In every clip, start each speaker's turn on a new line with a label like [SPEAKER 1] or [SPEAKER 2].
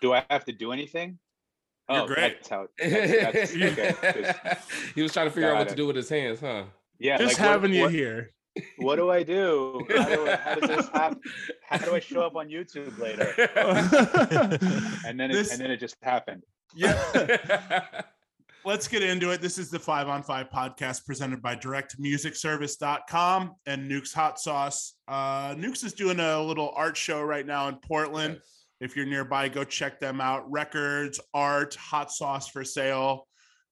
[SPEAKER 1] do I have to do anything?
[SPEAKER 2] You're
[SPEAKER 1] oh,
[SPEAKER 2] great.
[SPEAKER 1] that's how. That's, that's, okay, 'cause-
[SPEAKER 3] he was trying to figure out
[SPEAKER 1] Got
[SPEAKER 3] what to do with his hands, huh?
[SPEAKER 1] yeah,
[SPEAKER 4] Just
[SPEAKER 1] like, what-
[SPEAKER 4] having you
[SPEAKER 1] what,
[SPEAKER 4] here.
[SPEAKER 1] What do I do? How, do I, how does this happen? How do I show up on YouTube later? And then it,
[SPEAKER 2] This-
[SPEAKER 1] and then it just happened.
[SPEAKER 2] Yeah. Let's get into it. This is the Five on Five podcast presented by directmusicservice.com and Nuke's Hot Sauce. Uh, Nuke's is doing a little art show right now in Portland. If you're nearby, go check them out. Records, art, hot sauce for sale.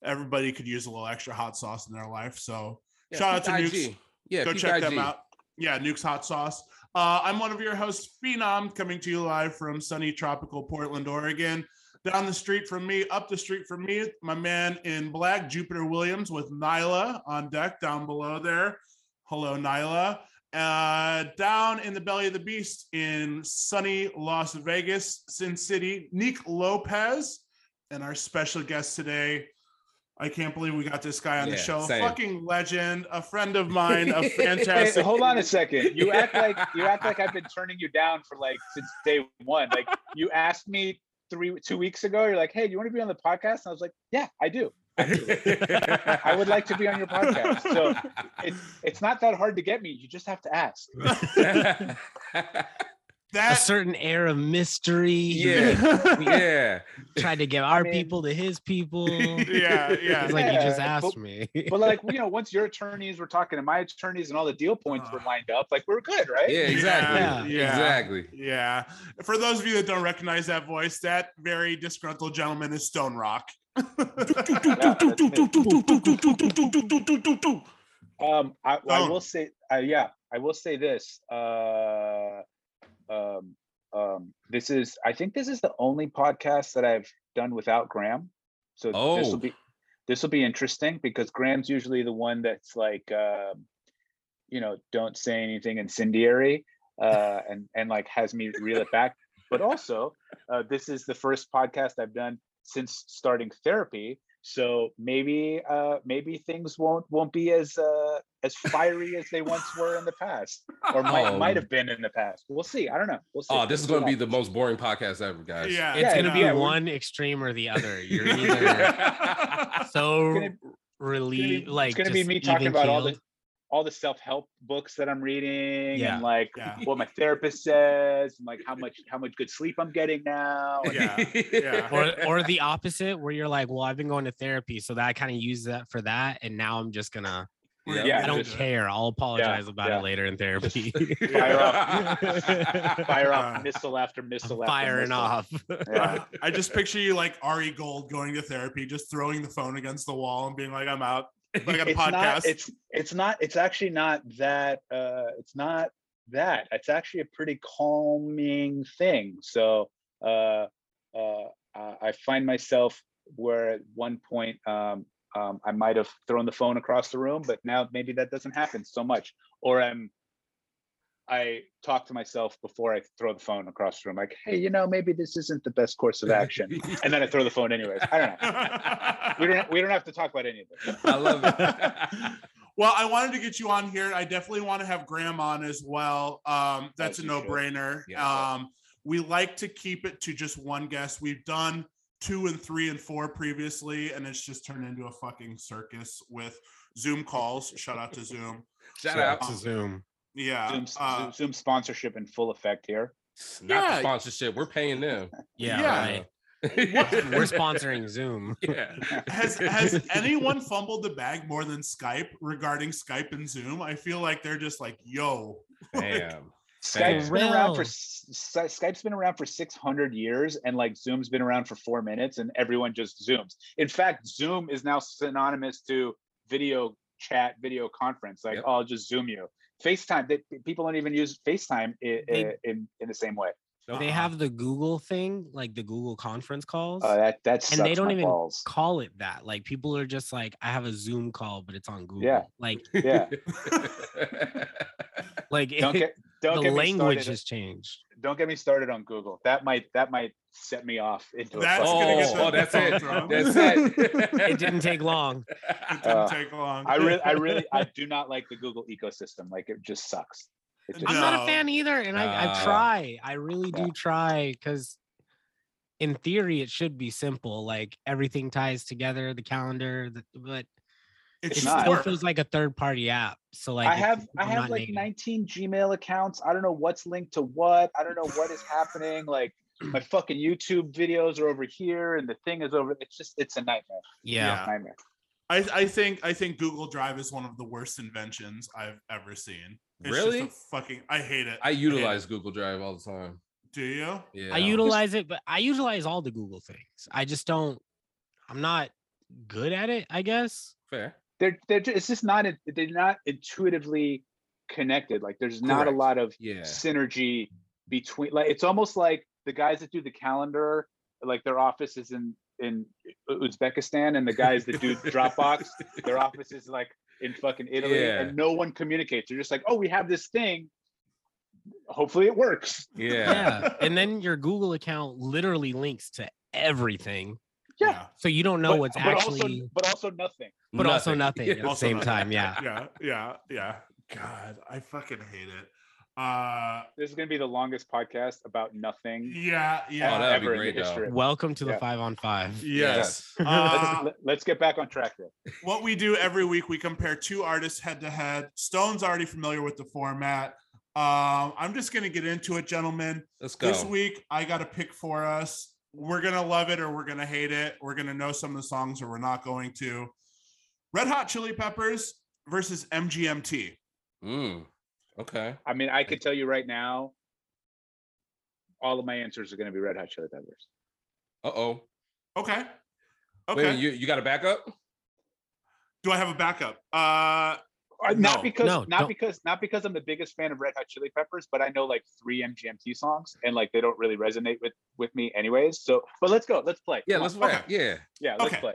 [SPEAKER 2] Everybody could use a little extra hot sauce in their life. So
[SPEAKER 3] Yeah,
[SPEAKER 2] shout out to
[SPEAKER 3] peak
[SPEAKER 2] Nuke's.
[SPEAKER 3] Yeah,
[SPEAKER 2] go check
[SPEAKER 3] IG.
[SPEAKER 2] them out. Yeah, Nuke's Hot Sauce. Uh, I'm one of your hosts, Phenom, coming to you live from sunny tropical Portland, Oregon. Down the street from me, up the street from me, my man in black, Jupiter Williams, with Nyla on deck down below there. Hello, Nyla. Uh, down in the belly of the beast in sunny Las Vegas, Sin City, Nick Lopez, and our special guest today. I can't believe we got this guy on the show.
[SPEAKER 3] same.
[SPEAKER 2] Fucking legend, a friend of mine, a
[SPEAKER 1] Hey,
[SPEAKER 2] fantastic.
[SPEAKER 1] hold on a second. You act like you act like I've been turning you down for like since day one. Like you asked me three two weeks ago. You're like, "Hey, do you want to be on the podcast?" And I was like, "Yeah, I do. I would like to be on your podcast." So it's it's not that hard to get me. You just have to ask.
[SPEAKER 5] a certain air of mystery.
[SPEAKER 3] yeah, yeah.
[SPEAKER 5] Tried to give our
[SPEAKER 1] mean-
[SPEAKER 5] people to his people.
[SPEAKER 2] yeah, yeah.
[SPEAKER 5] It's like you just
[SPEAKER 1] Yeah,
[SPEAKER 5] asked
[SPEAKER 1] but-
[SPEAKER 5] me.
[SPEAKER 1] But like you know, once your attorneys were talking to my attorneys and all the deal points were lined up, like we're good, right?
[SPEAKER 3] Yeah, exactly.
[SPEAKER 5] Yeah.
[SPEAKER 2] Yeah.
[SPEAKER 3] Exactly.
[SPEAKER 2] Yeah. For those of you that don't recognize that voice, that very disgruntled gentleman is Stonerokk.
[SPEAKER 1] Um, I, I
[SPEAKER 2] Oh.
[SPEAKER 1] will say, uh, yeah, I will say this. Uh, um, um, this is, I think this is the only podcast that I've done without Graham. So this
[SPEAKER 3] Oh.
[SPEAKER 1] will be, this will be interesting because Graham's usually the one that's like, um, you know, don't say anything incendiary, uh, and and like has me reel it back. But also, uh, this is the first podcast I've done since starting therapy so maybe uh maybe things won't won't be as uh as fiery as they once were in the past or might
[SPEAKER 3] Oh.
[SPEAKER 1] might have been in the past we'll see i don't know we'll see
[SPEAKER 3] Oh, this is going to be the most boring podcast ever, guys.
[SPEAKER 2] Yeah.
[SPEAKER 5] It's
[SPEAKER 1] Yeah,
[SPEAKER 5] gonna
[SPEAKER 1] no,
[SPEAKER 5] be
[SPEAKER 1] yeah, we're-
[SPEAKER 5] one extreme or the other. You're either so
[SPEAKER 1] gonna-
[SPEAKER 5] relieved,
[SPEAKER 1] it's
[SPEAKER 5] like
[SPEAKER 1] gonna be me talking
[SPEAKER 5] even
[SPEAKER 1] about all the
[SPEAKER 5] keeled.
[SPEAKER 1] All the self-help books that i'm reading
[SPEAKER 5] Yeah.
[SPEAKER 1] and like
[SPEAKER 2] Yeah.
[SPEAKER 1] what my therapist says and like how much how much good sleep i'm getting now
[SPEAKER 2] Yeah. Yeah.
[SPEAKER 5] or or the opposite where you're like, well, I've been going to therapy, so that I kind of use that for that, and now I'm just gonna.
[SPEAKER 3] Yeah.
[SPEAKER 1] Yeah,
[SPEAKER 5] I don't
[SPEAKER 1] just-
[SPEAKER 5] care. I'll apologize about
[SPEAKER 1] yeah.
[SPEAKER 5] it later in therapy.
[SPEAKER 1] fire off fire
[SPEAKER 2] Uh,
[SPEAKER 1] off missile after missile after
[SPEAKER 5] Firing
[SPEAKER 1] missile.
[SPEAKER 5] off.
[SPEAKER 1] yeah.
[SPEAKER 2] I just picture you like Ari Gold going to therapy, just throwing the phone against the wall and being like, I'm out. I got a
[SPEAKER 1] it's
[SPEAKER 2] podcast.
[SPEAKER 1] not it's it's not it's actually not that uh it's not that. It's actually a pretty calming thing. So uh uh uh, i find myself where at one point um um i might have thrown the phone across the room but now maybe that doesn't happen so much. Or i'm I talk to myself before I throw the phone across the room, like, "Hey, you know, maybe this isn't the best course of action," and then I throw the phone anyways. I don't know. We don't. We don't have to talk about any of this.
[SPEAKER 3] I love it.
[SPEAKER 2] well, I wanted to get you on here. I definitely want to have Graham on as well. Um, that's
[SPEAKER 1] As
[SPEAKER 2] a no-brainer.
[SPEAKER 3] Yeah.
[SPEAKER 2] Um, we like to keep it to just one guest. We've done two and three and four previously, and it's just turned into a fucking circus with Zoom calls. Shout out to Zoom.
[SPEAKER 3] Shout
[SPEAKER 2] So,
[SPEAKER 3] out.
[SPEAKER 2] um,
[SPEAKER 5] to Zoom.
[SPEAKER 2] Yeah.
[SPEAKER 1] Zoom,
[SPEAKER 2] uh,
[SPEAKER 1] Zoom, Zoom sponsorship in full effect here.
[SPEAKER 3] Not
[SPEAKER 2] yeah.
[SPEAKER 3] the sponsorship. We're paying them.
[SPEAKER 5] Yeah,
[SPEAKER 2] Yeah.
[SPEAKER 5] right. We're sponsoring Zoom.
[SPEAKER 3] yeah.
[SPEAKER 2] has has anyone fumbled the bag more than Skype regarding Skype and Zoom? I feel like they're just like, yo.
[SPEAKER 3] Damn.
[SPEAKER 1] Skype's
[SPEAKER 5] For
[SPEAKER 1] been around for
[SPEAKER 5] real.
[SPEAKER 1] s- S- Skype's been around for 600 years, and like Zoom's been around for four minutes, and everyone just zooms. In fact, Zoom is now synonymous to video chat, video conference. Like,
[SPEAKER 3] Yep.
[SPEAKER 1] oh, I'll just Zoom you. FaceTime. They, people don't even use FaceTime in,
[SPEAKER 5] They-
[SPEAKER 1] in in the same way.
[SPEAKER 5] They have the Google thing, like the Google conference calls.
[SPEAKER 1] Uh, that that sucks
[SPEAKER 5] and they don't even
[SPEAKER 1] balls.
[SPEAKER 5] call it that. Like people are just like, I have a Zoom call, but it's on Google.
[SPEAKER 1] Yeah.
[SPEAKER 5] Like,
[SPEAKER 1] Yeah.
[SPEAKER 5] like
[SPEAKER 1] Don't get don't
[SPEAKER 5] the
[SPEAKER 1] get
[SPEAKER 5] language
[SPEAKER 1] started.
[SPEAKER 5] has changed.
[SPEAKER 1] Don't get me started on Google. That might that might set me off into a
[SPEAKER 2] That's
[SPEAKER 1] fucking-
[SPEAKER 2] gonna get
[SPEAKER 3] Oh, oh, that's it. That's it.
[SPEAKER 5] It didn't take long.
[SPEAKER 2] It didn't
[SPEAKER 1] Uh,
[SPEAKER 2] take long.
[SPEAKER 1] I really, I really, I do not like the Google ecosystem. Like it just sucks. It just
[SPEAKER 5] I'm not a fan either, and I, I
[SPEAKER 3] Uh,
[SPEAKER 5] try. I really
[SPEAKER 1] Yeah.
[SPEAKER 5] do try because in theory it should be simple. Like everything ties together, the calendar, the, but
[SPEAKER 2] It's
[SPEAKER 5] it
[SPEAKER 1] not.
[SPEAKER 5] still
[SPEAKER 2] work.
[SPEAKER 5] feels like a third party app. So like
[SPEAKER 1] I have I have like
[SPEAKER 5] native-
[SPEAKER 1] 19 Gmail accounts. I don't know what's linked to what. I don't know what is happening. Like my fucking YouTube videos are over here and the thing is over. It's just it's a nightmare.
[SPEAKER 5] yeah.
[SPEAKER 2] Yeah.
[SPEAKER 1] Nightmare.
[SPEAKER 2] I, I think I think Google Drive is one of the worst inventions I've ever seen. It's just a
[SPEAKER 3] Really?
[SPEAKER 2] fucking I hate it.
[SPEAKER 3] I
[SPEAKER 2] hate it.
[SPEAKER 3] utilize Google Drive all the time.
[SPEAKER 2] Do you?
[SPEAKER 3] Yeah.
[SPEAKER 5] I utilize it, but I utilize all the Google things. I just don't. I'm not good at it. I guess.
[SPEAKER 3] fair.
[SPEAKER 1] They're they're ju- it's just not in- they're not intuitively connected. Like there's not a lot of
[SPEAKER 3] Yeah.
[SPEAKER 1] synergy between like it's almost like the guys that do the calendar like their office is in in Uzbekistan and the guys that do Dropbox their office is like in fucking Italy
[SPEAKER 3] Yeah.
[SPEAKER 1] and no one communicates they're just like oh we have this thing hopefully it works
[SPEAKER 3] Yeah.
[SPEAKER 5] Yeah. and then your Google account literally links to everything,
[SPEAKER 1] Yeah.
[SPEAKER 5] so you don't know
[SPEAKER 1] but,
[SPEAKER 5] what's
[SPEAKER 1] but
[SPEAKER 5] actually.
[SPEAKER 1] also but also nothing
[SPEAKER 5] but also nothing at the
[SPEAKER 2] Also
[SPEAKER 5] same
[SPEAKER 2] nothing.
[SPEAKER 5] time. Yeah.
[SPEAKER 2] yeah, yeah, yeah. God, I fucking hate it. Uh
[SPEAKER 1] this is going to be the longest podcast about nothing
[SPEAKER 2] yeah, yeah.
[SPEAKER 3] Oh, that'd
[SPEAKER 1] ever in
[SPEAKER 3] great,
[SPEAKER 1] the
[SPEAKER 3] though.
[SPEAKER 1] history
[SPEAKER 5] Welcome to the
[SPEAKER 1] Yeah.
[SPEAKER 5] five on five.
[SPEAKER 2] Yes.
[SPEAKER 1] let's,
[SPEAKER 2] Uh,
[SPEAKER 1] let- let's get back on track here
[SPEAKER 2] what we do every week, we compare two artists head to head. Stone's already familiar with the format. Um, I'm just gonna get into it, gentlemen.
[SPEAKER 3] Let's go.
[SPEAKER 2] This week, I got a pick for us. We're gonna love it or we're gonna hate it. We're gonna know some of the songs or we're not going to. Red Hot Chili Peppers versus MGMT.
[SPEAKER 3] Mm, okay.
[SPEAKER 1] I mean I could tell you right now all of my answers are going to be red hot chili peppers
[SPEAKER 3] Uh oh.
[SPEAKER 2] Okay. Okay.
[SPEAKER 3] Wait, you, you got a backup?
[SPEAKER 2] do I have a backup? Uh,
[SPEAKER 1] Uh,
[SPEAKER 2] No,
[SPEAKER 1] not because
[SPEAKER 5] no,
[SPEAKER 1] not
[SPEAKER 5] don't.
[SPEAKER 1] because not because I'm the biggest fan of Red Hot Chili Peppers, but I know like three MGMT songs and like they don't really resonate with with me anyways. So, but let's go. Let's play.
[SPEAKER 3] Yeah, let's play.
[SPEAKER 2] Okay.
[SPEAKER 3] Yeah.
[SPEAKER 1] yeah, let's
[SPEAKER 2] Okay.
[SPEAKER 1] play.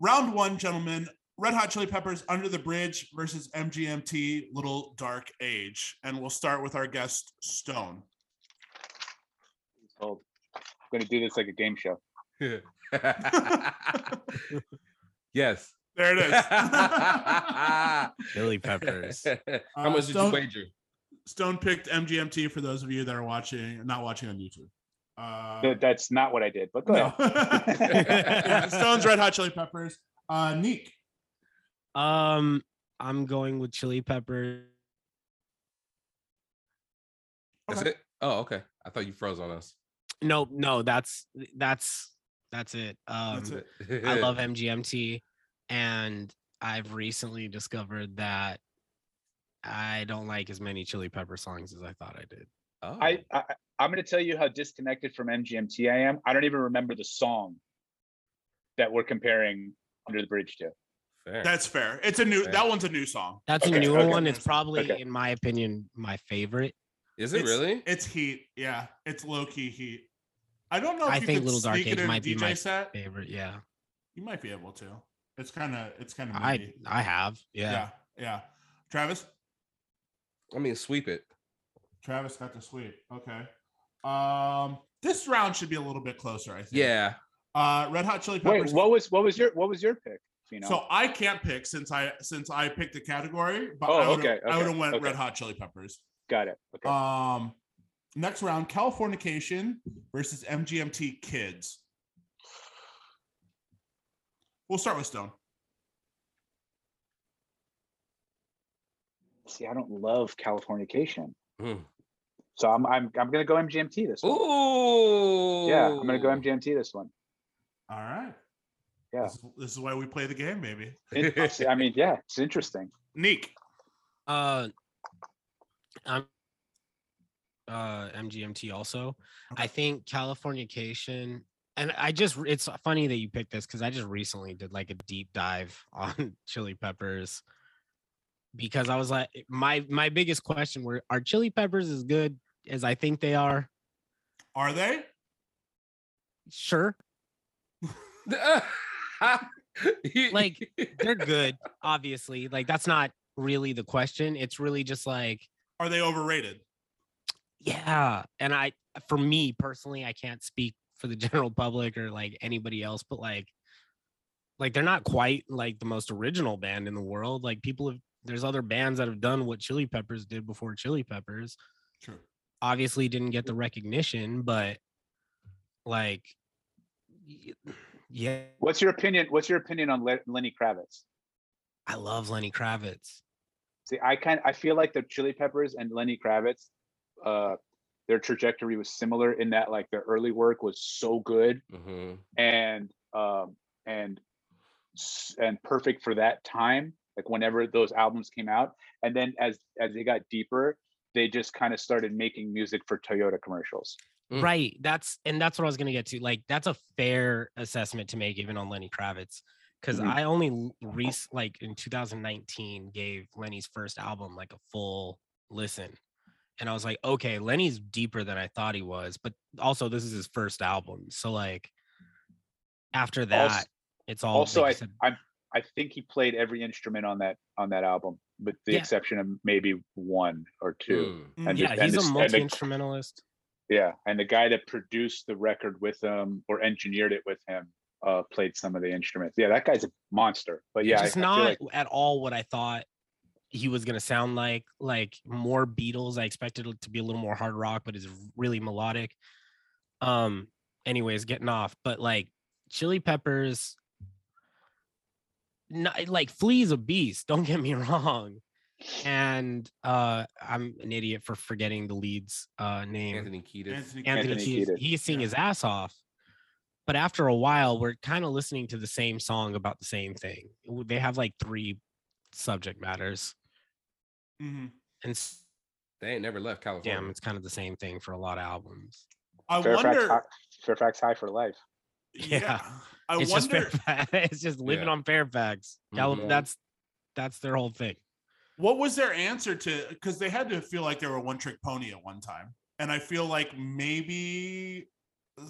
[SPEAKER 2] round one, gentlemen. Red Hot Chili Peppers Under the Bridge versus MGMT Little Dark Age. And we'll start with our guest, Stone.
[SPEAKER 1] Hold. I'm gonna do this like a game show.
[SPEAKER 3] yes.
[SPEAKER 2] There it is.
[SPEAKER 5] Chili peppers.
[SPEAKER 3] How
[SPEAKER 2] Uh,
[SPEAKER 3] much did you
[SPEAKER 2] Stone-
[SPEAKER 3] wager?
[SPEAKER 2] Stone picked MGMT for those of you that are watching, not watching on YouTube. Uh,
[SPEAKER 1] That's not what I did, but go
[SPEAKER 2] no.
[SPEAKER 1] ahead.
[SPEAKER 2] Yeah, Stone's Red Hot Chili Peppers. Uh, Neek.
[SPEAKER 5] Um, I'm going with chili Peppers.
[SPEAKER 3] That's
[SPEAKER 2] Okay.
[SPEAKER 3] it? Oh, okay. I thought you froze on us.
[SPEAKER 5] No, no, that's that's that's it. Um,
[SPEAKER 2] That's it.
[SPEAKER 5] I love MGMT, and I've recently discovered that I don't like as many Chili Pepper songs as I thought I did.
[SPEAKER 3] Oh.
[SPEAKER 1] I, I I'm gonna tell you how disconnected from MGMT I am. I don't even remember the song that we're comparing Under the Bridge to.
[SPEAKER 3] fair.
[SPEAKER 2] That's fair. It's a new,
[SPEAKER 3] Fair.
[SPEAKER 2] that one's a new song.
[SPEAKER 5] That's
[SPEAKER 1] Okay,
[SPEAKER 5] a newer
[SPEAKER 1] okay.
[SPEAKER 5] one. It's probably,
[SPEAKER 1] Okay.
[SPEAKER 5] in my opinion, my favorite.
[SPEAKER 3] Is it
[SPEAKER 2] It's-
[SPEAKER 3] really?
[SPEAKER 2] It's heat. Yeah. It's low key heat. I don't know if
[SPEAKER 5] I
[SPEAKER 2] you
[SPEAKER 5] think Little Dark Age
[SPEAKER 2] in a
[SPEAKER 5] might be my
[SPEAKER 2] set.
[SPEAKER 5] Favorite, yeah.
[SPEAKER 2] You might be able to. It's kind of, it's kind of,
[SPEAKER 5] I I have, yeah.
[SPEAKER 2] yeah. Yeah. Travis?
[SPEAKER 3] I mean, sweep it.
[SPEAKER 2] Travis got the sweep. Okay. Um, this round should be a little bit closer, I think.
[SPEAKER 3] Yeah.
[SPEAKER 2] Uh, Red Hot Chili Peppers.
[SPEAKER 1] Wait,
[SPEAKER 2] Peppers.
[SPEAKER 1] what was what was your what was your pick? You know,
[SPEAKER 2] So I can't pick since I since I picked the category, but
[SPEAKER 1] Oh,
[SPEAKER 2] I would
[SPEAKER 1] okay,
[SPEAKER 2] I
[SPEAKER 1] okay,
[SPEAKER 2] would have went
[SPEAKER 1] okay.
[SPEAKER 2] Red Hot Chili Peppers.
[SPEAKER 1] got it. Okay.
[SPEAKER 2] Um, next round, Californication versus MGMT Kids. We'll start with Stone.
[SPEAKER 1] See, I don't love Californication,
[SPEAKER 3] Mm.
[SPEAKER 1] so I'm I'm I'm gonna go MGMT this one.
[SPEAKER 3] Ooh.
[SPEAKER 1] Yeah, I'm gonna go MGMT this one.
[SPEAKER 2] All right.
[SPEAKER 1] Yeah.
[SPEAKER 2] This, is- this is why we play the game, maybe.
[SPEAKER 1] It- see, I mean, yeah, it's interesting.
[SPEAKER 2] Neek.
[SPEAKER 5] Uh, I'm uh MGMT also. I
[SPEAKER 2] Okay.
[SPEAKER 5] think Californication, and I just it's funny that you picked this because I just recently did like a deep dive on Chili Peppers because I was like, my my biggest question were are Chili Peppers as good as I think they are?
[SPEAKER 2] Are they?
[SPEAKER 5] Sure, Like, they're good, obviously. Like that's not really the question. It's really just like
[SPEAKER 2] Are they overrated?
[SPEAKER 5] Yeah. And I, for me personally, I can't speak for the general public or like anybody else, but like, like they're not quite like the most original band in the world. Like people have, there's other bands that have done what Chili Peppers did before Chili Peppers.
[SPEAKER 2] True.
[SPEAKER 5] Obviously didn't get the recognition, but like yeah,
[SPEAKER 1] What's your opinion? What's your opinion on Le- Lenny Kravitz?
[SPEAKER 5] I love Lenny Kravitz.
[SPEAKER 1] See, I kind I feel like the Chili Peppers and Lenny Kravitz, uh, their trajectory was similar in that like their early work was so good
[SPEAKER 3] hmm
[SPEAKER 1] and um and and perfect for that time, like whenever those albums came out. And then as as they got deeper, they just kind of started making music for Toyota commercials.
[SPEAKER 3] Mm.
[SPEAKER 5] Right. That's and that's what I was gonna get to. Like, that's a fair assessment to make, even on Lenny Kravitz. Because
[SPEAKER 1] Mhm.
[SPEAKER 5] I only rec like in 2019 gave Lenny's first album like a full listen. And I was like, okay, Lenny's deeper than I thought he was, but also this is his first album. So like after that, it's all
[SPEAKER 1] also,
[SPEAKER 5] like
[SPEAKER 1] I
[SPEAKER 5] you said,
[SPEAKER 1] I I think he played every instrument on that on that album, with the
[SPEAKER 5] Yeah.
[SPEAKER 1] exception of maybe one or two.
[SPEAKER 3] Mm.
[SPEAKER 1] And
[SPEAKER 5] yeah,
[SPEAKER 1] and
[SPEAKER 5] he's
[SPEAKER 1] the
[SPEAKER 5] a
[SPEAKER 1] s- and the-
[SPEAKER 5] multi instrumentalist.
[SPEAKER 1] Yeah, and the guy that produced the record with him or engineered it with him uh played some of the instruments. Yeah, that guy's a monster. But yeah, I, I
[SPEAKER 5] just
[SPEAKER 1] feel
[SPEAKER 5] not
[SPEAKER 1] like
[SPEAKER 5] at all what I thought he was gonna sound like. Like more Beatles. I expected it to be a little more hard rock, but it's really melodic. Um. Anyways, getting off, but like Chili Peppers. Not, like Flea's a beast. Don't get me wrong. And uh I'm an idiot for forgetting the lead's uh name.
[SPEAKER 3] Anthony Kiedis.
[SPEAKER 2] Anthony
[SPEAKER 5] Anthony,
[SPEAKER 1] Anthony
[SPEAKER 5] Kiedis,
[SPEAKER 1] Kiedis,
[SPEAKER 5] he's singing
[SPEAKER 2] yeah.
[SPEAKER 5] his ass off. But after a while, we're kind of listening to the same song about the same thing. They have like three subject matters,
[SPEAKER 2] Mhm.
[SPEAKER 5] and s-
[SPEAKER 3] They ain't never left California.
[SPEAKER 5] damn, it's kind of the same thing for a lot of albums.
[SPEAKER 2] I
[SPEAKER 1] Fairfax
[SPEAKER 2] wonder.
[SPEAKER 1] High, Fairfax High for life.
[SPEAKER 2] Yeah.
[SPEAKER 5] Yeah.
[SPEAKER 2] I
[SPEAKER 5] it's just
[SPEAKER 2] wonder
[SPEAKER 5] Fairfax. it's just living
[SPEAKER 3] Yeah.
[SPEAKER 5] on Fairfax. Cali-
[SPEAKER 3] Mhm.
[SPEAKER 5] That's that's their whole thing.
[SPEAKER 2] what was their answer to because they had to feel like they were a one trick pony at one time. And I feel like maybe uh,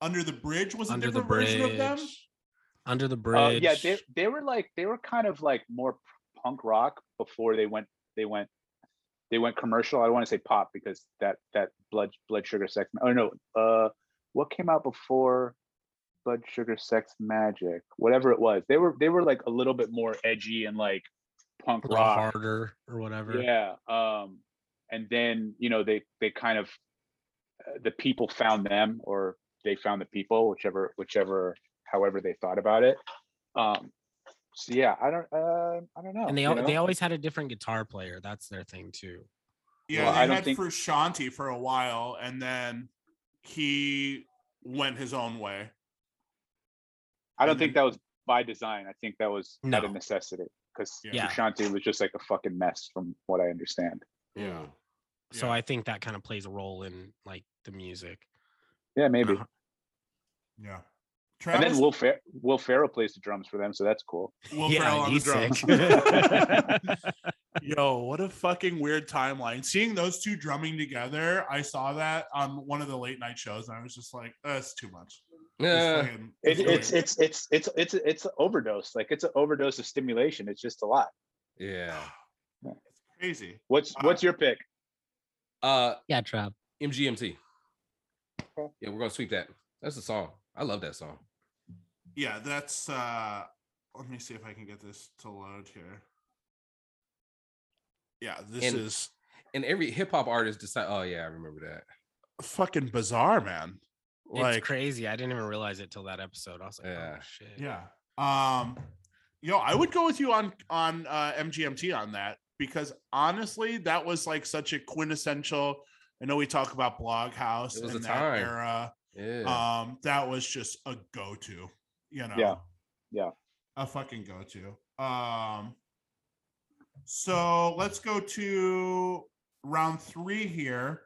[SPEAKER 2] Under the Bridge was a
[SPEAKER 5] Under
[SPEAKER 2] different version of them.
[SPEAKER 5] Under the
[SPEAKER 1] Uh,
[SPEAKER 5] bridge.
[SPEAKER 1] yeah, they they were like they were kind of like more punk rock before they went they went they went commercial. I don't want to say pop because that that blood blood sugar sex. Oh no, uh, what came out before blood sugar sex Magik? Whatever it was, they were they were like a little bit more edgy and like punk rock.
[SPEAKER 5] harder or whatever.
[SPEAKER 1] Yeah. Um, and then you know they they kind of uh, the people found them or they found the people, whichever whichever however they thought about it. Um, so yeah, I don't uh, I don't know.
[SPEAKER 5] And they
[SPEAKER 1] you
[SPEAKER 5] al- they always had a different guitar player. That's their thing too.
[SPEAKER 2] Yeah,
[SPEAKER 1] Well,
[SPEAKER 2] they
[SPEAKER 1] I don't
[SPEAKER 2] had
[SPEAKER 1] think-
[SPEAKER 2] Frusciante for a while, and then he went his own way.
[SPEAKER 1] I don't think that was by design. I think that was out of necessity because
[SPEAKER 2] Yeah.
[SPEAKER 5] Yeah.
[SPEAKER 1] Frusciante was just like a fucking mess from what I understand.
[SPEAKER 2] Yeah.
[SPEAKER 5] So
[SPEAKER 2] Yeah.
[SPEAKER 5] I think that kind of plays a role in like the music.
[SPEAKER 1] Yeah, maybe.
[SPEAKER 5] Uh-huh.
[SPEAKER 2] Yeah.
[SPEAKER 1] And then Will Fer- Will Ferrell plays the drums for them, so that's cool.
[SPEAKER 2] Will Ferrell on the drums. Yo, what a fucking weird timeline. Seeing those two drumming together, I saw that on one of the late night shows, and I was just like, that's too much. It's
[SPEAKER 3] Yeah.
[SPEAKER 2] fucking-
[SPEAKER 1] It, it's it's it's it's it's it's an overdose. Like it's an overdose of stimulation. It's just a lot.
[SPEAKER 3] Yeah.
[SPEAKER 2] it's crazy.
[SPEAKER 1] What's
[SPEAKER 2] Uh,
[SPEAKER 1] what's your pick?
[SPEAKER 3] Uh
[SPEAKER 5] yeah, Trav.
[SPEAKER 3] MGMT.
[SPEAKER 1] Okay.
[SPEAKER 3] Yeah, we're gonna sweep that. That's a song. I love that song.
[SPEAKER 2] Yeah, that's uh let me see if I can get this to load here. Yeah, this
[SPEAKER 3] And-
[SPEAKER 2] is
[SPEAKER 3] And every hip hop artist decide. Oh yeah, I remember that.
[SPEAKER 2] fucking bizarre, man. Like
[SPEAKER 5] it's crazy. I didn't even realize it till that episode. I was like,
[SPEAKER 3] Yeah.
[SPEAKER 5] oh shit.
[SPEAKER 2] Yeah. Um, yo, I would go with you on on uh, MGMT on that because honestly, that was like such a quintessential. I know we talk about Bloghouse
[SPEAKER 3] It was
[SPEAKER 2] in that
[SPEAKER 3] time.
[SPEAKER 2] era.
[SPEAKER 3] Yeah.
[SPEAKER 2] Um, that was just a go-to. You know.
[SPEAKER 1] Yeah. Yeah.
[SPEAKER 2] A fucking go-to. Um. So let's go to round three here.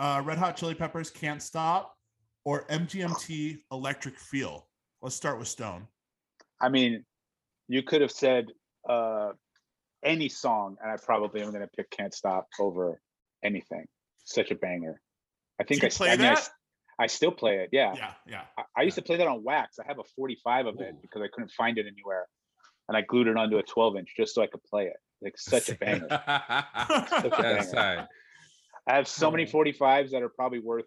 [SPEAKER 2] Uh, Red Hot Chili Peppers can't stop, or MGMT Electric Feel. Let's start with Stone.
[SPEAKER 1] I mean, you could have said uh any song, and I probably am gonna pick Can't Stop over anything. Such a banger. I think
[SPEAKER 2] you
[SPEAKER 1] I, s-
[SPEAKER 2] play
[SPEAKER 1] I, mean, I
[SPEAKER 2] that?
[SPEAKER 1] s- I still play it. Yeah.
[SPEAKER 2] Yeah, yeah.
[SPEAKER 1] I, I used to play that on wax. I have a 45 of it
[SPEAKER 3] Ooh.
[SPEAKER 1] because I couldn't find it anywhere. And I glued it onto a 12 inch just so I could play it. Like such a banger.
[SPEAKER 3] That's
[SPEAKER 1] banger.
[SPEAKER 3] tight.
[SPEAKER 1] I have so many
[SPEAKER 2] Oh.
[SPEAKER 1] 45s that are probably worth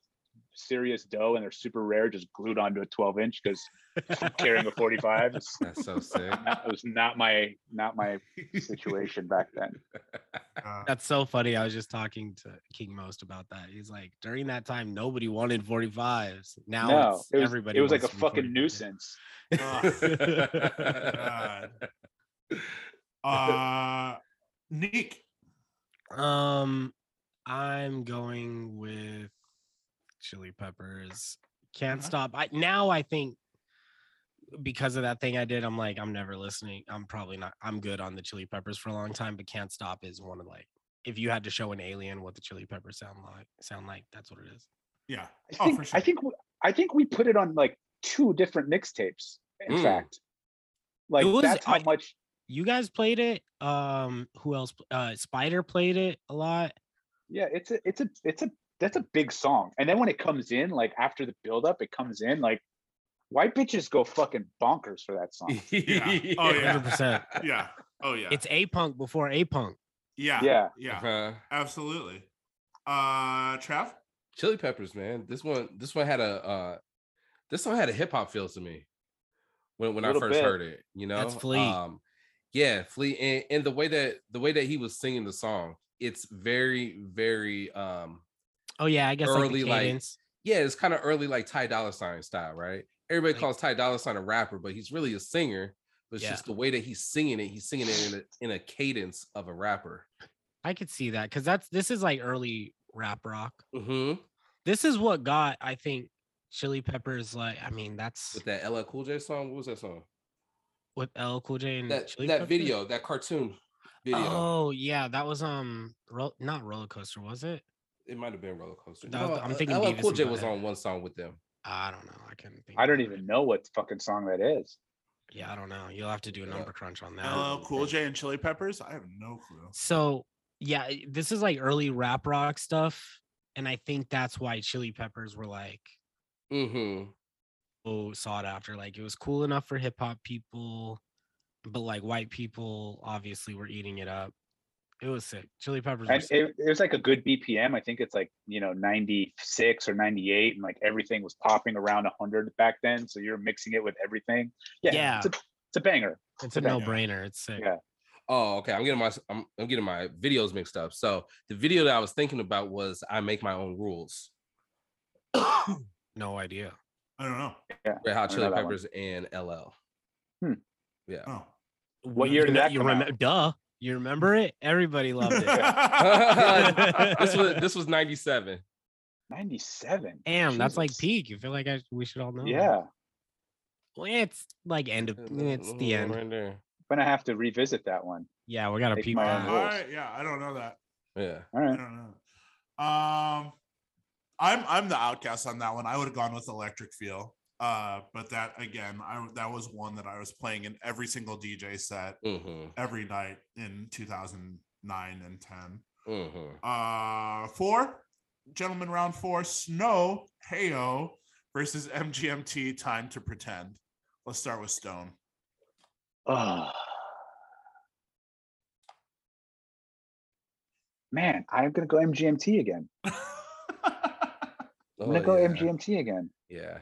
[SPEAKER 1] serious dough and they're super rare, just glued onto a 12 inch because carrying a 45
[SPEAKER 3] That's so sick.
[SPEAKER 1] not, it was not my not my situation back then.
[SPEAKER 2] Uh,
[SPEAKER 5] That's so funny. I was just talking to King Most about that. He's like, during that time, nobody wanted 45s. Now
[SPEAKER 1] no,
[SPEAKER 5] it's,
[SPEAKER 1] it was
[SPEAKER 5] everybody.
[SPEAKER 1] it was like a
[SPEAKER 5] wants to be
[SPEAKER 1] fucking
[SPEAKER 5] 45.
[SPEAKER 1] nuisance.
[SPEAKER 2] God. uh, Neek.
[SPEAKER 5] Um, I'm going with Chili Peppers. Can't
[SPEAKER 2] Okay.
[SPEAKER 5] stop. I now I think because of that thing I did, I'm like, I'm never listening. I'm probably not. I'm good on the Chili Peppers for a long time, but Can't Stop is one of like, if you had to show an alien what the Chili Peppers sound like, sound like that's what it is.
[SPEAKER 2] Yeah.
[SPEAKER 1] I
[SPEAKER 2] Oh,
[SPEAKER 1] think
[SPEAKER 2] for sure.
[SPEAKER 1] I think w- I think we put it on like two different mixtapes. In
[SPEAKER 3] Mm.
[SPEAKER 1] fact, like
[SPEAKER 5] was-
[SPEAKER 1] that's how
[SPEAKER 5] I-
[SPEAKER 1] much.
[SPEAKER 5] You guys played it. Um, who else? Uh, Spider played it a lot.
[SPEAKER 1] Yeah, it's a it's a it's a that's a big song. And then when it comes in, like after the buildup, it comes in like white bitches go fucking bonkers for that song.
[SPEAKER 2] Yeah. Oh, yeah.
[SPEAKER 5] 100%.
[SPEAKER 2] yeah. Oh yeah.
[SPEAKER 5] It's a punk before a punk.
[SPEAKER 2] yeah.
[SPEAKER 1] Yeah.
[SPEAKER 2] Yeah.
[SPEAKER 3] Uh,
[SPEAKER 2] Absolutely. Uh, Trav.
[SPEAKER 3] Chili Peppers, man. This one, this one had a, uh, this one had a hip hop feel to me when when I first
[SPEAKER 1] bit.
[SPEAKER 3] heard it. You know,
[SPEAKER 5] That's Flea.
[SPEAKER 3] Um, yeah, Flea, and, and the way that the way that he was singing the song, it's very, very, um,
[SPEAKER 5] Oh yeah, I guess
[SPEAKER 3] Early,
[SPEAKER 5] the
[SPEAKER 3] like, yeah, it's kind of early like Ty Dolla Sign style, right? Everybody
[SPEAKER 5] Like-
[SPEAKER 3] calls Ty Dolla Sign a rapper, but he's really a singer. But it's
[SPEAKER 5] Yeah.
[SPEAKER 3] just the way that he's singing it. He's singing it in a, in a cadence of a rapper.
[SPEAKER 5] I could see that because that's this is like early rap rock.
[SPEAKER 3] hmm
[SPEAKER 5] This is what got I think Chili Peppers like. I mean, that's
[SPEAKER 3] With that LL Cool J song, what was that song?
[SPEAKER 5] with L Cool J and
[SPEAKER 3] That
[SPEAKER 5] Chili
[SPEAKER 3] that
[SPEAKER 5] Peppers?
[SPEAKER 3] video, that cartoon video.
[SPEAKER 5] Oh yeah, that was um, ro- not roller coaster, was it?
[SPEAKER 3] It might have been roller coaster.
[SPEAKER 5] That was-
[SPEAKER 3] No,
[SPEAKER 5] I'm thinking
[SPEAKER 3] LL Cool J was on one song with them.
[SPEAKER 5] I don't know. I can't think.
[SPEAKER 1] I don't even know what fucking song that is.
[SPEAKER 5] Yeah, I don't know. You'll have to do a
[SPEAKER 3] Yeah.
[SPEAKER 5] number crunch on that.
[SPEAKER 2] LL Cool J and Chili Peppers. I have no clue.
[SPEAKER 5] So yeah, this is like early rap rock stuff, and I think that's why Chili Peppers were like
[SPEAKER 3] Mm-hmm.
[SPEAKER 5] so sought after. Like it was cool enough for hip hop people, but like white people obviously were eating it up. It was sick. Chili Peppers.
[SPEAKER 1] And
[SPEAKER 5] sick.
[SPEAKER 1] it, it was like a good BPM. I think it's like, you know, 96 or 98, and like everything was popping around 100 back then. So you're mixing it with everything. Yeah.
[SPEAKER 5] Yeah.
[SPEAKER 1] It's a, it's a banger.
[SPEAKER 5] it's a
[SPEAKER 1] yeah.
[SPEAKER 5] no brainer. It's sick.
[SPEAKER 1] Yeah.
[SPEAKER 3] Oh, okay. I'm getting my I'm, I'm getting my videos mixed up. So the video that I was thinking about was I make my own rules.
[SPEAKER 5] No idea.
[SPEAKER 2] I don't know.
[SPEAKER 3] Red Hot Chili
[SPEAKER 1] know that one.
[SPEAKER 3] Peppers and LL.
[SPEAKER 1] Hmm.
[SPEAKER 3] Yeah.
[SPEAKER 2] Oh.
[SPEAKER 1] What year
[SPEAKER 5] You
[SPEAKER 1] did that
[SPEAKER 5] you
[SPEAKER 1] come
[SPEAKER 5] remember?
[SPEAKER 1] out?
[SPEAKER 5] Duh. You remember it? Everybody loved it.
[SPEAKER 3] this was this was 97.
[SPEAKER 1] 97.
[SPEAKER 5] Damn, that's like peak. You feel like I we should all know. that.
[SPEAKER 1] Yeah.
[SPEAKER 5] Well, it's like end of it's the end.
[SPEAKER 3] Right there.
[SPEAKER 1] I'm gonna have to revisit that one.
[SPEAKER 5] Yeah, we gotta
[SPEAKER 1] Make
[SPEAKER 5] peep
[SPEAKER 1] my
[SPEAKER 2] Uh,
[SPEAKER 1] own rules.
[SPEAKER 2] right. Yeah, I don't know that.
[SPEAKER 3] Yeah.
[SPEAKER 1] All
[SPEAKER 2] I don't know. Um, I'm I'm the outcast on that one. I would have gone with Electric Feel. Uh, but that again, I that was one that I was playing in every single DJ set
[SPEAKER 3] Mm-hmm.
[SPEAKER 2] every night in 2009 and 10.
[SPEAKER 3] Mm-hmm.
[SPEAKER 2] Uh, four, gentlemen, round four. Snow Heyo versus MGMT. Time to pretend. Let's start with Stone.
[SPEAKER 1] Oh. Man, I'm gonna go MGMT again. I'm gonna
[SPEAKER 3] Oh,
[SPEAKER 1] go
[SPEAKER 3] yeah.
[SPEAKER 1] MGMT again.
[SPEAKER 3] Yeah.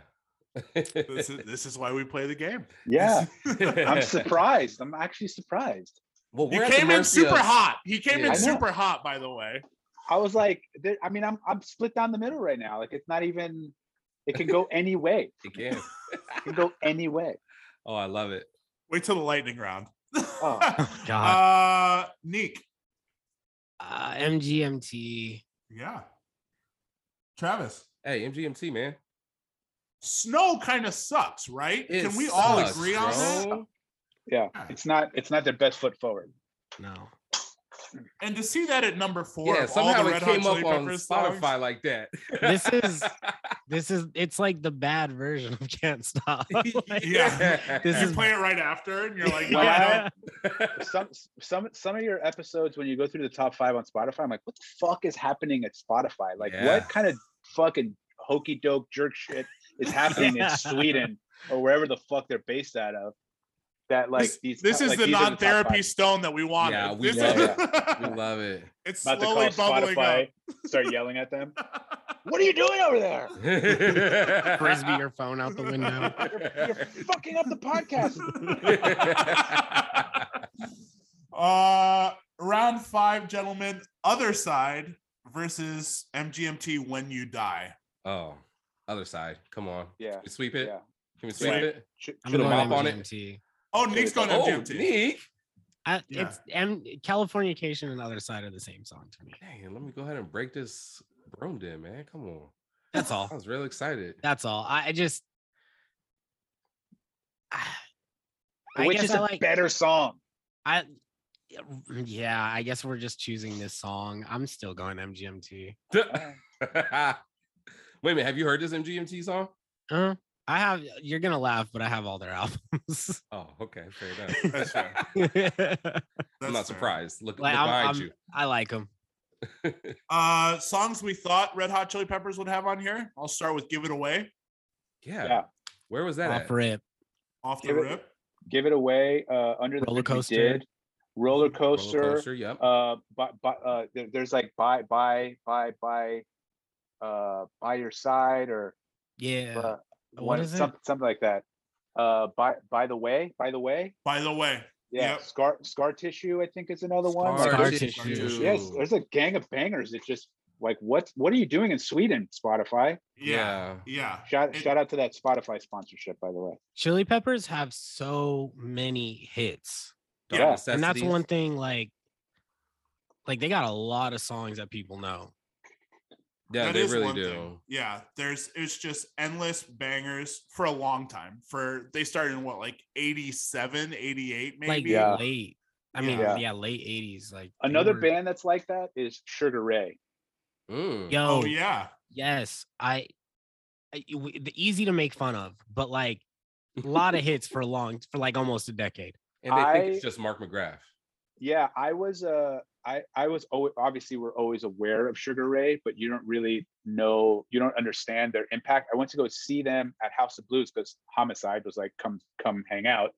[SPEAKER 2] This is this is why we play the game.
[SPEAKER 1] Yeah. I'm surprised. I'm actually surprised.
[SPEAKER 3] well,
[SPEAKER 2] He
[SPEAKER 3] we're at the
[SPEAKER 2] came in super
[SPEAKER 3] of-
[SPEAKER 2] hot. He came
[SPEAKER 3] Yeah.
[SPEAKER 2] in super hot, by the way.
[SPEAKER 1] I was like, I mean, I'm I'm split down the middle right now. Like it's not even. It can go any way.
[SPEAKER 3] He can.
[SPEAKER 1] It can go any way.
[SPEAKER 3] Oh, I love it.
[SPEAKER 2] Wait till the lightning round.
[SPEAKER 1] Oh, God.
[SPEAKER 2] Uh, Neek.
[SPEAKER 5] Uh, MGMT.
[SPEAKER 2] Yeah. Travis.
[SPEAKER 3] Hey, MGMT, man.
[SPEAKER 2] Snow kind of sucks, right?
[SPEAKER 3] It
[SPEAKER 2] Can we all
[SPEAKER 3] sucks,
[SPEAKER 2] agree on that?
[SPEAKER 3] bro.
[SPEAKER 1] yeah. It's not. It's not their best foot forward.
[SPEAKER 5] No.
[SPEAKER 2] And to see that at number four,
[SPEAKER 3] Yeah,
[SPEAKER 2] of all
[SPEAKER 3] somehow
[SPEAKER 2] the
[SPEAKER 3] it
[SPEAKER 2] Red
[SPEAKER 3] came up on Spotify
[SPEAKER 2] songs,
[SPEAKER 3] like that.
[SPEAKER 5] This is- This is it's like the bad version of Can't Stop. Like,
[SPEAKER 2] Yeah.
[SPEAKER 5] This
[SPEAKER 2] you
[SPEAKER 5] is-
[SPEAKER 2] play it right after, and you're like, no,
[SPEAKER 1] When
[SPEAKER 2] I
[SPEAKER 1] I-
[SPEAKER 2] don't.
[SPEAKER 1] some some some of your episodes when you go through the top five on Spotify, I'm like, what the fuck is happening at Spotify? Like,
[SPEAKER 3] Yeah.
[SPEAKER 1] what kind of fucking hokey doke jerk shit is happening in Sweden or wherever the fuck they're based out of? That like
[SPEAKER 2] this,
[SPEAKER 1] these.
[SPEAKER 2] this is
[SPEAKER 1] like,
[SPEAKER 2] the
[SPEAKER 1] these
[SPEAKER 2] non-therapy
[SPEAKER 1] five.
[SPEAKER 2] stone that we want.
[SPEAKER 3] Yeah, we
[SPEAKER 2] This
[SPEAKER 1] love
[SPEAKER 2] is-
[SPEAKER 3] we love it.
[SPEAKER 2] it's
[SPEAKER 1] About to
[SPEAKER 2] slowly
[SPEAKER 1] call
[SPEAKER 2] bubbling
[SPEAKER 1] Spotify,
[SPEAKER 2] up.
[SPEAKER 1] start yelling at them. What are you doing over there?
[SPEAKER 5] Frisbee your phone out the window.
[SPEAKER 1] You're fucking up the podcast.
[SPEAKER 2] Uh, round five, gentlemen. Other side versus MGMT when you die.
[SPEAKER 3] oh, other side. Come on.
[SPEAKER 1] Yeah,
[SPEAKER 3] Can we sweep it?
[SPEAKER 1] yeah.
[SPEAKER 3] Can we sweep
[SPEAKER 2] Yeah.
[SPEAKER 3] it?
[SPEAKER 1] Should,
[SPEAKER 5] I'm
[SPEAKER 3] Should have
[SPEAKER 5] going
[SPEAKER 3] mop on it.
[SPEAKER 5] MGMT.
[SPEAKER 2] Oh, Nick's going
[SPEAKER 3] Oh,
[SPEAKER 2] MGMT.
[SPEAKER 3] Nick.
[SPEAKER 5] I,
[SPEAKER 2] Yeah.
[SPEAKER 5] It's M Californication and other side are the same song to me.
[SPEAKER 3] Dang, let me go ahead and break this broom in, man. Come on.
[SPEAKER 5] That's all.
[SPEAKER 3] I was real excited.
[SPEAKER 5] That's all. I, I just I
[SPEAKER 1] Which
[SPEAKER 5] guess
[SPEAKER 1] is
[SPEAKER 5] I
[SPEAKER 1] a
[SPEAKER 5] like
[SPEAKER 1] better song?
[SPEAKER 5] I yeah, I guess we're just choosing this song. I'm still going MGMT.
[SPEAKER 3] Wait a minute. Have you heard this MGMT song?
[SPEAKER 5] Uh, I have you're gonna laugh, but I have all their albums.
[SPEAKER 3] Oh, okay. Fair enough.
[SPEAKER 2] That's fair.
[SPEAKER 3] I'm not
[SPEAKER 2] fair.
[SPEAKER 3] surprised. Look,
[SPEAKER 5] like
[SPEAKER 3] look
[SPEAKER 5] I'm,
[SPEAKER 3] behind
[SPEAKER 5] I'm-
[SPEAKER 3] you.
[SPEAKER 5] I like them.
[SPEAKER 2] Uh, songs we thought Red Hot Chili Peppers would have on here. I'll start with "Give It Away"
[SPEAKER 3] Yeah.
[SPEAKER 1] Yeah.
[SPEAKER 3] Where was that?
[SPEAKER 5] Off
[SPEAKER 3] at?
[SPEAKER 5] rip.
[SPEAKER 2] off the
[SPEAKER 1] Give it-
[SPEAKER 2] rip.
[SPEAKER 1] Give it away. Uh, under the
[SPEAKER 5] Roller
[SPEAKER 1] Bridge We
[SPEAKER 5] Coaster.
[SPEAKER 1] Did. Roller
[SPEAKER 3] Roller
[SPEAKER 1] coaster.
[SPEAKER 3] coaster. Yep.
[SPEAKER 1] Uh, but but uh, there, there's like by by by by, uh, by your side or
[SPEAKER 5] Yeah.
[SPEAKER 1] uh,
[SPEAKER 5] What
[SPEAKER 1] one-
[SPEAKER 5] is it?
[SPEAKER 1] Something something like that. Uh, by by the way, by the way.
[SPEAKER 2] By the way,
[SPEAKER 1] Yeah,
[SPEAKER 2] Yep.
[SPEAKER 1] scar scar tissue. I think is another one.
[SPEAKER 3] Scar
[SPEAKER 1] Like,
[SPEAKER 5] Scar
[SPEAKER 1] there's-
[SPEAKER 5] tissue.
[SPEAKER 1] Yes, there's a gang of bangers. It's just like what what are you doing in Sweden? Spotify.
[SPEAKER 2] yeah, yeah.
[SPEAKER 1] Shout
[SPEAKER 2] It-
[SPEAKER 1] shout out to that Spotify sponsorship, by the way.
[SPEAKER 5] Chili Peppers have so many hits.
[SPEAKER 3] Dark
[SPEAKER 1] Yeah.
[SPEAKER 5] And that's one thing like like they got a lot of songs that people know.
[SPEAKER 3] Yeah,
[SPEAKER 2] That
[SPEAKER 3] they
[SPEAKER 2] is
[SPEAKER 3] really
[SPEAKER 2] one
[SPEAKER 3] do.
[SPEAKER 2] thing. Yeah, there's it's just endless bangers for a long time. For they started in what like 87, 88 maybe.
[SPEAKER 5] Like
[SPEAKER 1] Yeah.
[SPEAKER 5] late. I mean,
[SPEAKER 1] Yeah.
[SPEAKER 5] yeah, late 80s. Like
[SPEAKER 1] Another
[SPEAKER 5] were-
[SPEAKER 1] band that's like that is Sugar Ray.
[SPEAKER 3] Mm.
[SPEAKER 5] Yo,
[SPEAKER 2] Oh yeah.
[SPEAKER 5] yes. I. the easy to make fun of, but like a lot of hits for long for like almost a decade.
[SPEAKER 3] And they think it's just Mark McGrath.
[SPEAKER 1] Yeah, I was uh I I was always, obviously we're always aware of Sugar Ray, but you don't really know, you don't understand their impact. I went to go see them at House of Blues because Homicide was like, come come hang out.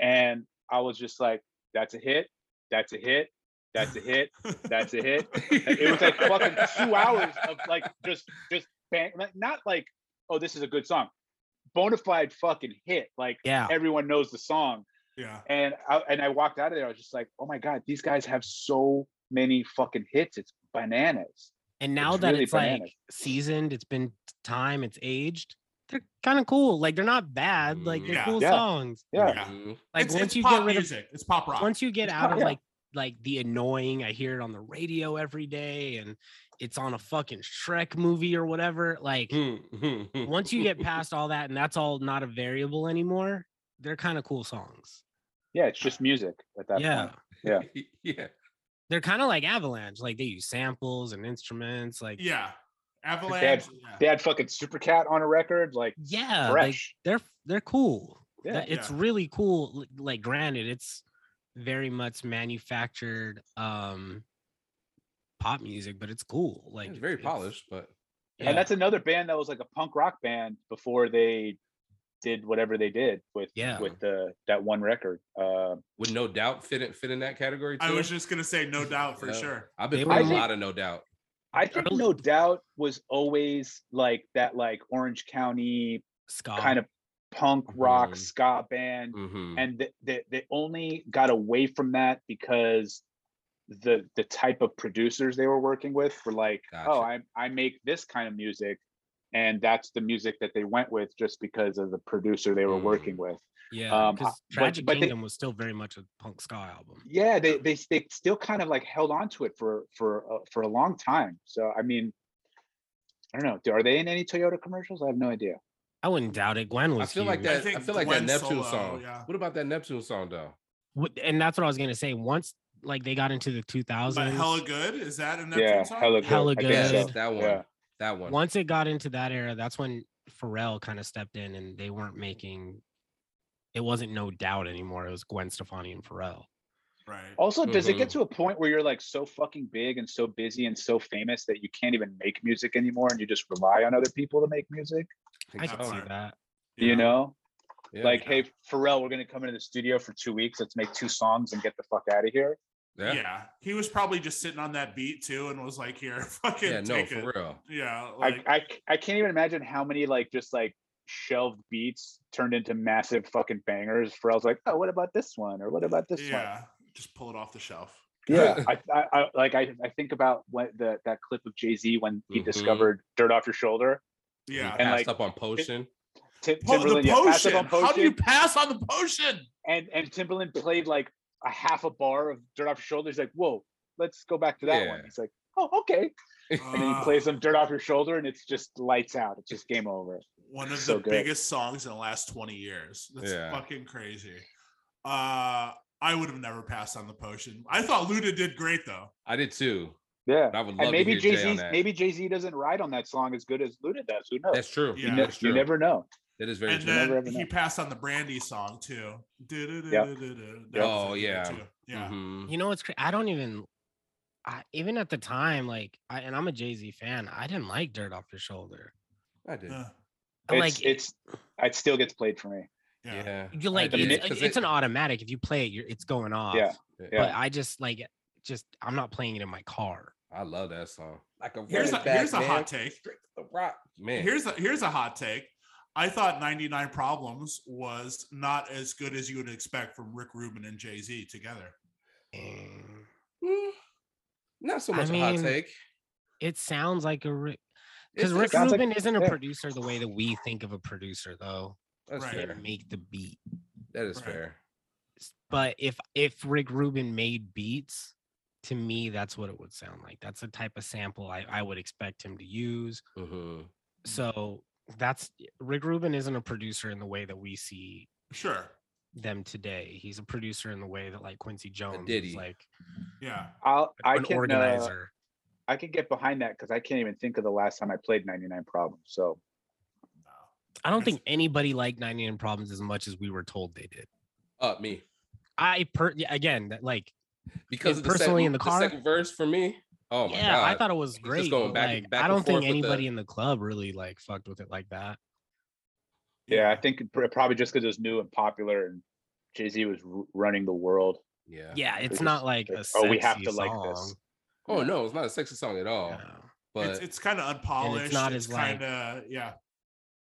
[SPEAKER 1] And I was just like, that's a hit, that's a hit, that's a hit, that's a hit. it was like fucking two hours of like just just bang not like oh this is a good song bona fide fucking hit like
[SPEAKER 5] Yeah.
[SPEAKER 1] everyone knows the song
[SPEAKER 2] yeah.
[SPEAKER 1] and I, and I walked out of there I was just like oh my god these guys have so many fucking hits it's bananas
[SPEAKER 5] And now
[SPEAKER 1] It's
[SPEAKER 5] that
[SPEAKER 1] really
[SPEAKER 5] it's like
[SPEAKER 1] bananas.
[SPEAKER 5] seasoned, it's been time, it's aged. They're kind of cool. Like they're not bad. Like they're
[SPEAKER 2] Yeah.
[SPEAKER 5] cool
[SPEAKER 1] Yeah.
[SPEAKER 5] songs.
[SPEAKER 1] yeah
[SPEAKER 2] Yeah.
[SPEAKER 3] Mhm.
[SPEAKER 5] Like
[SPEAKER 2] it's,
[SPEAKER 5] once
[SPEAKER 2] it's
[SPEAKER 5] you
[SPEAKER 2] pop
[SPEAKER 5] get rid of
[SPEAKER 2] music. it's pop rock.
[SPEAKER 5] once you get
[SPEAKER 1] It's
[SPEAKER 5] out
[SPEAKER 1] pop-
[SPEAKER 5] of
[SPEAKER 1] yeah.
[SPEAKER 5] like like the annoying i hear it on the radio every day and it's on a fucking shrek movie or whatever like
[SPEAKER 3] Mhm.
[SPEAKER 5] once you get past all that and that's all not a variable anymore they're kind of cool songs
[SPEAKER 1] yeah it's just music at that
[SPEAKER 5] yeah
[SPEAKER 1] point yeah.
[SPEAKER 3] yeah.
[SPEAKER 5] they're kind of like avalanche like they use samples and instruments like
[SPEAKER 2] yeah. Avalanche. yeah.
[SPEAKER 1] they had fucking Super Cat on a record like
[SPEAKER 5] yeah like, they're they're cool
[SPEAKER 1] Yeah.
[SPEAKER 5] It's
[SPEAKER 2] Yeah.
[SPEAKER 5] really cool like granted it's very much manufactured um pop music but it's cool like
[SPEAKER 3] It's very
[SPEAKER 5] it's-
[SPEAKER 3] polished, but
[SPEAKER 5] yeah.
[SPEAKER 1] and that's another band that was like a punk rock band before they did whatever they did with
[SPEAKER 5] Yeah.
[SPEAKER 1] with the that one record uh
[SPEAKER 3] would no doubt fit in, fit in that category too.
[SPEAKER 2] I was just gonna say no doubt for
[SPEAKER 3] Yeah.
[SPEAKER 2] sure.
[SPEAKER 3] I've been
[SPEAKER 5] They
[SPEAKER 3] playing a lot of no doubt.
[SPEAKER 1] I think No Doubt was always like that, like Orange County
[SPEAKER 5] ska
[SPEAKER 1] kind of punk rock
[SPEAKER 3] Mhm.
[SPEAKER 1] ska band,
[SPEAKER 3] Mhm.
[SPEAKER 1] and they, they they only got away from that because the the type of producers they were working with were like, oh, I I make this kind of music, and that's the music that they went with just because of the producer they were
[SPEAKER 3] Mm.
[SPEAKER 1] working with.
[SPEAKER 5] Yeah,
[SPEAKER 1] Um,
[SPEAKER 5] because
[SPEAKER 1] but-
[SPEAKER 5] Tragic
[SPEAKER 1] but they-
[SPEAKER 5] Kingdom was still very much a punk ska album.
[SPEAKER 1] Yeah, they they they still kind of like held on to it for for uh, for a long time. So I mean. I don't know. Are they in any Toyota commercials? I have no idea.
[SPEAKER 5] I wouldn't doubt it. Gwen was.
[SPEAKER 3] I feel like
[SPEAKER 5] huge.
[SPEAKER 2] I
[SPEAKER 3] that. I,
[SPEAKER 2] think
[SPEAKER 3] feel like
[SPEAKER 2] Gwen
[SPEAKER 3] that Neptune
[SPEAKER 2] Solo,
[SPEAKER 3] song.
[SPEAKER 2] yeah.
[SPEAKER 3] What about that Neptune song though?
[SPEAKER 5] What- and that's what I was gonna say. Once like they got into the 2000s,
[SPEAKER 2] But hella good. Is that a Neptune
[SPEAKER 1] yeah,
[SPEAKER 2] song?
[SPEAKER 1] hella good.
[SPEAKER 5] Hella
[SPEAKER 1] I think
[SPEAKER 3] Yes,
[SPEAKER 1] so.
[SPEAKER 5] good.
[SPEAKER 3] that one.
[SPEAKER 1] Yeah.
[SPEAKER 3] That one.
[SPEAKER 5] once it got into that era, that's when Pharrell kind of stepped in, and they weren't making. It wasn't no doubt anymore. It was Gwen Stefani and Pharrell.
[SPEAKER 2] Right.
[SPEAKER 1] Also, does it get
[SPEAKER 3] Mhm.
[SPEAKER 1] to a point where you're like so fucking big and so busy and so famous that you can't even make music anymore and you just rely on other people to make music?
[SPEAKER 3] think
[SPEAKER 5] I can see
[SPEAKER 2] Alright.
[SPEAKER 5] that.
[SPEAKER 2] Yeah.
[SPEAKER 1] You know,
[SPEAKER 3] Yeah.
[SPEAKER 1] like, hey, Pharrell, we're gonna come into the studio for two weeks. Let's make two songs and get the fuck out of here.
[SPEAKER 2] Yeah.
[SPEAKER 3] Yeah.
[SPEAKER 2] he was probably just sitting on that beat too, and was like, "Here, fucking
[SPEAKER 3] Yeah, no,
[SPEAKER 2] take
[SPEAKER 3] for
[SPEAKER 2] it."
[SPEAKER 3] real.
[SPEAKER 2] Yeah,
[SPEAKER 1] I,
[SPEAKER 2] like,
[SPEAKER 1] I c- I can't even imagine how many like just like shelved beats turned into massive fucking bangers. For I was like, oh, what about this one or what about this one?
[SPEAKER 2] yeah, just pull it off the shelf.
[SPEAKER 1] Yeah, I, I, I like I, I think about what the that clip of Jay Z when he
[SPEAKER 3] Mhm.
[SPEAKER 1] discovered "Dirt Off Your Shoulder."
[SPEAKER 2] Yeah,
[SPEAKER 1] And,
[SPEAKER 3] Passed
[SPEAKER 1] like,
[SPEAKER 3] up on potion.
[SPEAKER 1] Tim,
[SPEAKER 2] Po- the
[SPEAKER 1] Timbaland, yeah, pass up
[SPEAKER 2] potion.
[SPEAKER 1] on
[SPEAKER 2] How do you pass on the potion?
[SPEAKER 1] and and Timbaland played like a half a bar of "Dirt Off Your Shoulder." He's like, "Whoa, let's go back to that one."
[SPEAKER 3] Yeah.
[SPEAKER 1] He's like, "Oh, okay," and then
[SPEAKER 2] Ah.
[SPEAKER 1] he plays some "Dirt Off Your Shoulder," and it's just lights out. It's just game over.
[SPEAKER 2] one of
[SPEAKER 1] So
[SPEAKER 2] the
[SPEAKER 1] good.
[SPEAKER 2] biggest songs in the last 20 years. That's
[SPEAKER 3] Yeah.
[SPEAKER 2] fucking crazy. Uh I would have never passed on the potion. I thought Luda did great though.
[SPEAKER 3] I did too.
[SPEAKER 1] Yeah,
[SPEAKER 3] I would love
[SPEAKER 1] and maybe
[SPEAKER 3] to hear
[SPEAKER 1] Jay
[SPEAKER 3] Jay on
[SPEAKER 1] Z
[SPEAKER 3] that.
[SPEAKER 1] maybe Jay Z doesn't ride on that song as good as Luda does. Who knows?
[SPEAKER 3] That's true.
[SPEAKER 2] Yeah.
[SPEAKER 1] you, ne-
[SPEAKER 3] That's
[SPEAKER 1] you never know.
[SPEAKER 3] That is very
[SPEAKER 2] and
[SPEAKER 3] true.
[SPEAKER 2] then he passed on the Brandy song too.
[SPEAKER 1] Yep.
[SPEAKER 3] Oh, yeah.
[SPEAKER 2] too. Yeah.
[SPEAKER 3] Mhm.
[SPEAKER 5] You know what's cra- I don't even I, even at the time, like, I, and I'm a Jay Z fan. I didn't like "Dirt Off Your Shoulder."
[SPEAKER 3] I did.
[SPEAKER 2] Yeah.
[SPEAKER 5] I
[SPEAKER 1] It's,
[SPEAKER 5] like
[SPEAKER 1] it's it still gets played for me.
[SPEAKER 2] Yeah.
[SPEAKER 3] Yeah.
[SPEAKER 5] you like
[SPEAKER 3] I did,
[SPEAKER 5] it's,
[SPEAKER 3] 'cause
[SPEAKER 5] it's
[SPEAKER 3] it-
[SPEAKER 5] an automatic. If you play it, you're, it's going off.
[SPEAKER 1] Yeah,
[SPEAKER 5] But. I just like just I'm not playing it in my car.
[SPEAKER 3] I love that song. Like a
[SPEAKER 2] Here's a
[SPEAKER 3] back,
[SPEAKER 2] here's a
[SPEAKER 3] man.
[SPEAKER 2] hot take.
[SPEAKER 3] Straight the rock, man.
[SPEAKER 2] Here's a here's a hot take. I thought 99 Problems was not as good as you would expect from Rick Rubin and Jay Z together.
[SPEAKER 3] Mm, not so
[SPEAKER 5] I
[SPEAKER 3] much a hot
[SPEAKER 5] mean,
[SPEAKER 3] take.
[SPEAKER 5] it sounds like a Rick because Rick
[SPEAKER 1] sounds like-
[SPEAKER 5] Rubin isn't a
[SPEAKER 1] yeah.
[SPEAKER 5] producer the way that we think of a producer, though.
[SPEAKER 3] That's
[SPEAKER 2] Right.
[SPEAKER 3] Fair.
[SPEAKER 5] make the beat.
[SPEAKER 3] That is
[SPEAKER 2] Right.
[SPEAKER 3] fair.
[SPEAKER 5] But if if Rick Rubin made beats, to me, that's what it would sound like. That's the type of sample I, I would expect him to use.
[SPEAKER 3] hmm
[SPEAKER 5] So that's Rick Rubin isn't a producer in the way that we see
[SPEAKER 2] Sure.
[SPEAKER 5] them today. He's a producer in the way that like Quincy Jones
[SPEAKER 3] Diddy.
[SPEAKER 5] is like
[SPEAKER 2] Yeah.
[SPEAKER 1] I'll I
[SPEAKER 5] an
[SPEAKER 1] can uh,
[SPEAKER 5] organizer.
[SPEAKER 1] I can get behind that because I can't even think of the last time I played 99 Problems. So
[SPEAKER 5] I don't think anybody liked 99 Problems as much as we were told they did.
[SPEAKER 3] Uh, me.
[SPEAKER 5] I per again that like
[SPEAKER 3] Because of the
[SPEAKER 5] personally
[SPEAKER 3] second,
[SPEAKER 5] in the car?
[SPEAKER 3] second verse for me. Oh my god.
[SPEAKER 5] yeah,
[SPEAKER 3] god.
[SPEAKER 5] I thought it was
[SPEAKER 3] just
[SPEAKER 5] great.
[SPEAKER 3] going back-
[SPEAKER 5] like,
[SPEAKER 3] back
[SPEAKER 5] I don't think
[SPEAKER 3] forth with the-
[SPEAKER 5] anybody in the club really like fucked with it like that.
[SPEAKER 1] yeah, I think probably just because it was new and popular and Jay Z was r- running the world.
[SPEAKER 3] Yeah.
[SPEAKER 5] Yeah, it's
[SPEAKER 1] just
[SPEAKER 5] not like a
[SPEAKER 1] like, oh, we have
[SPEAKER 5] sexy
[SPEAKER 1] to like this.
[SPEAKER 3] Oh no, it's not a sexy song at all.
[SPEAKER 5] Yeah.
[SPEAKER 3] But
[SPEAKER 2] it's it's kind of unpolished.
[SPEAKER 5] It's not
[SPEAKER 2] it's
[SPEAKER 5] as,
[SPEAKER 2] kind of yeah.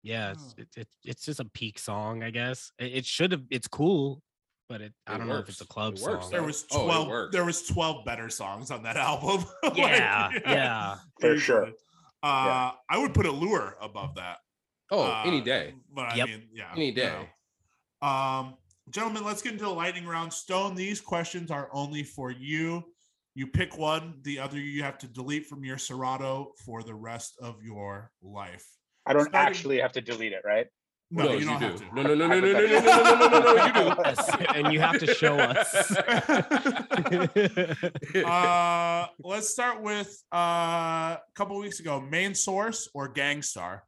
[SPEAKER 5] Yeah, it's
[SPEAKER 2] Oh.
[SPEAKER 5] it, it, it's just a peak song, I guess. It, it should have. It's cool, but it, I
[SPEAKER 3] It
[SPEAKER 5] don't know if it's a club
[SPEAKER 3] It works,
[SPEAKER 5] song.
[SPEAKER 2] There was
[SPEAKER 3] Oh,
[SPEAKER 2] twelve.
[SPEAKER 3] works.
[SPEAKER 2] there was twelve better songs on that album. Like,
[SPEAKER 5] yeah, yeah.
[SPEAKER 1] For sure.
[SPEAKER 2] easily. Uh, I would put Allure above that.
[SPEAKER 3] oh, any
[SPEAKER 2] Uh,
[SPEAKER 3] day.
[SPEAKER 2] But I
[SPEAKER 5] Yep.
[SPEAKER 2] mean, yeah,
[SPEAKER 3] Any
[SPEAKER 2] you
[SPEAKER 3] day.
[SPEAKER 2] know. Um, gentlemen, let's get into the lightning round. Stone, these questions are only for you. You pick one, the other you have to delete from your Serato for the rest of your life.
[SPEAKER 1] I don't
[SPEAKER 2] Starting-
[SPEAKER 1] actually have to delete it, right?
[SPEAKER 2] No, you
[SPEAKER 3] you
[SPEAKER 2] don't
[SPEAKER 3] do.
[SPEAKER 2] have to.
[SPEAKER 3] No, no, no, no, no, no, no, no, no, no, no, no, no, you do.
[SPEAKER 5] Yes, and you have to show us.
[SPEAKER 2] uh, let's start with uh, a couple weeks ago. Main source or Gang Starr?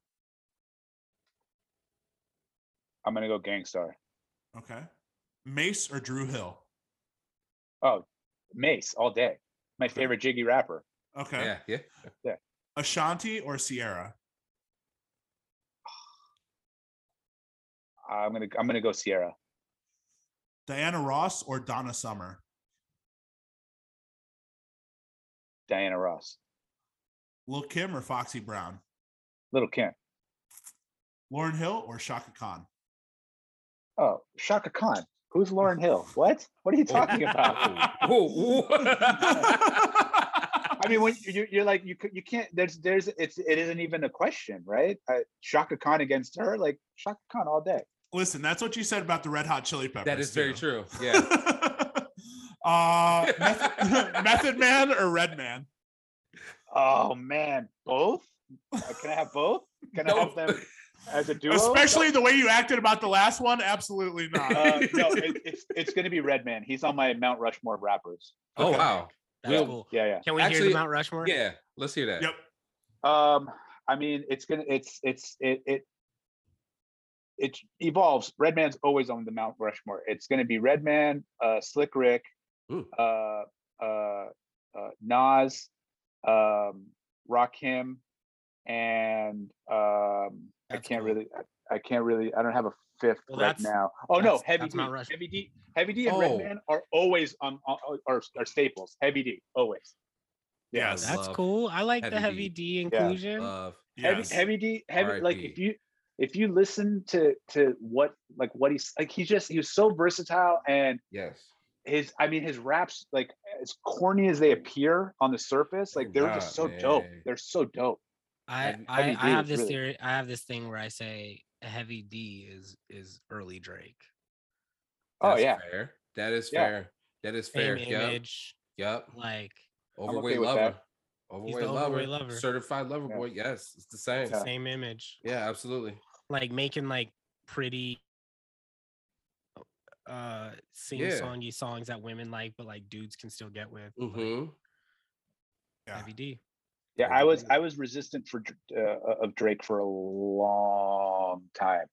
[SPEAKER 1] I'm gonna go Gang Starr.
[SPEAKER 2] Okay. Mace or Dru Hill?
[SPEAKER 1] Oh, Mace all day. My favorite Jiggy rapper.
[SPEAKER 2] Okay.
[SPEAKER 3] Yeah, yeah.
[SPEAKER 2] Ashanti or Ciara?
[SPEAKER 1] I'm gonna I'm gonna go Ciara.
[SPEAKER 2] Diana Ross or Donna Summer?
[SPEAKER 1] Diana Ross.
[SPEAKER 2] Lil Kim or Foxy Brown?
[SPEAKER 1] Little Kim.
[SPEAKER 2] Lauryn Hill or Chaka Khan?
[SPEAKER 1] Oh, Chaka Khan. Who's Lauryn Hill? What? What are you talking about?
[SPEAKER 3] Whoa, whoa.
[SPEAKER 1] I mean, when you, you're like you you can't. There's there's it's it isn't even a question, right? Uh, Chaka Khan against her, like Chaka Khan all day.
[SPEAKER 2] Listen, that's what you said about the Red Hot Chili Peppers.
[SPEAKER 3] that is very true. Yeah.
[SPEAKER 2] uh, Method, Method Man or Redman?
[SPEAKER 1] Oh man, both? Uh, Can I have both? Can I have them as a duo?
[SPEAKER 2] Especially the way you acted about the last one. Absolutely not.
[SPEAKER 1] Uh, no, it, it's it's gonna be Redman. He's on my Mount Rushmore of rappers.
[SPEAKER 3] Oh
[SPEAKER 2] Okay.
[SPEAKER 3] wow.
[SPEAKER 5] That's cool.
[SPEAKER 1] Yeah, yeah.
[SPEAKER 5] Can we hear
[SPEAKER 3] Actually,
[SPEAKER 5] the Mount Rushmore?
[SPEAKER 3] Yeah, let's hear that.
[SPEAKER 2] yep.
[SPEAKER 1] Um, I mean, it's gonna, it's, it's, it, it, it evolves. Redman's always on the Mount Rushmore. It's gonna be Redman, uh, Slick Rick,
[SPEAKER 3] Ooh.
[SPEAKER 1] uh, uh, uh, Nas, um, Rakim, and um, I can't
[SPEAKER 5] cool.
[SPEAKER 1] really, I can't really. I don't have a fifth
[SPEAKER 5] Well,
[SPEAKER 1] right now. Oh no, Heavy D, Heavy D, Heavy D, and
[SPEAKER 3] Oh.
[SPEAKER 1] Redman are always on, on are, are staples. Heavy D, always. Yeah,
[SPEAKER 2] Yes.
[SPEAKER 5] That's
[SPEAKER 3] Love
[SPEAKER 5] cool. I like the
[SPEAKER 3] Heavy
[SPEAKER 5] heavy
[SPEAKER 3] D.
[SPEAKER 5] D inclusion.
[SPEAKER 3] Love.
[SPEAKER 1] heavy,
[SPEAKER 2] Yes.
[SPEAKER 1] heavy D, heavy. Like if you if you listen to to what like what he's like, he's just he was so versatile and
[SPEAKER 3] Yes.
[SPEAKER 1] his I mean his raps like as corny as they appear on the surface, like they're just so
[SPEAKER 3] Nah,
[SPEAKER 1] dope. They're so dope.
[SPEAKER 5] I
[SPEAKER 3] Heavy-
[SPEAKER 5] I,
[SPEAKER 1] Heavy
[SPEAKER 5] I
[SPEAKER 1] D
[SPEAKER 5] have this
[SPEAKER 1] really-
[SPEAKER 5] theory. I have this thing where I say a heavy D is is early Drake.
[SPEAKER 1] Oh,
[SPEAKER 3] That's
[SPEAKER 1] yeah.
[SPEAKER 3] fair. That is
[SPEAKER 1] Yeah.
[SPEAKER 3] fair. That is fair.
[SPEAKER 5] Same
[SPEAKER 3] Yep.
[SPEAKER 5] image,
[SPEAKER 3] Yep.
[SPEAKER 5] like
[SPEAKER 3] Overweight
[SPEAKER 1] with
[SPEAKER 3] lover.
[SPEAKER 1] That.
[SPEAKER 3] Overweight,
[SPEAKER 5] the
[SPEAKER 3] lover.
[SPEAKER 5] overweight lover.
[SPEAKER 3] Certified lover
[SPEAKER 1] Yeah.
[SPEAKER 3] boy. Yes, it's the same.
[SPEAKER 1] Yeah.
[SPEAKER 5] same image,
[SPEAKER 3] Yeah, absolutely.
[SPEAKER 5] like making like pretty uh sing
[SPEAKER 3] Yeah.
[SPEAKER 5] songy songs that women like, but like dudes can still get with.
[SPEAKER 3] Mm-hmm.
[SPEAKER 2] Yeah.
[SPEAKER 5] Heavy D.
[SPEAKER 1] Yeah, I was I was resistant for uh, of Drake for a long time,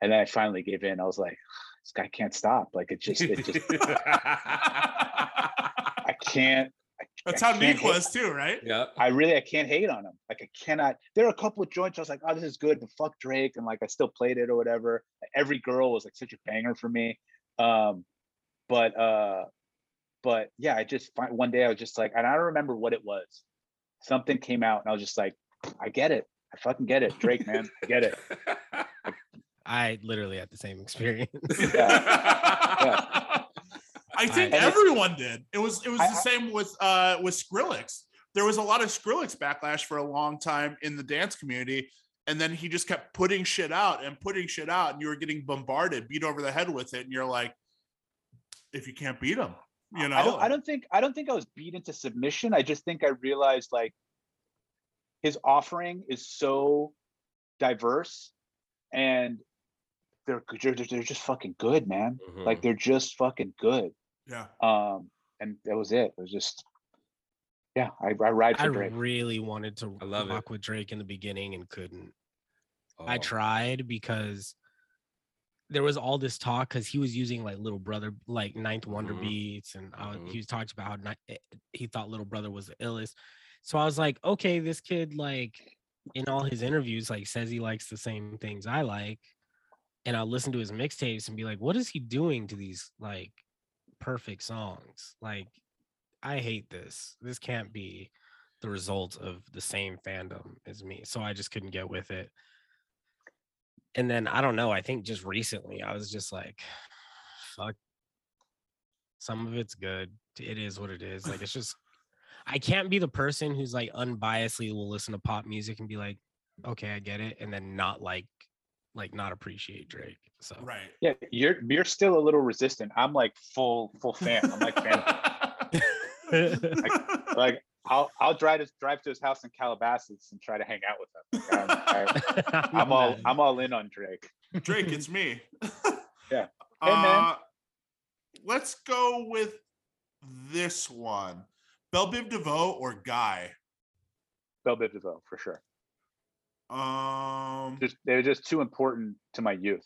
[SPEAKER 1] and then I finally gave in. I was like, this guy can't stop. Like it just it just I can't. I,
[SPEAKER 2] That's
[SPEAKER 1] I
[SPEAKER 2] how
[SPEAKER 1] can't
[SPEAKER 2] Meek was too, right?
[SPEAKER 3] Yeah.
[SPEAKER 1] I really I can't hate on him. Like I cannot. There are a couple of joints I was like, oh, this is good, but fuck Drake, and like I still played it or whatever. Every girl was like such a banger for me. Um, but uh, but yeah, I just find one day I was just like, and I don't remember what it was. Something came out, and I was just like, I get it. I fucking get it, Drake, man. I get it.
[SPEAKER 5] I literally had the same experience.
[SPEAKER 2] I think
[SPEAKER 1] And it's-
[SPEAKER 2] everyone did. It was it was
[SPEAKER 1] I-
[SPEAKER 2] the same with uh with Skrillex. There was a lot of Skrillex backlash for a long time in the dance community, and then he just kept putting shit out and putting shit out, and you were getting bombarded, beat over the head with it, and you're like, if you can't beat him, you know,
[SPEAKER 1] I don't, I don't think I don't think I was beat into submission. I just think I realized like his offering is so diverse and they're they're, they're just fucking good, man. Like
[SPEAKER 3] Mhm.
[SPEAKER 1] they're just fucking good.
[SPEAKER 2] Yeah.
[SPEAKER 1] Um and that was it. It was just yeah, I, I ride
[SPEAKER 5] I
[SPEAKER 1] for Drake.
[SPEAKER 5] really wanted to
[SPEAKER 3] I love it.
[SPEAKER 5] with Drake in the beginning and couldn't. I
[SPEAKER 3] Oh,
[SPEAKER 5] tried because there was all this talk because he was using like little brother like ninth wonder
[SPEAKER 3] Mhm.
[SPEAKER 5] beats and I was-
[SPEAKER 3] Mhm.
[SPEAKER 5] he was talked about how Ni- eh, he thought little brother was the illest so i was like okay this kid like in all his interviews like says he likes the same things i like and i'll listen to his mixtapes and be like what is he doing to these like perfect songs like i hate this this can't be the result of the same fandom as me so i just couldn't get with it and then I don't know. I think just recently I was just like, fuck. Some of it's good. It is what it is. Like it's just I can't be the person who's like unbiasedly will listen to pop music and be like, okay, I get it, and then not like like not appreciate Drake. So
[SPEAKER 2] Right.
[SPEAKER 1] Yeah, you're you're still a little resistant. I'm like full full fan. I'm like fan. like I'll I'll drive to drive to his house in Calabasas and try to hang out with him. Um, I, I'm all I'm all in on Drake.
[SPEAKER 2] Drake, it's me.
[SPEAKER 1] Yeah. Hey, man.
[SPEAKER 2] Uh, let's go with this one. Bell Biv DeVoe or Guy?
[SPEAKER 1] Bell Biv DeVoe for sure.
[SPEAKER 2] Um,
[SPEAKER 1] Just they're just too important to my youth.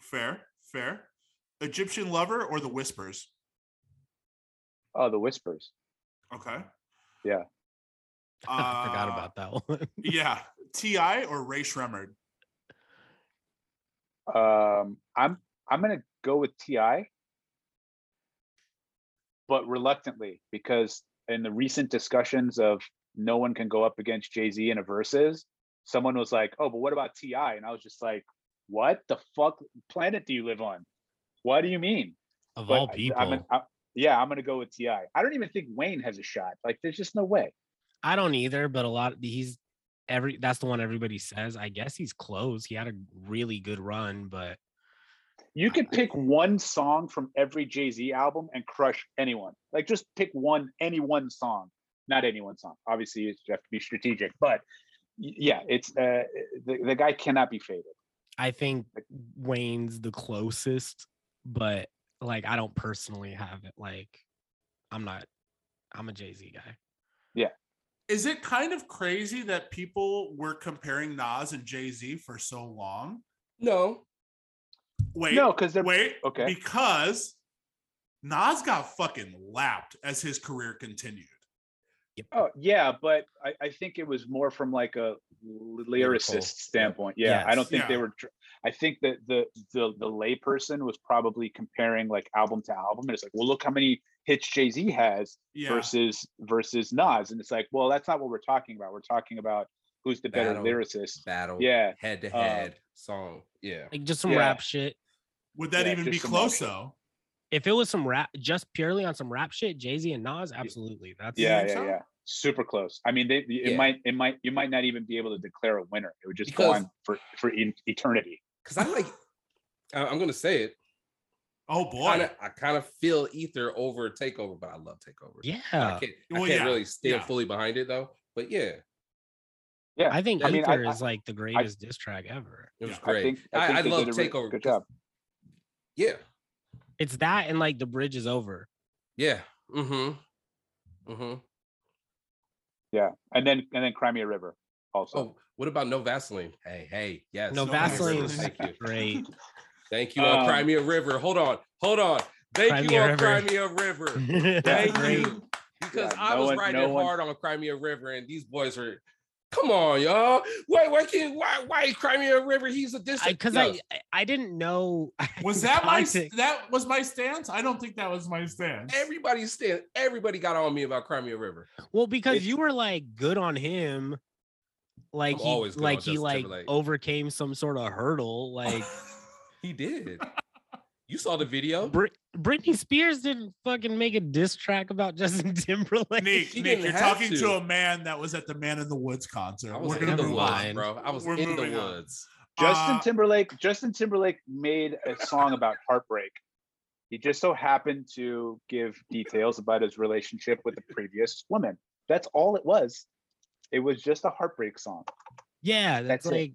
[SPEAKER 2] fair, fair. Egyptian Lover or The Whispers?
[SPEAKER 1] Oh, the whispers.
[SPEAKER 2] Okay.
[SPEAKER 1] Yeah.
[SPEAKER 5] I forgot
[SPEAKER 2] Uh,
[SPEAKER 5] about that one.
[SPEAKER 2] Yeah. T.I. or Rae Sremmurd?
[SPEAKER 1] Um, I'm I'm gonna go with T.I., but reluctantly because in the recent discussions of no one can go up against Jay Z in a verses, someone was like, "Oh, but what about T.I.?" And I was just like, "What the fuck planet do you live on? What do you mean?"
[SPEAKER 5] of
[SPEAKER 1] But
[SPEAKER 5] all people,
[SPEAKER 1] I'm an- I- yeah, I'm gonna go with Ti. I don't even think Wayne has a shot. Like, there's just no way.
[SPEAKER 5] I don't either, but a lot he's every that's the one everybody says. I guess he's close. He had a really good run, but
[SPEAKER 1] You could pick one song from every Jay Z album and crush anyone. Like just pick one, any one song, not any one song. Obviously, you have to be strategic, but yeah, it's uh, the, the guy cannot be faded.
[SPEAKER 5] I think Wayne's the closest, but like I don't personally have it. Like I'm not I'm a Jay-Z guy. Yeah.
[SPEAKER 2] Is it kind of crazy that people were comparing Nas and Jay Z for so long?
[SPEAKER 3] No.
[SPEAKER 2] Wait,
[SPEAKER 1] no, because they're
[SPEAKER 2] wait,
[SPEAKER 1] okay.
[SPEAKER 2] because Nas got fucking lapped as his career continued.
[SPEAKER 1] Oh yeah, but I, I think it was more from like a lyricist
[SPEAKER 5] Lyrical.
[SPEAKER 1] standpoint. Yeah, I don't
[SPEAKER 5] Yes.
[SPEAKER 1] think they were. tr- I think that the the the layperson was probably comparing like album to album, and it's like, well, look how many hits Jay Z has
[SPEAKER 2] Yeah.
[SPEAKER 1] versus versus Nas, and it's like, well, that's not what we're talking about. We're talking about who's the better lyricist.
[SPEAKER 3] Battle.
[SPEAKER 1] Yeah,
[SPEAKER 3] Head to head song. Yeah.
[SPEAKER 5] Like just some
[SPEAKER 1] Yeah.
[SPEAKER 5] rap shit.
[SPEAKER 2] Would that
[SPEAKER 1] Yeah,
[SPEAKER 2] even be close though?
[SPEAKER 5] If it was some rap, just purely on some rap shit, Jay Z and Nas, absolutely. That's
[SPEAKER 1] yeah, yeah,
[SPEAKER 2] so?
[SPEAKER 1] yeah. Super close. I mean, they, it
[SPEAKER 3] Yeah.
[SPEAKER 1] might, it might, you might not even be able to declare a winner. It would just go on for for in, eternity.
[SPEAKER 3] Because I'm like, I- I'm gonna say it.
[SPEAKER 2] Oh boy.
[SPEAKER 3] Kinda, I kind of feel Ether over Takeover, but I love Takeover. I
[SPEAKER 5] yeah.
[SPEAKER 3] can't, I can't
[SPEAKER 2] yeah,
[SPEAKER 3] really stand
[SPEAKER 2] yeah.
[SPEAKER 3] fully behind it though. But yeah,
[SPEAKER 1] Yeah,
[SPEAKER 5] I think
[SPEAKER 1] I mean, I-
[SPEAKER 5] Ether
[SPEAKER 1] I-
[SPEAKER 5] is like the greatest diss track ever.
[SPEAKER 3] it was
[SPEAKER 2] Yeah.
[SPEAKER 1] I
[SPEAKER 3] great.
[SPEAKER 1] think
[SPEAKER 3] I,
[SPEAKER 1] I, think
[SPEAKER 3] I,
[SPEAKER 1] they
[SPEAKER 3] love
[SPEAKER 1] did a re-
[SPEAKER 3] Takeover.
[SPEAKER 1] Good
[SPEAKER 3] 'cause-
[SPEAKER 1] job.
[SPEAKER 3] Yeah,
[SPEAKER 5] It's that and like the bridge is over.
[SPEAKER 3] yeah. Mm-hmm. Mm-hmm.
[SPEAKER 1] Yeah, and then and then Cry Me a River also.
[SPEAKER 3] Oh, what about No Vaseline? Hey, hey, yes.
[SPEAKER 5] No
[SPEAKER 2] No
[SPEAKER 5] Vaseline
[SPEAKER 2] Vaseline.
[SPEAKER 3] Thank you.
[SPEAKER 5] Great.
[SPEAKER 3] Thank you on
[SPEAKER 1] Um,
[SPEAKER 3] Cry Me a River. Hold on, hold on. Thank you
[SPEAKER 5] Crimea
[SPEAKER 3] on
[SPEAKER 5] River.
[SPEAKER 3] Cry Me
[SPEAKER 5] a
[SPEAKER 3] River.
[SPEAKER 5] Thank
[SPEAKER 3] you. Because
[SPEAKER 1] Yeah,
[SPEAKER 3] I
[SPEAKER 1] no
[SPEAKER 3] was
[SPEAKER 1] one-
[SPEAKER 3] riding
[SPEAKER 1] no one-
[SPEAKER 3] hard on Cry Me a River, and these boys are. Come on, y'all. Why? Why can't? Why? Why Cry Me a River? He's a distant.
[SPEAKER 5] Because I, I I didn't know.
[SPEAKER 2] was
[SPEAKER 5] the
[SPEAKER 2] that my that was my stance? I don't think that was my stance.
[SPEAKER 3] Everybody stand. Everybody got on me about Cry Me a River.
[SPEAKER 5] Well, because
[SPEAKER 1] It's-
[SPEAKER 5] you were like good on him, like
[SPEAKER 3] I'm
[SPEAKER 5] he
[SPEAKER 3] always
[SPEAKER 5] like he like
[SPEAKER 3] Timberlake.
[SPEAKER 5] overcame some sort of hurdle. Like
[SPEAKER 3] He did. you saw the video.
[SPEAKER 5] Brit- Britney Spears didn't fucking make a diss track about Justin Timberlake.
[SPEAKER 2] Nick,
[SPEAKER 3] She
[SPEAKER 2] Nick,
[SPEAKER 3] didn't
[SPEAKER 2] you're
[SPEAKER 3] have
[SPEAKER 2] talking to.
[SPEAKER 3] to.
[SPEAKER 2] a man that was at the Man in the Woods concert.
[SPEAKER 3] I was
[SPEAKER 2] We're
[SPEAKER 3] in
[SPEAKER 2] gonna
[SPEAKER 3] the
[SPEAKER 2] move
[SPEAKER 3] woods, bro. I was
[SPEAKER 2] We're
[SPEAKER 3] in the
[SPEAKER 2] moving on.
[SPEAKER 3] woods.
[SPEAKER 1] Justin
[SPEAKER 2] Uh,
[SPEAKER 1] Timberlake. Justin Timberlake made a song about heartbreak. He just so happened to give details about his relationship with the previous woman. That's all it was. It was just a heartbreak song.
[SPEAKER 5] Yeah, that's,
[SPEAKER 1] That's it.
[SPEAKER 5] like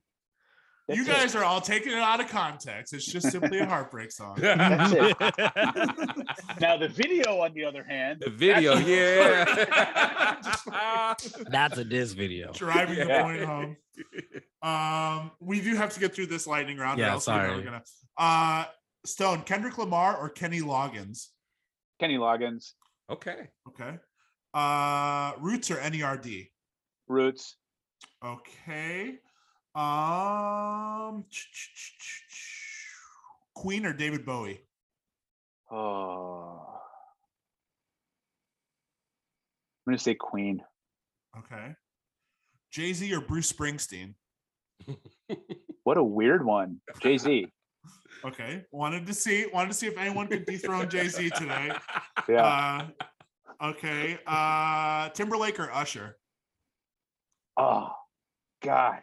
[SPEAKER 1] That's
[SPEAKER 2] you
[SPEAKER 1] it.
[SPEAKER 2] guys are all taking it out of context. It's just simply a heartbreak song.
[SPEAKER 1] That's it. Now the video, on the other hand,
[SPEAKER 3] The video, yeah.
[SPEAKER 5] that's a diss video.
[SPEAKER 2] Driving the point home. Um, we do have to get through this lightning round.
[SPEAKER 5] Yeah,
[SPEAKER 2] else we're
[SPEAKER 5] sorry.
[SPEAKER 2] Gonna, uh, Stone, Kendrick Lamar or Kenny Loggins?
[SPEAKER 1] Kenny Loggins,
[SPEAKER 3] okay.
[SPEAKER 2] Okay. Uh, Roots or NERD?
[SPEAKER 1] Roots,
[SPEAKER 2] Okay. Um, Queen or David Bowie?
[SPEAKER 1] Oh, I'm gonna say Queen.
[SPEAKER 2] Okay. Jay Z or Bruce Springsteen?
[SPEAKER 1] What a weird one. Jay Z.
[SPEAKER 2] Okay. Wanted to see wanted to see if anyone could dethrone Jay Z today.
[SPEAKER 1] Yeah.
[SPEAKER 2] Uh, okay. Uh, Timberlake or Usher?
[SPEAKER 1] oh, God.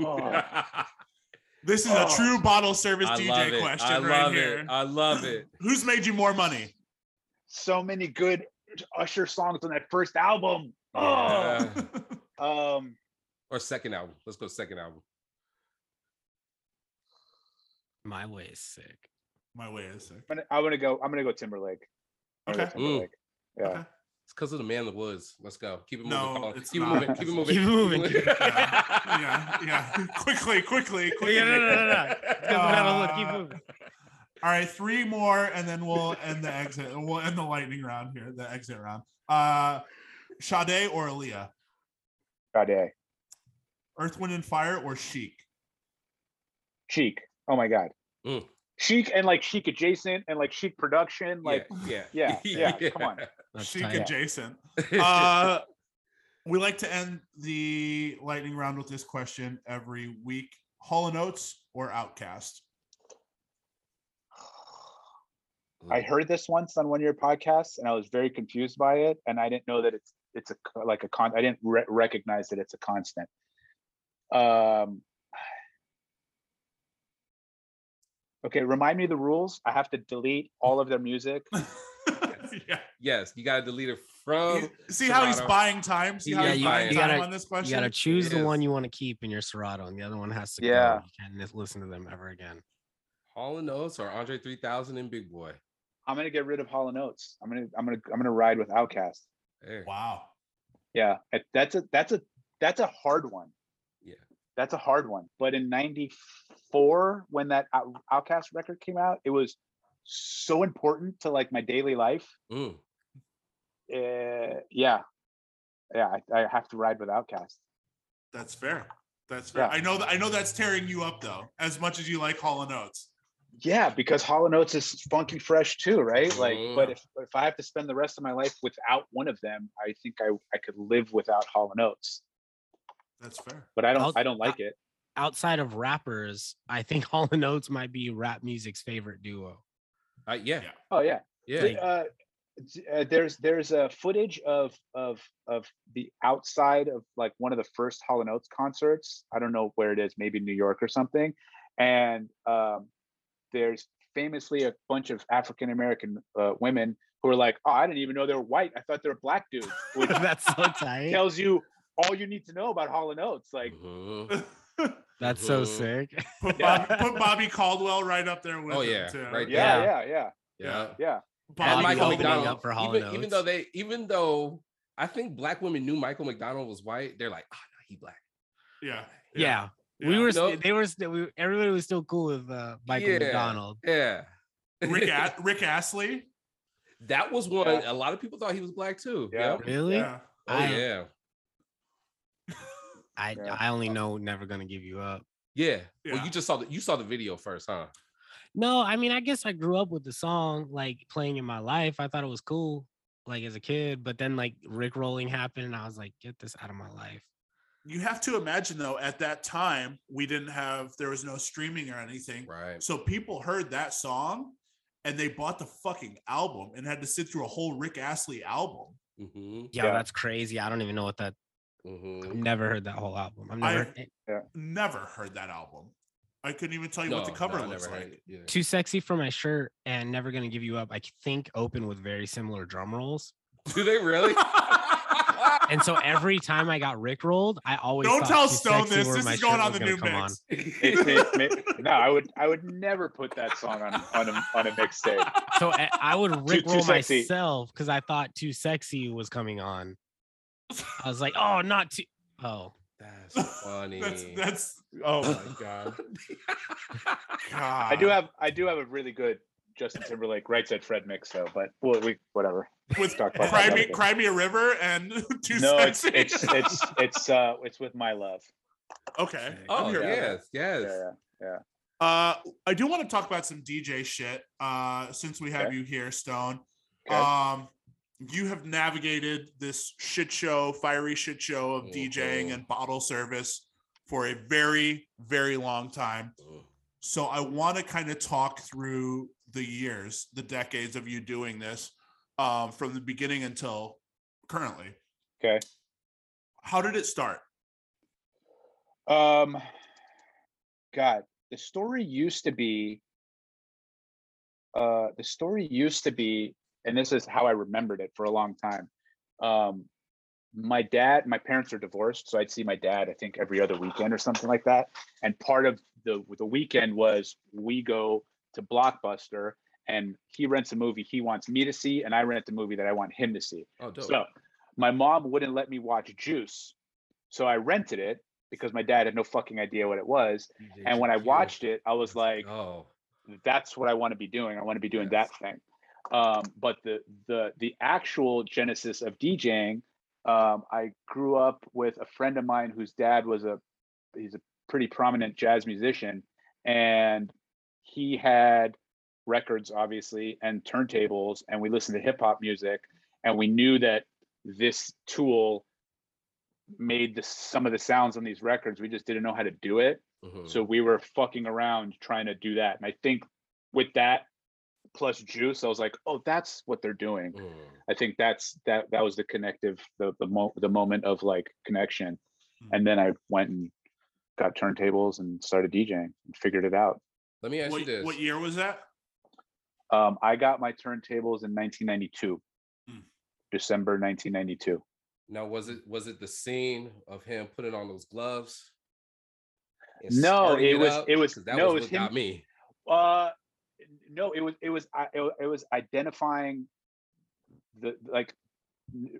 [SPEAKER 1] Oh.
[SPEAKER 2] This is
[SPEAKER 1] Oh.
[SPEAKER 2] a true bottle service
[SPEAKER 3] I love
[SPEAKER 2] DJ
[SPEAKER 3] it.
[SPEAKER 2] question
[SPEAKER 3] I
[SPEAKER 2] right
[SPEAKER 3] love
[SPEAKER 2] here.
[SPEAKER 3] it. I love it.
[SPEAKER 2] Who's made you more money?
[SPEAKER 1] So many good Usher songs on that first album. Oh.
[SPEAKER 3] Yeah.
[SPEAKER 1] Um,
[SPEAKER 3] Or second album. Let's go second album.
[SPEAKER 5] My way is sick.
[SPEAKER 2] My way is sick.
[SPEAKER 1] I'm gonna, I'm gonna go. I'm gonna go Timberlake. I'm gonna go
[SPEAKER 2] Okay.
[SPEAKER 1] Timberlake. Yeah.
[SPEAKER 2] Okay.
[SPEAKER 3] It's because of the man in the woods. Let's go. Keep it moving.
[SPEAKER 2] No,
[SPEAKER 3] Colin.
[SPEAKER 2] it's
[SPEAKER 3] keep
[SPEAKER 2] not.
[SPEAKER 3] it moving. Keep it moving.
[SPEAKER 5] Keep it moving.
[SPEAKER 2] Yeah, yeah. quickly, quickly, quickly.
[SPEAKER 5] Yeah, no, no, no, no. Let's get the battle, look, keep
[SPEAKER 2] Uh,
[SPEAKER 5] moving.
[SPEAKER 2] All right, three more, and then we'll end the exit. We'll end the lightning round here, the exit round. Uh Sade or Aaliyah?
[SPEAKER 1] Sade.
[SPEAKER 2] Earth, Wind, and Fire or Chic?
[SPEAKER 1] Chic. Oh my God.
[SPEAKER 3] Mm.
[SPEAKER 1] Chic and like chic adjacent and like chic production. Like
[SPEAKER 3] yeah,
[SPEAKER 1] yeah, yeah, come on.
[SPEAKER 5] That's
[SPEAKER 2] Chic
[SPEAKER 5] tight.
[SPEAKER 2] adjacent. Uh, we like to end the lightning round with this question every week. Hall and Oates or OutKast?
[SPEAKER 1] I heard this once on one of your podcasts, and I was very confused by it, and I didn't know that it's it's a like a con. I didn't re- recognize that it's a constant. Um. Okay, remind me the rules. I have to delete all of their music.
[SPEAKER 2] yeah.
[SPEAKER 3] yes, you gotta delete it from.
[SPEAKER 2] See how he's buying time? See how
[SPEAKER 3] Yeah,
[SPEAKER 2] he's
[SPEAKER 3] you-
[SPEAKER 2] buying
[SPEAKER 3] you
[SPEAKER 2] time
[SPEAKER 5] gotta-
[SPEAKER 2] on this question.
[SPEAKER 5] You gotta choose the
[SPEAKER 3] Yes.
[SPEAKER 5] one you want to keep in your Serato, and the other one has to
[SPEAKER 1] Yeah.
[SPEAKER 5] go. You can't listen to them ever again.
[SPEAKER 3] Hall and Oates or Andre 3000 and Big Boi.
[SPEAKER 1] I'm gonna get rid of Hall and Oates. I'm gonna I'm gonna I'm gonna ride with OutKast.
[SPEAKER 3] There.
[SPEAKER 2] Wow.
[SPEAKER 1] Yeah, that's a that's a that's a hard one.
[SPEAKER 3] Yeah.
[SPEAKER 1] That's a hard one. But in '94, when that OutKast record came out, it was so important to like my daily life.
[SPEAKER 3] Mm.
[SPEAKER 1] Uh, yeah, yeah, I, I have to ride with OutKast.
[SPEAKER 2] That's fair. That's fair.
[SPEAKER 1] Yeah.
[SPEAKER 2] I know that I know that's tearing you up though, as much as you like Hall and Oates.
[SPEAKER 1] Yeah, because Hall and Oates is funky fresh too, right? Like, but
[SPEAKER 3] Mhm.
[SPEAKER 1] if if I have to spend the rest of my life without one of them, I think I I could live without Hall and Oates.
[SPEAKER 2] That's fair.
[SPEAKER 1] But I don't
[SPEAKER 5] I'll-
[SPEAKER 1] I don't like it.
[SPEAKER 5] Outside of rappers, I think Hall and Oates might be rap music's favorite duo.
[SPEAKER 3] Uh, yeah,
[SPEAKER 2] Yeah.
[SPEAKER 1] Oh yeah.
[SPEAKER 3] yeah.
[SPEAKER 1] The, uh, uh, there's there's a footage of of of the outside of like one of the first Hall and Oates concerts. I don't know where it is, maybe New York or something. And um, there's famously a bunch of African American uh, women who are like, "Oh, I didn't even know they were white. I thought they were black dudes," which
[SPEAKER 5] That's so tight.
[SPEAKER 1] tells you all you need to know about Hall and Oates. Like,
[SPEAKER 3] Mhm.
[SPEAKER 5] That's so sick.
[SPEAKER 2] Put
[SPEAKER 1] Yeah.
[SPEAKER 2] Bobby, put Bobby Caldwell right up there with
[SPEAKER 3] Oh,
[SPEAKER 2] him,
[SPEAKER 3] yeah,
[SPEAKER 2] too.
[SPEAKER 3] right
[SPEAKER 1] yeah,
[SPEAKER 5] Yeah.
[SPEAKER 1] yeah, yeah,
[SPEAKER 3] Yeah.
[SPEAKER 1] yeah.
[SPEAKER 3] And
[SPEAKER 2] Bobby
[SPEAKER 3] Michael
[SPEAKER 2] Caldwell.
[SPEAKER 3] McDonald.
[SPEAKER 5] up for Hall
[SPEAKER 3] even, even though they, even though I think black women knew Michael McDonald was white, they're like, oh no, he black.
[SPEAKER 2] Yeah.
[SPEAKER 5] Yeah. We
[SPEAKER 2] Yeah.
[SPEAKER 5] were,
[SPEAKER 3] You know?
[SPEAKER 5] st- they were, still, we, everybody was still cool with uh, Michael
[SPEAKER 3] Yeah.
[SPEAKER 5] McDonald.
[SPEAKER 3] Yeah.
[SPEAKER 2] Rick A- Rick Astley.
[SPEAKER 3] that was one.
[SPEAKER 1] Yeah.
[SPEAKER 3] A lot of people thought he was black too.
[SPEAKER 1] Yeah.
[SPEAKER 3] Yep.
[SPEAKER 5] Really?
[SPEAKER 2] Yeah.
[SPEAKER 3] Oh
[SPEAKER 5] I-
[SPEAKER 3] yeah.
[SPEAKER 5] I,
[SPEAKER 1] Yeah.
[SPEAKER 5] I only know Never Gonna Give You Up.
[SPEAKER 3] Yeah. Well, you just saw the you saw the video first, huh?
[SPEAKER 5] No, I mean, I guess I grew up with the song like playing in my life. I thought it was cool, like as a kid. But then like Rick rolling happened, and I was like, get this out of my life.
[SPEAKER 2] You have to imagine though, at that time, we didn't have there was no streaming or anything.
[SPEAKER 3] Right.
[SPEAKER 2] So people heard that song and they bought the fucking album and had to sit through a whole Rick Astley album.
[SPEAKER 3] Mm-hmm.
[SPEAKER 5] Yeah,
[SPEAKER 1] Yeah.
[SPEAKER 5] that's crazy. I don't even know what that. I've
[SPEAKER 3] Mm-hmm.
[SPEAKER 5] never heard that whole album. I've
[SPEAKER 2] I-
[SPEAKER 5] never. eh,
[SPEAKER 2] Never heard that album. I couldn't even tell you what the cover
[SPEAKER 3] no, I
[SPEAKER 2] looks like.
[SPEAKER 5] Too sexy for my shirt and never gonna give you up. I think open with very similar drum rolls.
[SPEAKER 3] Do they really?
[SPEAKER 5] And so every time I got Rick rolled, I always
[SPEAKER 2] Don't tell Stone this. This is going on the new mix.
[SPEAKER 1] It- it- it- no, I would I would never put that song on on a on a mixtape.
[SPEAKER 5] So I, I would
[SPEAKER 1] Too-
[SPEAKER 5] Rick roll myself because I thought Too Sexy was coming on. I was like, oh, not too. Oh,
[SPEAKER 3] That's funny.
[SPEAKER 2] That's that's oh my
[SPEAKER 3] god.
[SPEAKER 2] god.
[SPEAKER 1] I do have I do have a really good Justin Timberlake right said Fred mix though, but well, we whatever.
[SPEAKER 2] with
[SPEAKER 1] talk about
[SPEAKER 2] Cry
[SPEAKER 1] that
[SPEAKER 2] Me. Cry Me a River and Too
[SPEAKER 1] no, it's it's it's it's uh it's with my love.
[SPEAKER 2] okay.
[SPEAKER 3] Oh
[SPEAKER 2] I'm here for
[SPEAKER 3] yes, yes.
[SPEAKER 1] Yeah, yeah.
[SPEAKER 2] Uh, I do want to talk about some DJ shit. Uh, since we have
[SPEAKER 1] Okay.
[SPEAKER 2] you here, Stone.
[SPEAKER 1] Okay.
[SPEAKER 2] Um, you have navigated this shit show, fiery shit show of DJing
[SPEAKER 3] Mhm.
[SPEAKER 2] and bottle service for a very, very long time.
[SPEAKER 3] Mm.
[SPEAKER 2] So I want to kind of talk through the years, the decades of you doing this, um, from the beginning until currently.
[SPEAKER 1] Okay.
[SPEAKER 2] How did it start?
[SPEAKER 1] Um God, the story used to be uh the story used to be, and this is how I remembered it for a long time. Um my dad, my parents are divorced, so I'd see my dad, I think every other weekend or something like that. And part of the the weekend was we go to Blockbuster and he rents a movie he wants me to see, and I rent the movie that I want him to see.
[SPEAKER 3] Oh, dope.
[SPEAKER 1] So my mom wouldn't let me watch Juice. So I rented it because my dad had no fucking idea what it was. And when I watched it, I was like,
[SPEAKER 3] go.
[SPEAKER 1] that's what I want to be doing. I want to be doing
[SPEAKER 3] Yes.
[SPEAKER 1] that thing. Um, but the the the actual genesis of DJing, um, I grew up with a friend of mine whose dad was a he's a pretty prominent jazz musician, and he had records obviously and turntables, and we listened to hip hop music, and we knew that this tool made the, some of the sounds on these records. We just didn't know how to do it.
[SPEAKER 3] Mhm.
[SPEAKER 1] So we were fucking around trying to do that. And I think with that plus juice, I was like, oh, that's what they're doing.
[SPEAKER 3] Mm.
[SPEAKER 1] I think that's that that was the connective, the the mo- the moment of like connection.
[SPEAKER 2] Mhm.
[SPEAKER 1] And then I went and got turntables and started DJing and figured it out.
[SPEAKER 3] Let me ask
[SPEAKER 2] What,
[SPEAKER 3] you this.
[SPEAKER 2] what year was that?
[SPEAKER 1] Um, I got my turntables in 1992,
[SPEAKER 2] Mm.
[SPEAKER 1] December 1992.
[SPEAKER 3] Now, was it was it the scene of him putting on those gloves?
[SPEAKER 1] No,
[SPEAKER 3] stirring
[SPEAKER 1] it was-
[SPEAKER 3] up?
[SPEAKER 1] it was-
[SPEAKER 3] 'Cause that
[SPEAKER 1] no, it
[SPEAKER 3] was
[SPEAKER 1] was
[SPEAKER 3] what got
[SPEAKER 1] him-
[SPEAKER 3] me.
[SPEAKER 1] Uh, no, it was it was I- it, was identifying the like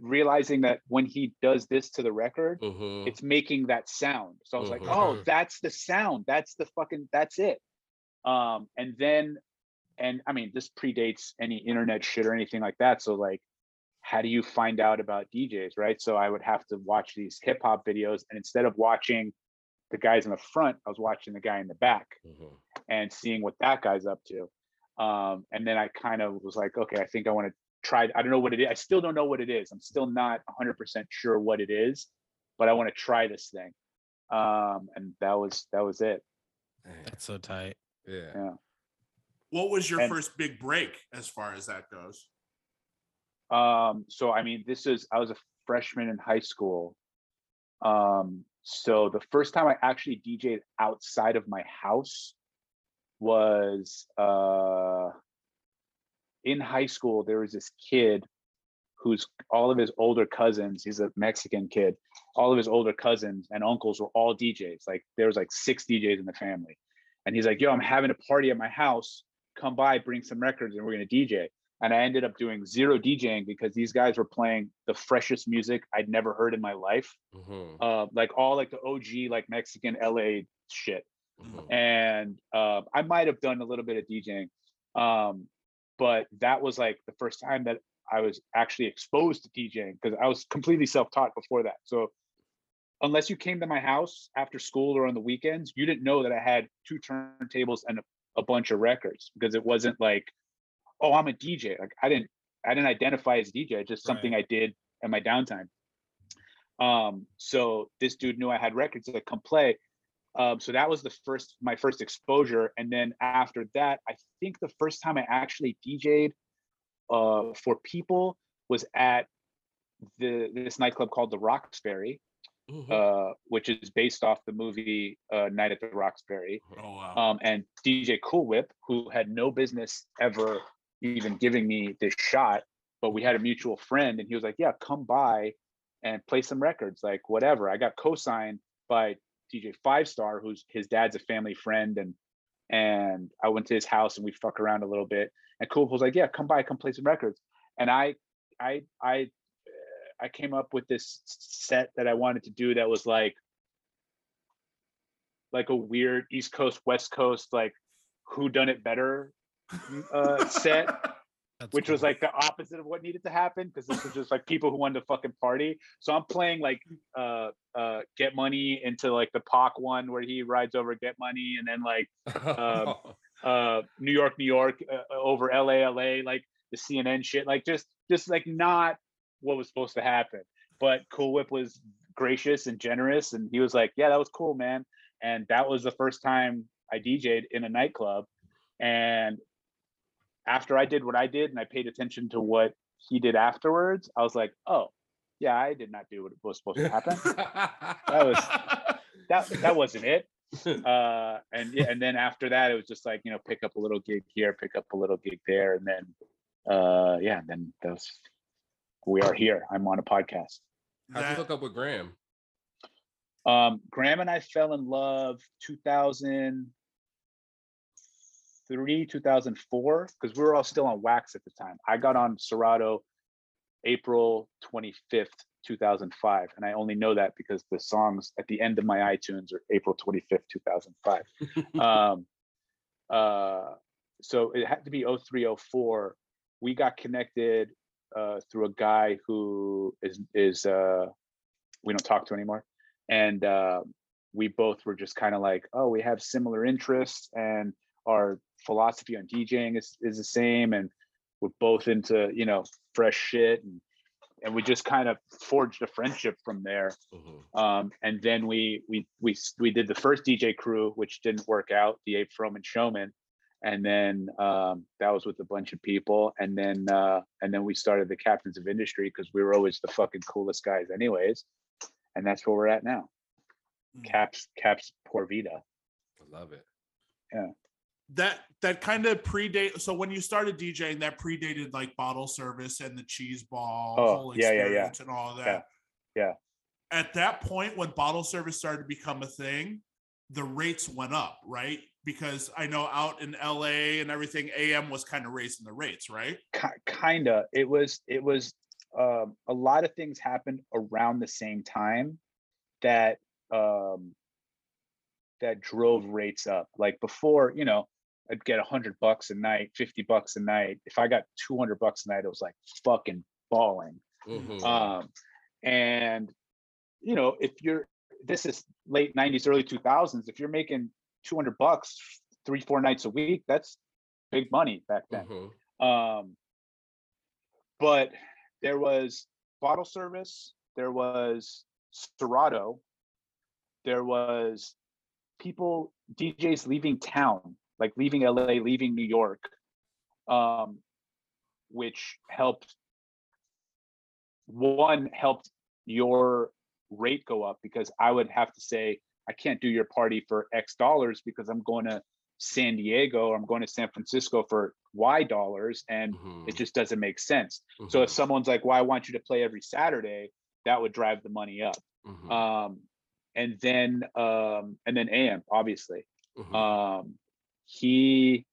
[SPEAKER 1] realizing that when he does this to the record,
[SPEAKER 3] Mhm.
[SPEAKER 1] it's making that sound. So I was like,
[SPEAKER 3] Mhm.
[SPEAKER 1] oh, that's the sound. That's the fucking that's it. Um, and then and I mean this predates any internet shit or anything like that. So like how do you find out about DJs, right? So I would have to watch these hip hop videos and instead of watching the guys in the front, I was watching the guy in the back
[SPEAKER 3] Mhm.
[SPEAKER 1] And seeing what that guy's up to. Um, and then I kind of was like, okay, I think I want to try. I don't know what it is. I still don't know what it is. I'm still not 100% sure what it is, but I want to try this thing. Um, and that was that was it.
[SPEAKER 5] That's so tight.
[SPEAKER 3] yeah.
[SPEAKER 1] Yeah.
[SPEAKER 2] What was your
[SPEAKER 1] And-
[SPEAKER 2] first big break as far as that goes?
[SPEAKER 1] Um, so I mean, this is I was a freshman in high school. Um, so the first time I actually DJ'd outside of my house was uh in high school. There was this kid who's all of his older cousins, he's a Mexican kid, all of his older cousins and uncles were all DJs. Like there was like six DJs in the family. And he's like, yo, I'm having a party at my house. Come by, bring some records, and we're gonna DJ and I ended up doing zero DJing because these guys were playing the freshest music I'd never heard in my life,
[SPEAKER 3] Mhm.
[SPEAKER 1] uh, like all like the OG like Mexican LA shit.
[SPEAKER 3] Mhm.
[SPEAKER 1] And uh, I might have done a little bit of DJing, um, but that was like the first time that I was actually exposed to DJing because I was completely self-taught before that. So unless you came to my house after school or on the weekends, you didn't know that I had two turntables and a, a bunch of records because it wasn't like oh i'm a dj like i didn't i didn't identify as dj it's just something i did in my downtime um so this dude knew i had records that come play um so that was the first my first exposure and then after that i think the first time i actually dj'd uh for people was at the this nightclub called the roxbury
[SPEAKER 3] Mhm.
[SPEAKER 1] uh which is based off the movie uh night at the roxbury
[SPEAKER 2] Oh wow.
[SPEAKER 1] um, and DJ Cool Whip, who had no business ever even giving me this shot, but we had a mutual friend, and he was like, "Yeah, come by and play some records, like whatever." I got co-signed by DJ Five Star, who's his dad's a family friend, and and I went to his house and we fuck around a little bit. And Cool was like, "Yeah, come by, come play some records." And I, I, I, I came up with this set that I wanted to do that was like like a weird East Coast, West Coast, like who done it better uh, set,
[SPEAKER 5] That's
[SPEAKER 1] which was like the opposite of what needed to happen because this was just like people who wanted to fucking party. So I'm playing like uh uh Get Money into like the Pac one where he rides over Get Money and then like um, uh New York, New York uh, over LA, LA, like the CNN shit, like just just like not what was supposed to happen. But Cool Whip was gracious and generous, and he was like, "Yeah, that was cool, man." And that was the first time I DJ'd in a nightclub. And after I did what I did, and I paid attention to what he did afterwards, I was like, "Oh, yeah, I did not do what was supposed to happen. that was that that wasn't it." uh and yeah and then after that it was just like you know pick up a little gig here pick up a little gig there and then uh yeah then those we are here i'm on a podcast
[SPEAKER 3] How'd you hook up with Graham?
[SPEAKER 1] um graham and i fell in love 2003 2004 because we were all still on wax at the time. I got on serato april 25th 2005 and i only know that because the songs at the end of my itunes are april 25th 2005 um uh so it had to be 0304 we got connected uh through a guy who is is uh we don't talk to anymore. And uh we both were just kind of like oh we have similar interests and our philosophy on djing is is the same and we're both into you know fresh shit and and we just kind of forged a friendship from there
[SPEAKER 3] Mhm.
[SPEAKER 1] um, and then we we we we did the first DJ crew, which didn't work out, the Ape Froman Showman, and then um, that was with a bunch of people, and then uh, and then we started the Captains of Industry because we were always the fucking coolest guys, anyways, and that's where we're at now.
[SPEAKER 2] Mm.
[SPEAKER 1] Caps Caps Por Vida.
[SPEAKER 3] I love it.
[SPEAKER 2] That that kind of predate so when you started DJing that predated like bottle service and the cheese ball
[SPEAKER 1] Oh,
[SPEAKER 2] whole
[SPEAKER 1] yeah, yeah, yeah.
[SPEAKER 2] experience and all that.
[SPEAKER 1] yeah.
[SPEAKER 2] At that point when bottle service started to become a thing, the rates went up, right? Because I know out in LA and everything, AM was kind of raising the rates, right?
[SPEAKER 1] Ki- kinda. It was it was um, a lot of things happened around the same time that um, that drove rates up. Like before, you know, I'd get a hundred bucks a night, fifty bucks a night. If I got two hundred bucks a night, it was like fucking balling.
[SPEAKER 3] Mhm.
[SPEAKER 1] Um, and you know, if you're this is late 90s, early 2000s, if you're making 200 bucks three, four nights a week, that's big money back then.
[SPEAKER 3] Mhm.
[SPEAKER 1] Um, but there was bottle service, there was Serato, there was people, DJs leaving town, like leaving LA, leaving New York, um, which helped. One helped your rate go up because I would have to say, I can't do your party for X dollars because I'm going to San Diego or I'm going to San Francisco for Y dollars and
[SPEAKER 3] Mhm.
[SPEAKER 1] it just doesn't make sense. So if
[SPEAKER 3] Mhm.
[SPEAKER 1] someone's like, "Well, I want you to play every Saturday," that would drive the money up.
[SPEAKER 3] Mhm.
[SPEAKER 1] Um, and then um, and then AM obviously.
[SPEAKER 3] Mhm.
[SPEAKER 1] Um, he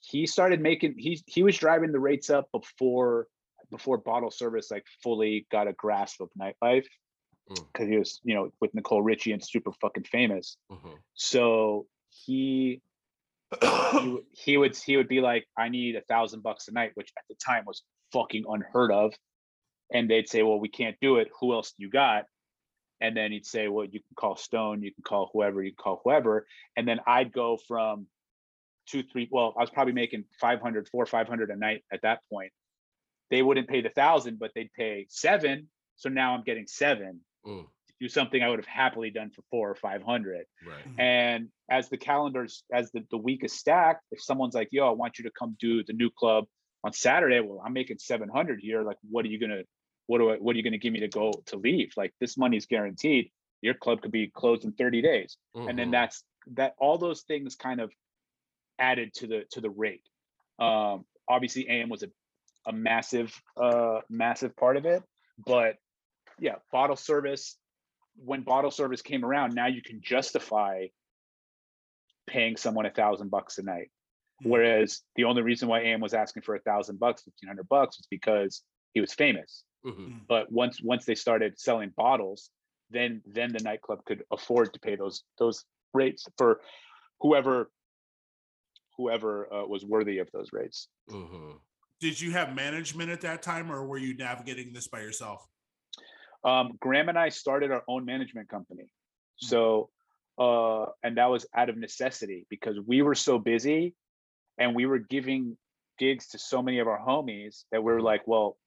[SPEAKER 1] he started making he he was driving the rates up before before bottle service like fully got a grasp of nightlife
[SPEAKER 3] Mm.
[SPEAKER 1] because he was you know with Nicole Richie and super fucking famous.
[SPEAKER 3] Mhm.
[SPEAKER 1] So he he, would- he would he would be like, I need a thousand bucks a night, which at the time was fucking unheard of. And they'd say, Well, we can't do it. Who else do you got? And then he'd say, Well, you can call Stone, you can call whoever, you can call whoever. And then I'd go from two, three. Well, I was probably making 500, four, 500 a night at that point. They wouldn't pay the thousand, but they'd pay seven. So now I'm getting seven
[SPEAKER 3] Mm.
[SPEAKER 1] to do something I would have happily done for four or 500.
[SPEAKER 3] Right.
[SPEAKER 1] And as the calendars, as the, the week is stacked, if someone's like, yo, I want you to come do the new club on Saturday, well, I'm making 700 here. Like, what are you gonna, what do I, what are you gonna give me to go to leave? Like this money's guaranteed. Your club could be closed in 30 days. And then
[SPEAKER 3] Mhm.
[SPEAKER 1] that's that all those things kind of added to the to the rate. Um obviously AM was a, a massive uh massive part of it, but yeah, bottle service when bottle service came around, now you can justify paying someone a thousand bucks a night.
[SPEAKER 2] Mhm.
[SPEAKER 1] Whereas the only reason why AM was asking for a thousand bucks, fifteen hundred bucks, was because he was famous.
[SPEAKER 3] Mhm.
[SPEAKER 1] But once once they started selling bottles, then then the nightclub could afford to pay those those rates for whoever whoever uh, was worthy of those rates.
[SPEAKER 3] Mhm.
[SPEAKER 2] Did you have management at that time, or were you navigating this by yourself?
[SPEAKER 1] um, Graham and I started our own management company. So, uh, and that was out of necessity because we were so busy and we were giving gigs to so many of our homies that we were
[SPEAKER 3] Mhm.
[SPEAKER 1] like, well,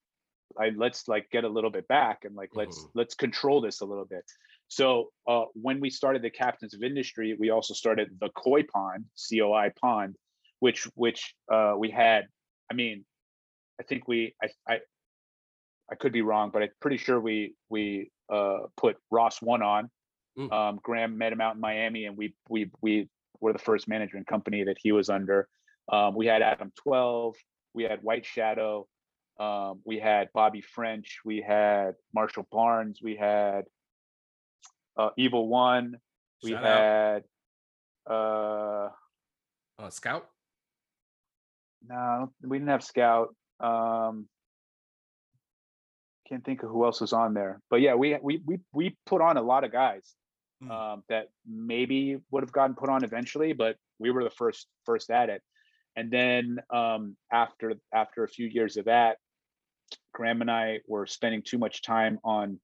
[SPEAKER 1] I, let's like get a little bit back and like let's
[SPEAKER 3] Mhm.
[SPEAKER 1] let's control this a little bit. So uh, when we started the Captains of Industry, we also started the Koi Pond, COI Pond, which which uh, we had. I mean, I think we I, I I could be wrong, but I'm pretty sure we we uh, put Ross one on.
[SPEAKER 3] Mm.
[SPEAKER 1] Um, Graham met him out in Miami, and we we we were the first management company that he was under. Um, we had Adam Twelve, we had White Shadow, um, we had Bobby French, we had Marshall Barnes, we had uh, Evil One, we
[SPEAKER 3] Shout out.
[SPEAKER 1] had uh,
[SPEAKER 3] Uh, Scout.
[SPEAKER 1] no, we didn't have Scout. Um, can't think of who else was on there, but yeah, we we we we put on a lot of guys
[SPEAKER 2] Mm.
[SPEAKER 1] um, that maybe would have gotten put on eventually, but we were the first first at it. And then um, after after a few years of that, Graham and I were spending too much time on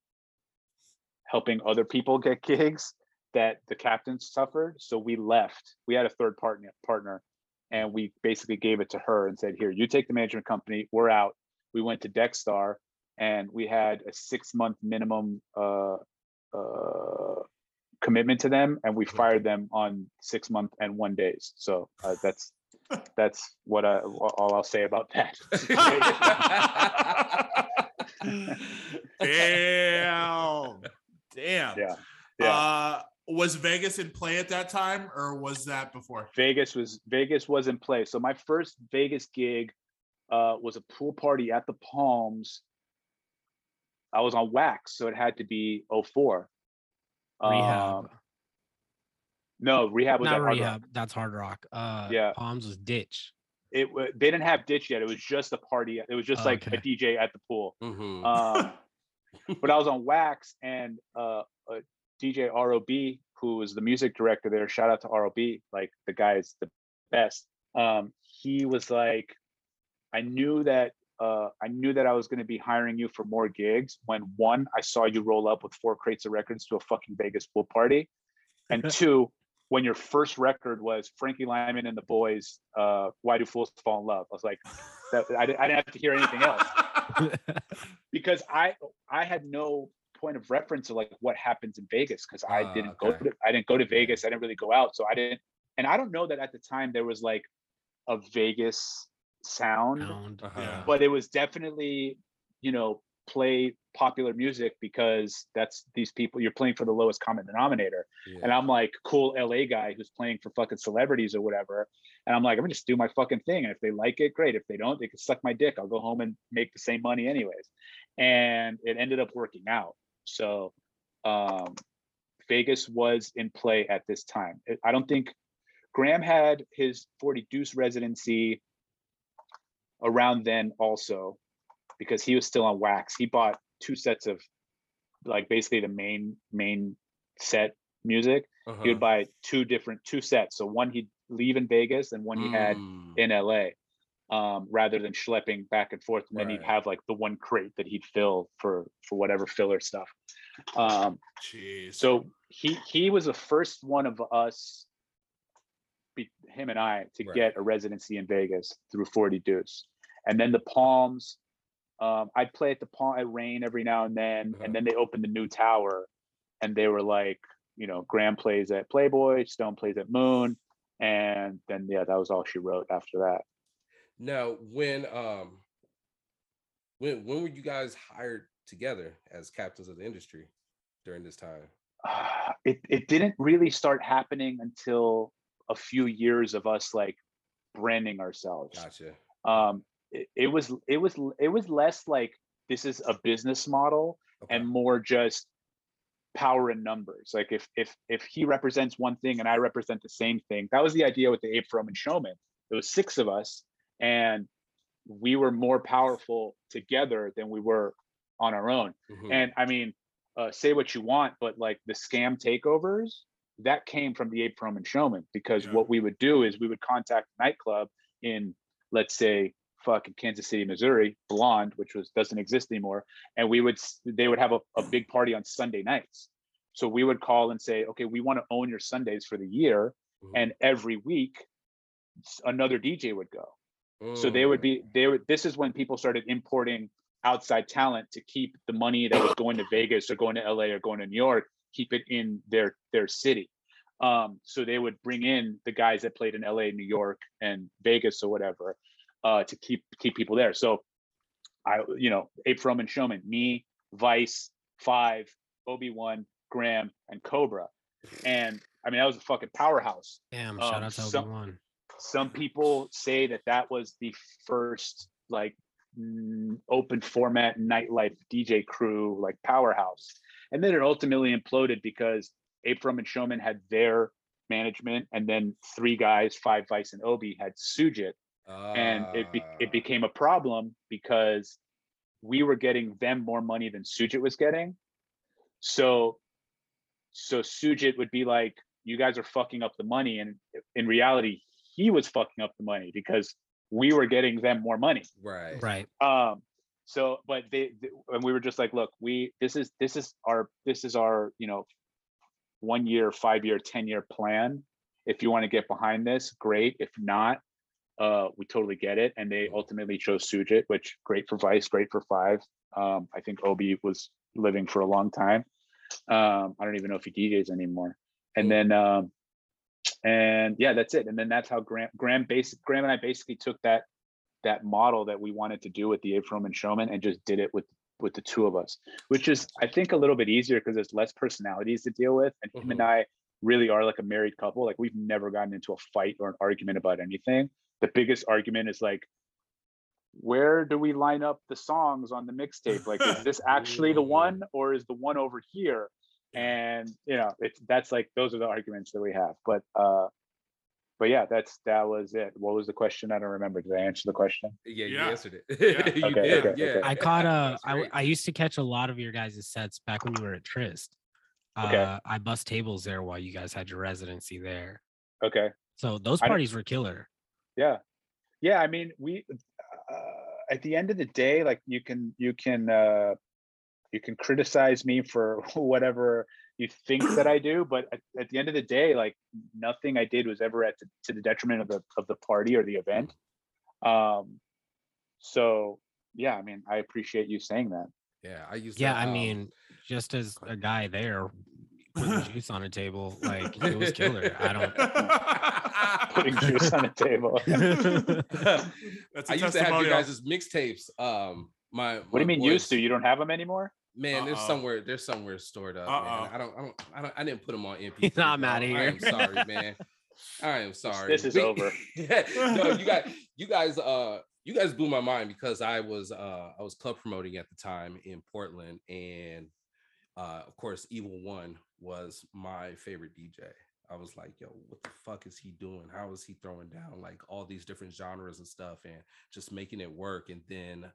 [SPEAKER 1] helping other people get gigs that the captains suffered. So we left. We had a third partner partner, and we basically gave it to her and said, "Here, you take the management company. We're out." We went to Dexstar, and we had a six month minimum uh, uh, commitment to them, and we
[SPEAKER 3] Mhm.
[SPEAKER 1] fired them on six month and one days. So uh, that's that's what I all I'll say about that.
[SPEAKER 2] Damn. Damn.
[SPEAKER 1] yeah, yeah.
[SPEAKER 2] Uh, was Vegas in play at that time, or was that before?
[SPEAKER 1] Vegas was Vegas was in play. So my first Vegas gig uh, was a pool party at the Palms. I was on wax, so it had to be 04.
[SPEAKER 5] Rehab.
[SPEAKER 1] Um, no, rehab was
[SPEAKER 5] Not
[SPEAKER 1] at Hard Rock.
[SPEAKER 5] rehab. That's hard rock. Uh,
[SPEAKER 1] Yeah.
[SPEAKER 5] Palms was ditch.
[SPEAKER 1] It they didn't have ditch yet. It was just a party. It was just
[SPEAKER 5] Oh,
[SPEAKER 1] like a. DJ at the pool.
[SPEAKER 3] Mhm.
[SPEAKER 1] Um, but I was on wax and uh, uh, DJ ROB, who was the music director there. Shout out to ROB, like the guy is the best. Um, he was like, I knew that uh, I knew that I was going to be hiring you for more gigs when one, I saw you roll up with four crates of records to a fucking Vegas pool party, and two, when your first record was Frankie Lymon and the Boys, uh, "Why Do Fools Fall in Love?" I was like, that, I, didn't- I didn't have to hear anything else because I I had no point of reference of like what happens in Vegas because I
[SPEAKER 3] Ah,
[SPEAKER 1] didn't
[SPEAKER 3] okay.
[SPEAKER 1] go to I didn't go to Vegas. I didn't really go out, so I didn't. And I don't know that at the time there was like a Vegas sound,
[SPEAKER 5] Sound.
[SPEAKER 3] Uh-huh.
[SPEAKER 1] But it was definitely you know play popular music because that's these people you're playing for the lowest common denominator.
[SPEAKER 3] Yeah.
[SPEAKER 1] And I'm like cool LA guy who's playing for fucking celebrities or whatever. And I'm like, I'm gonna just do my fucking thing. And if they like it, great. If they don't, they can suck my dick. I'll go home and make the same money anyways. And it ended up working out. So um Vegas was in play at this time. I don't think Graham had his 40 Deuce residency around then also because he was still on wax. He bought two sets of like basically the main main set music
[SPEAKER 3] Uh-huh.
[SPEAKER 1] he would buy two different two sets so one he'd leave in vegas and one he had
[SPEAKER 3] Mm.
[SPEAKER 1] in la um, rather than schlepping back and forth and then he'd have like the one crate that he'd fill for for whatever filler stuff um,
[SPEAKER 2] Jeez.
[SPEAKER 1] so he he was the first one of us be, him and i to
[SPEAKER 3] Right.
[SPEAKER 1] get a residency in vegas through 40 deuce and then the palms um, i'd play at the palm at rain every now and then
[SPEAKER 3] Uh-huh.
[SPEAKER 1] and then they opened the new tower and they were like you know graham plays at playboy stone plays at moon and then yeah that was all she wrote after that
[SPEAKER 3] Now, when um, when when were you guys hired together as captains of the industry during this time?
[SPEAKER 1] it, it didn't really start happening until a few years of us like branding ourselves
[SPEAKER 3] Gotcha.
[SPEAKER 1] um it, it was it was it was less like this is a business model
[SPEAKER 3] Okay.
[SPEAKER 1] and more just power in numbers like if if if he represents one thing and i represent the same thing that was the idea with the ape roman showman there was six of us and we were more powerful together than we were on our own
[SPEAKER 3] Mhm.
[SPEAKER 1] and i mean uh, say what you want but like the scam takeovers that came from the ape roman showman because
[SPEAKER 2] Yeah.
[SPEAKER 1] what we would do is we would contact nightclub in let's say fucking Kansas City, Missouri, Blonde, which was doesn't exist anymore, and we would they would have a, a big party on Sunday nights. So we would call and say, okay, we want to own your Sundays for the year,
[SPEAKER 3] Mhm.
[SPEAKER 1] and every week another DJ would go. So they would
[SPEAKER 3] Mm.
[SPEAKER 1] be they would. This is when people started importing outside talent to keep the money that was going to Vegas or going to LA or going to New York, keep it in their their city. Um, so they would bring in the guys that played in LA, New York, and Vegas or whatever, uh, to keep keep people there. So I, you know, Ape Roman Showman, me, Vice, Five, Obi Wan, Graham, and Cobra, and I mean that was a fucking powerhouse
[SPEAKER 5] Damn,
[SPEAKER 1] Um,
[SPEAKER 5] shout out to
[SPEAKER 1] some-
[SPEAKER 5] Obi-Wan.
[SPEAKER 1] some people say that that was the first like open format nightlife DJ crew like powerhouse. And then it ultimately imploded because Abram and Showman had their management, and then three guys, Five Vice and Obi, had Sujit, and it be- it became a problem because we were getting them more money than Sujit was getting. So, so Sujit would be like, "You guys are fucking up the money," and in reality, he was fucking up the money because we were getting them more money.
[SPEAKER 3] right.
[SPEAKER 5] Right.
[SPEAKER 1] Um, so, but they, th- and we were just like, "Look, we this is this is our this is our you know one year, five year, ten year plan. If you want to get behind this, great. If not, uh, we totally get it. And they ultimately chose Sujit, which great for Vice, great for Five. Um, I think Obi was living for a long time. Um, I don't even know if he DJs anymore. And
[SPEAKER 3] Mm.
[SPEAKER 1] then, um, and yeah, that's it. And then that's how Graham, Graham, basic, Graham and I basically took that that model that we wanted to do with the Ape Roman Showman and just did it with with the two of us, which is I think a little bit easier because there's less personalities to deal with, and him and I really are like a married couple. Like we've never gotten into a fight or an argument about anything. The biggest argument is like, where do we line up the songs on the mixtape? Like, is this actually the one or is the one over here? And you know, it's that's like those are the arguments that we have. But uh but yeah, that's that was it. What was the question? I don't remember. Did I answer the question?
[SPEAKER 3] Yeah, you
[SPEAKER 2] Yeah.
[SPEAKER 3] answered it.
[SPEAKER 2] Yeah.
[SPEAKER 3] you
[SPEAKER 1] Okay,
[SPEAKER 3] did.
[SPEAKER 1] okay,
[SPEAKER 3] yeah.
[SPEAKER 1] okay.
[SPEAKER 5] I caught a.
[SPEAKER 3] That's
[SPEAKER 5] I. I used to catch a lot of your guys' sets back when you were at Tryst.
[SPEAKER 1] Okay.
[SPEAKER 5] Uh, I bust tables there while you guys had your residency there.
[SPEAKER 1] Okay.
[SPEAKER 5] So those
[SPEAKER 1] I
[SPEAKER 5] parties were killer.
[SPEAKER 1] Yeah. Yeah. I mean, we, uh, at the end of the day, like you can you can uh you can criticize me for whatever you think that I do, but at, at the end of the day, like nothing I did was ever at the, to the detriment of the of the party or the event. Um, so yeah, I mean, I appreciate you saying that.
[SPEAKER 3] Yeah, I used.
[SPEAKER 5] Yeah,
[SPEAKER 3] to,
[SPEAKER 5] I
[SPEAKER 3] um,
[SPEAKER 5] mean, just as a guy there putting juice on a table, like it was killer. I don't.
[SPEAKER 1] Putting juice on a table.
[SPEAKER 2] That's a
[SPEAKER 3] I used to have you
[SPEAKER 2] testimonial.
[SPEAKER 3] guys' mixtapes. Um, my
[SPEAKER 1] What do you
[SPEAKER 3] my
[SPEAKER 1] mean used to? You don't have them anymore?
[SPEAKER 3] Man, there's
[SPEAKER 2] Uh-oh.
[SPEAKER 3] somewhere there's somewhere stored up. Man.
[SPEAKER 2] Uh-oh.
[SPEAKER 3] I don't I don't I don't I didn't put them on MP.
[SPEAKER 5] Nah, I'm out
[SPEAKER 3] of
[SPEAKER 5] here.
[SPEAKER 3] I am sorry, man. I am sorry.
[SPEAKER 1] this is
[SPEAKER 3] We-
[SPEAKER 1] over.
[SPEAKER 3] no, you guys, you guys, uh, you guys blew my mind because I was, uh, I was club promoting at the time in Portland, and uh, of course, Evil One was my favorite DJ. I was like, yo, what the fuck is he doing? How is he throwing down like all these different genres and stuff and just making it work? And then,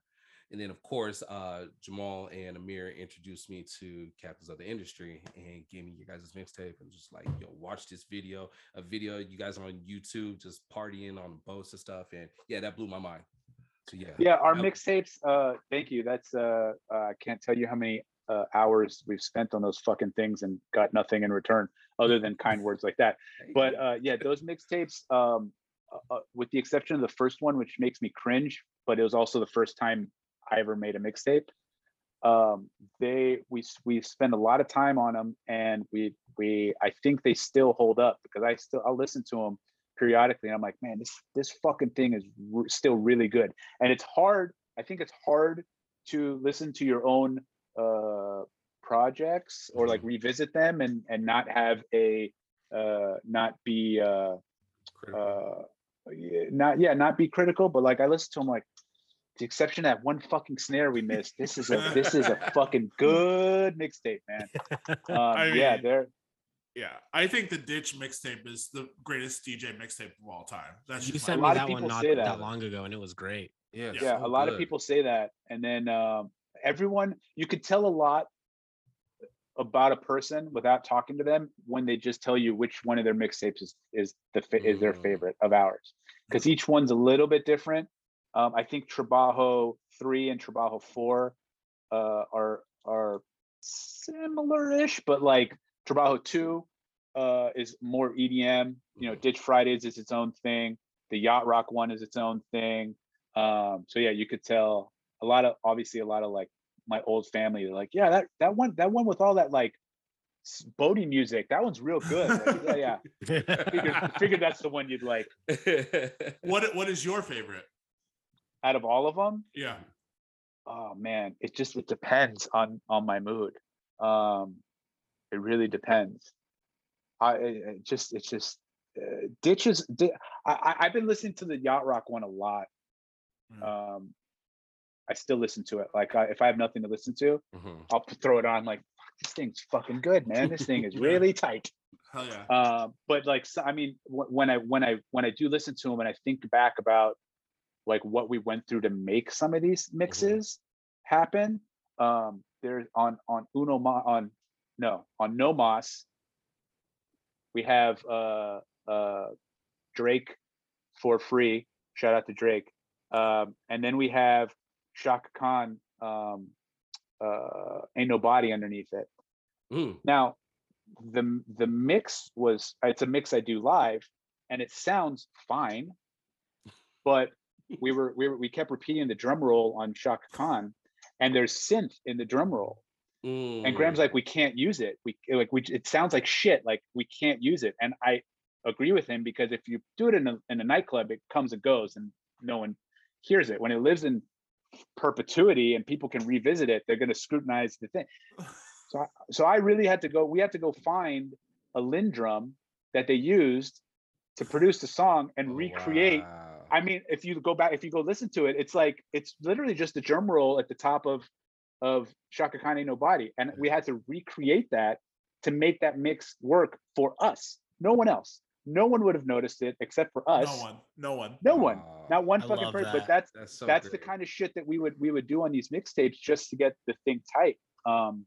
[SPEAKER 3] and then of course, uh, Jamal and Amir introduced me to Captains of the Industry and gave me your guys' mixtape and just like, yo, watch this video, a video you guys on YouTube just partying on boats and stuff. And yeah, that blew my mind. So yeah.
[SPEAKER 1] Yeah, our mixtapes. Uh, thank you. That's uh, uh, I can't tell you how many uh, hours we've spent on those fucking things and got nothing in return other than kind words like that. But uh, yeah, those mixtapes. Um, uh, uh, with the exception of the first one, which makes me cringe, but it was also the first time I ever made a mixtape. Um, they we we spend a lot of time on them, and we we I think they still hold up because I still I'll listen to them periodically, and I'm like, man, this this fucking thing is r- still really good, and it's hard. I think it's hard to listen to your own uh projects or like revisit them and and not have a uh not be uh
[SPEAKER 3] Critical.
[SPEAKER 1] uh not yeah not be critical but like i listen to them like the exception of that one fucking snare we missed this is a this is a fucking good mixtape man um
[SPEAKER 2] I
[SPEAKER 1] yeah
[SPEAKER 2] mean,
[SPEAKER 1] they're
[SPEAKER 2] Yeah, I think the Ditch mixtape is the greatest DJ mixtape of all time. That's
[SPEAKER 5] You
[SPEAKER 2] just
[SPEAKER 5] sent me
[SPEAKER 1] lot of
[SPEAKER 5] that one
[SPEAKER 1] people
[SPEAKER 5] not
[SPEAKER 1] say
[SPEAKER 5] that.
[SPEAKER 1] that.
[SPEAKER 5] long ago, and it was great.
[SPEAKER 3] yeah,
[SPEAKER 1] yeah
[SPEAKER 3] so
[SPEAKER 1] a lot of people say that and then um everyone you could tell a lot about a person without talking to them when they just tell you which one of their mixtapes is is the is their
[SPEAKER 3] Mm.
[SPEAKER 1] favorite of ours because each one's a little bit different. Um i think trabajo 3 and trabajo 4 uh are are similar-ish but like trabajo 2 uh is more edm you know ditch fridays is its own thing. The yacht rock one is its own thing. Um so yeah you could tell a lot of obviously a lot of like my old family they're like yeah that that one that one with all that like s- boating music that one's real good. Like, yeah yeah. Figured, figured that's the one you'd like.
[SPEAKER 2] What what is your favorite?
[SPEAKER 1] out of all of them?
[SPEAKER 2] Yeah.
[SPEAKER 1] oh man it just it depends on on my mood. Um it really depends. I it, it just it's just uh, ditches di- I, I i've been listening to the yacht rock one a lot.
[SPEAKER 2] Mm.
[SPEAKER 1] um i still listen to it like I, if i have nothing to listen to
[SPEAKER 3] Mhm.
[SPEAKER 1] i'll throw it on like "Fuck, this thing's fucking good man this thing is
[SPEAKER 2] Yeah.
[SPEAKER 1] really tight
[SPEAKER 2] Hell yeah.
[SPEAKER 1] uh, but like so, i mean wh- when i when i when i do listen to them and i think back about like what we went through to make some of these mixes happen um there's on on uno Ma, on no on no mas we have uh uh drake for free shout out to drake um and then we have Chaka Khan um uh ain't nobody underneath it
[SPEAKER 3] Mm.
[SPEAKER 1] now, the the mix was it's a mix I do live, and it sounds fine, but we were we were, we kept repeating the drum roll on Chaka Khan, and there's synth in the drum roll, and Graham's
[SPEAKER 3] Mm.
[SPEAKER 1] like we can't use it. We like we it sounds like shit. Like we can't use it, and I agree with him because if you do it in a in a nightclub, it comes and goes, and no one hears it. When it lives in perpetuity and people can revisit it, they're going to scrutinize the thing. So, I, so I really had to go. We had to go find a LinnDrum that they used to produce the song and oh, recreate.
[SPEAKER 3] Wow.
[SPEAKER 1] I mean, if you go back, if you go listen to it, it's like it's literally just a drum roll at the top of of Chaka Khan Ain't Nobody, and we had to recreate that to make that mix work for us. No one else. No one would have noticed it except for us.
[SPEAKER 2] No one. No one.
[SPEAKER 1] No one.
[SPEAKER 3] Wow.
[SPEAKER 1] Not one
[SPEAKER 5] I
[SPEAKER 1] fucking person.
[SPEAKER 5] that.
[SPEAKER 1] But that's
[SPEAKER 3] That's so
[SPEAKER 1] that's the kind of shit that we would we would do on these mixtapes just to get the thing tight. Um,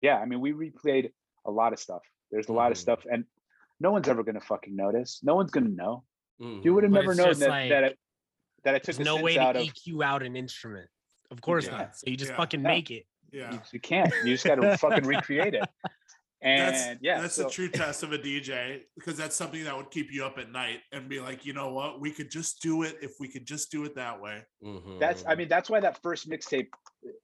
[SPEAKER 1] yeah, I mean, we replayed a lot of stuff. There's a lot of
[SPEAKER 3] Mhm.
[SPEAKER 1] stuff, and no one's ever gonna fucking notice. No one's gonna know.
[SPEAKER 3] Mhm.
[SPEAKER 1] You would have never
[SPEAKER 5] it's
[SPEAKER 1] known that.
[SPEAKER 5] like-
[SPEAKER 1] that it, that I took
[SPEAKER 5] no way to
[SPEAKER 1] out of.
[SPEAKER 5] EQ out an instrument. Of course
[SPEAKER 1] Yeah.
[SPEAKER 5] not. So you just
[SPEAKER 2] Yeah.
[SPEAKER 5] fucking
[SPEAKER 1] No.
[SPEAKER 5] make it.
[SPEAKER 2] Yeah.
[SPEAKER 1] You, you can't. You just got to fucking recreate it. And
[SPEAKER 2] that's
[SPEAKER 1] yeah,
[SPEAKER 2] that's
[SPEAKER 1] so-
[SPEAKER 2] the true test of a DJ because that's something that would keep you up at night and be like, you know what, we could just do it if we could just do it that way.
[SPEAKER 1] that's i mean that's why that first mixtape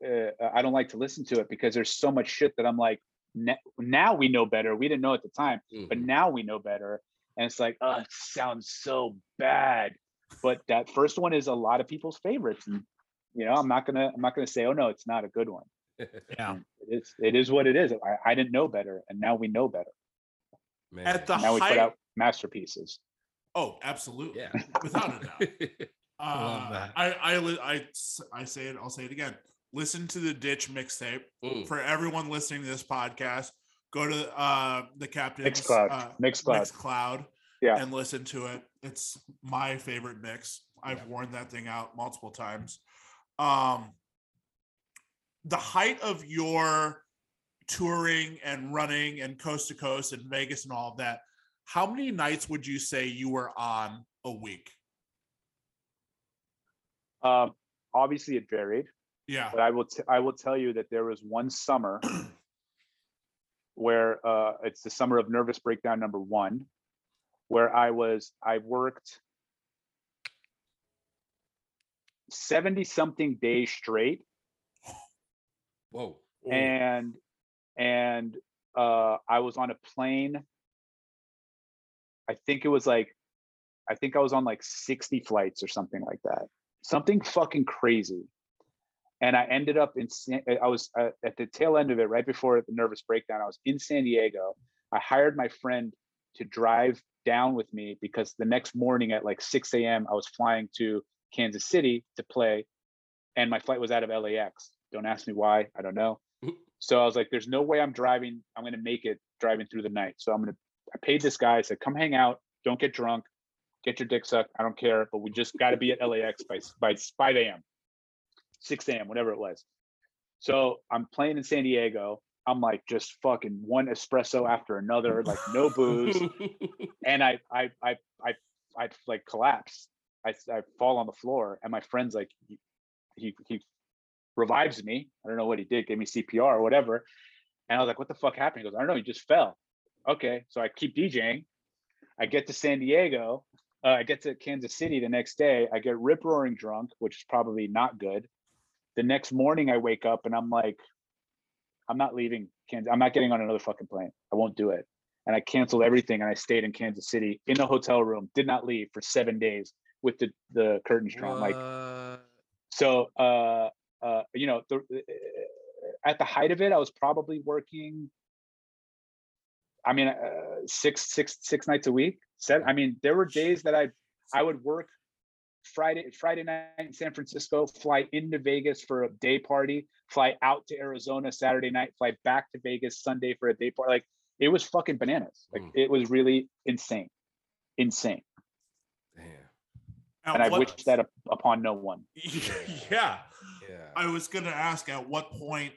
[SPEAKER 1] uh, i don't like to listen to it because there's so much shit that i'm like "Na- now we know better. We didn't know at the time but
[SPEAKER 3] Mhm.
[SPEAKER 1] now we know better. And it's like oh it sounds so bad. But that first one is a lot of people's favorites and you know i'm not gonna i'm not gonna say oh no it's not a good one
[SPEAKER 5] Yeah.
[SPEAKER 1] It is it is what it is i, I didn't know better and now we know better
[SPEAKER 3] Man.
[SPEAKER 2] At the
[SPEAKER 1] now we put out masterpieces
[SPEAKER 2] oh, absolutely,
[SPEAKER 3] yeah.
[SPEAKER 2] without a doubt.
[SPEAKER 5] I love
[SPEAKER 2] Uh,
[SPEAKER 5] that.
[SPEAKER 2] I, I, li- I, s- I say it. I'll say it again. Listen to the Ditch mixtape for everyone listening to this podcast. Go to uh, the Captain's
[SPEAKER 1] Mixcloud,
[SPEAKER 2] uh,
[SPEAKER 1] Mixcloud.
[SPEAKER 2] Mixcloud,
[SPEAKER 1] Yeah.
[SPEAKER 2] and listen to it. It's my favorite mix. I've
[SPEAKER 3] Yeah.
[SPEAKER 2] worn that thing out multiple times. Um, the height of your touring and running and coast to coast and Vegas and all of that. How many nights would you say you were on a week?
[SPEAKER 1] um obviously it varied
[SPEAKER 2] Yeah.
[SPEAKER 1] but I will t- I will tell you that there was one summer where uh, it's the summer of nervous breakdown number one, where I was I worked seventy something days straight,
[SPEAKER 3] Whoa.
[SPEAKER 1] and and uh, I was on a plane. I think it was like, I think I was on like sixty flights or something like that, something fucking crazy and I ended up in I was uh, at the tail end of it right before the nervous breakdown. I was in San Diego. I hired my friend to drive down with me because the next morning at like 6 a.m. I was flying to Kansas City to play, and my flight was out of LAX. Don't ask me why. I don't know. So I was like, "There's no way I'm driving. I'm gonna make it driving through the night." So I'm gonna. I paid this guy. I said, "Come hang out. Don't get drunk. Get your dick sucked. I don't care. But we just got to be at LAX by by 5 a.m." 6 a.m., whatever it was. So I'm playing in San Diego. I'm like just fucking one espresso after another, like no booze. and I, I, I, I, I like collapse. I, I fall on the floor, and my friend's like, he, he, he revives me. I don't know what he did, gave me CPR or whatever. And I was like, what the fuck happened? He goes, I don't know, he just fell. Okay, so I keep DJing. I get to San Diego. Uh, I get to Kansas City the next day. I get rip roaring drunk, which is probably not good the next morning I wake up and I'm like, I'm not leaving Kansas. I'm not getting on another fucking plane. I won't do it. And I canceled everything and I stayed in Kansas City in a hotel room, did not leave for seven days with the, the curtains drawn. Like, so, uh, uh, you know, the, at the height of it, I was probably working, I mean, uh, six, six, six nights a week. Seven. I mean, there were days that I, I would work Friday Friday night in San Francisco, fly into Vegas for a day party, fly out to Arizona Saturday night, fly back to Vegas Sunday for a day party. Like it was fucking bananas. Like
[SPEAKER 3] Mm.
[SPEAKER 1] it was really insane, insane.
[SPEAKER 3] Damn.
[SPEAKER 1] And I
[SPEAKER 2] what-
[SPEAKER 1] wished that up, upon no one.
[SPEAKER 2] yeah.
[SPEAKER 3] Yeah.
[SPEAKER 2] I was gonna ask at what point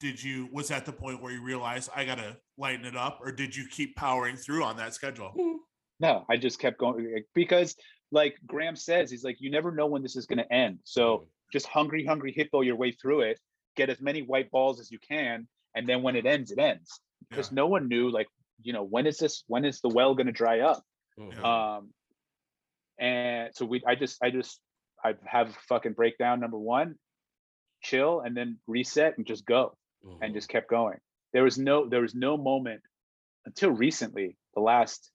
[SPEAKER 2] did you was at the point where you realized I gotta lighten it up, or did you keep powering through on that schedule?
[SPEAKER 1] No, I just kept going because, like Graham says, he's like, you never know when this is going to end. So just hungry, hungry hippo your way through it. Get as many white balls as you can, and then when it ends, it ends. Because
[SPEAKER 2] Yeah.
[SPEAKER 1] no one knew, like, you know, when is this? When is the well going to dry up?
[SPEAKER 3] Mhm.
[SPEAKER 1] um and so we i just i just i have fucking breakdown number one chill and then reset and just go and
[SPEAKER 3] Mhm.
[SPEAKER 1] just kept going there was no there was no moment until recently the last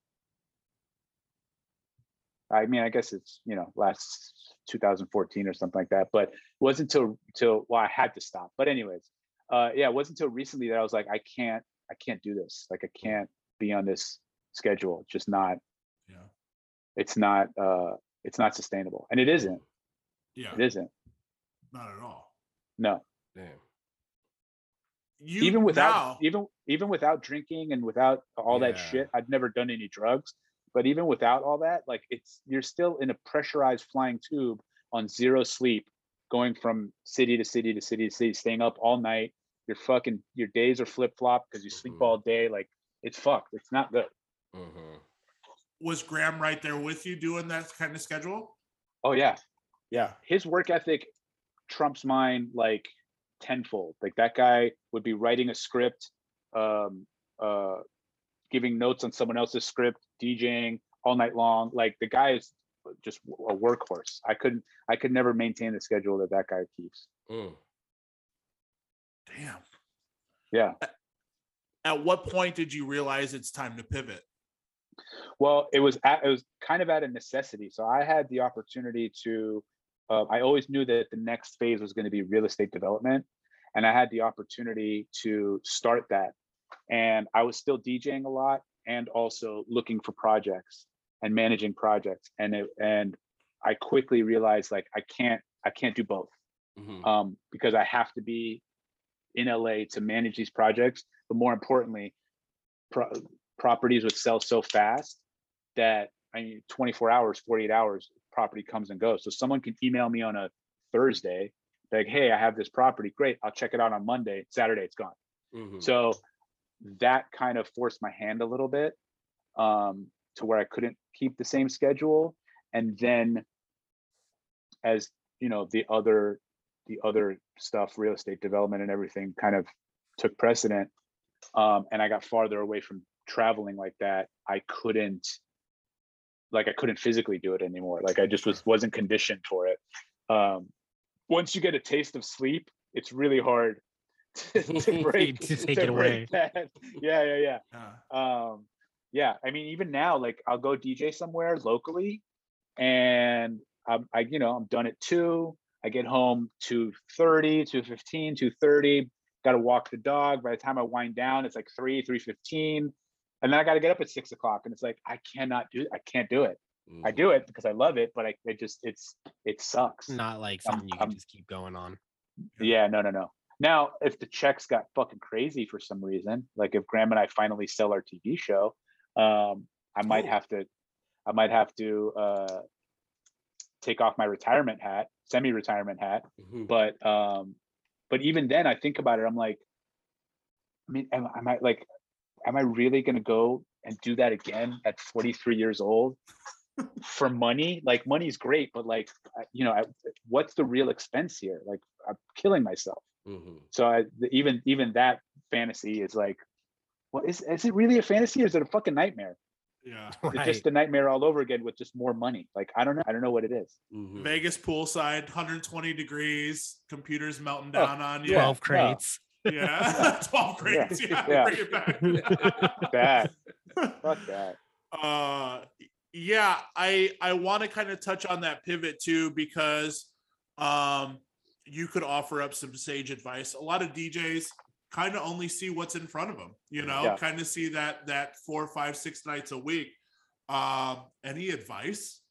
[SPEAKER 1] i mean i guess it's you know last 2014 or something like that but it wasn't until till well i had to stop but anyways uh yeah it wasn't until recently that i was like i can't i can't do this like i can't be on this schedule it's just not
[SPEAKER 2] Yeah.
[SPEAKER 1] it's not uh it's not sustainable and it isn't
[SPEAKER 2] Yeah.
[SPEAKER 1] it isn't
[SPEAKER 2] Not at all.
[SPEAKER 1] No
[SPEAKER 3] Damn.
[SPEAKER 2] You
[SPEAKER 1] even without
[SPEAKER 2] now-
[SPEAKER 1] even even without drinking and without all that shit i've never done any drugs but even without all that like it's you're still in a pressurized flying tube on zero sleep going from city to city to city to city staying up all night your fucking your days are flip-flop because you sleep
[SPEAKER 3] Mhm.
[SPEAKER 1] all day like it's fucked it's not good
[SPEAKER 3] Mhm.
[SPEAKER 2] was Graham right there with you doing that kind of schedule?
[SPEAKER 1] oh yeah yeah his work ethic trumps mine like tenfold like that guy would be writing a script um uh giving notes on someone else's script djing all night long like the guy is just a workhorse i couldn't i could never maintain the schedule that that guy keeps
[SPEAKER 3] Mm.
[SPEAKER 2] Damn.
[SPEAKER 1] yeah
[SPEAKER 2] At what point did you realize it's time to pivot?
[SPEAKER 1] Well, it was at, it was kind of at a necessity. So I had the opportunity to. Uh, I always knew that the next phase was going to be real estate development, and I had the opportunity to start that. And I was still DJing a lot, and also looking for projects and managing projects. And it, and I quickly realized like I can't I can't do both
[SPEAKER 3] Mhm.
[SPEAKER 1] um, because I have to be in LA to manage these projects. But more importantly, pro- properties would sell so fast that I mean, 24 hours, 48 hours, property comes and goes. So someone can email me on a Thursday, like, hey, I have this property. Great, I'll check it out on Monday. Saturday, it's gone.
[SPEAKER 3] Mhm.
[SPEAKER 1] So that kind of forced my hand a little bit um, to where I couldn't keep the same schedule. And then as you know, the other the other stuff, real estate development and everything kind of took precedent. Um, and I got farther away from traveling like that. I couldn't like I couldn't physically do it anymore. Like I just was wasn't conditioned for it. Um, once you get a taste of sleep, it's really hard to, to break
[SPEAKER 5] To take
[SPEAKER 1] to
[SPEAKER 5] it away.
[SPEAKER 1] break that. Yeah, yeah, yeah
[SPEAKER 2] Yeah.
[SPEAKER 1] um yeah i mean even now like i'll go dj somewhere locally and i'm i you know i'm done at two i get home 2.30 2.15 2.30 gotta walk the dog by the time i wind down it's like 3 3.15 and then i gotta get up at six o'clock and it's like i cannot do i can't do it i
[SPEAKER 3] Mhm.
[SPEAKER 1] do it because i love it but i it just it's it sucks
[SPEAKER 5] Not like
[SPEAKER 1] I'm-
[SPEAKER 5] something you can
[SPEAKER 1] I'm-
[SPEAKER 5] just keep going on.
[SPEAKER 1] yeah, no, no, no. Now, if the checks got fucking crazy for some reason, like if Graham and I finally sell our TV show, um, I might
[SPEAKER 2] Ooh.
[SPEAKER 1] have to, I might have to uh, take off my retirement hat, semi-retirement hat.
[SPEAKER 3] Mhm.
[SPEAKER 1] But, um, but even then, I think about it. I'm like, I mean, am, am I like, am I really gonna go and do that again at 43 years old for money? Like, money's great, but like, you know, I, what's the real expense here? Like, I'm killing myself
[SPEAKER 3] Mhm.
[SPEAKER 1] so I, even even that fantasy is like well is, is it really a fantasy or is it a fucking nightmare
[SPEAKER 2] Yeah.
[SPEAKER 1] it's
[SPEAKER 5] Right.
[SPEAKER 1] just a nightmare all over again with just more money like i don't know i don't know what it is
[SPEAKER 3] Mhm.
[SPEAKER 2] Vegas poolside, 120 degrees, computers melting
[SPEAKER 1] Oh,
[SPEAKER 2] down on you.
[SPEAKER 1] yeah.
[SPEAKER 5] 12 crates.
[SPEAKER 2] Yeah. 12
[SPEAKER 1] Yeah.
[SPEAKER 2] crates. Yeah.
[SPEAKER 1] Yeah.
[SPEAKER 2] Bring it back.
[SPEAKER 1] fuck that
[SPEAKER 2] uh yeah i i want to kind of touch on that pivot too because um you could offer up some sage advice a lot of djs kind of only see what's in front of them you know
[SPEAKER 1] Yeah.
[SPEAKER 2] kind of see that that four five six nights a week um any advice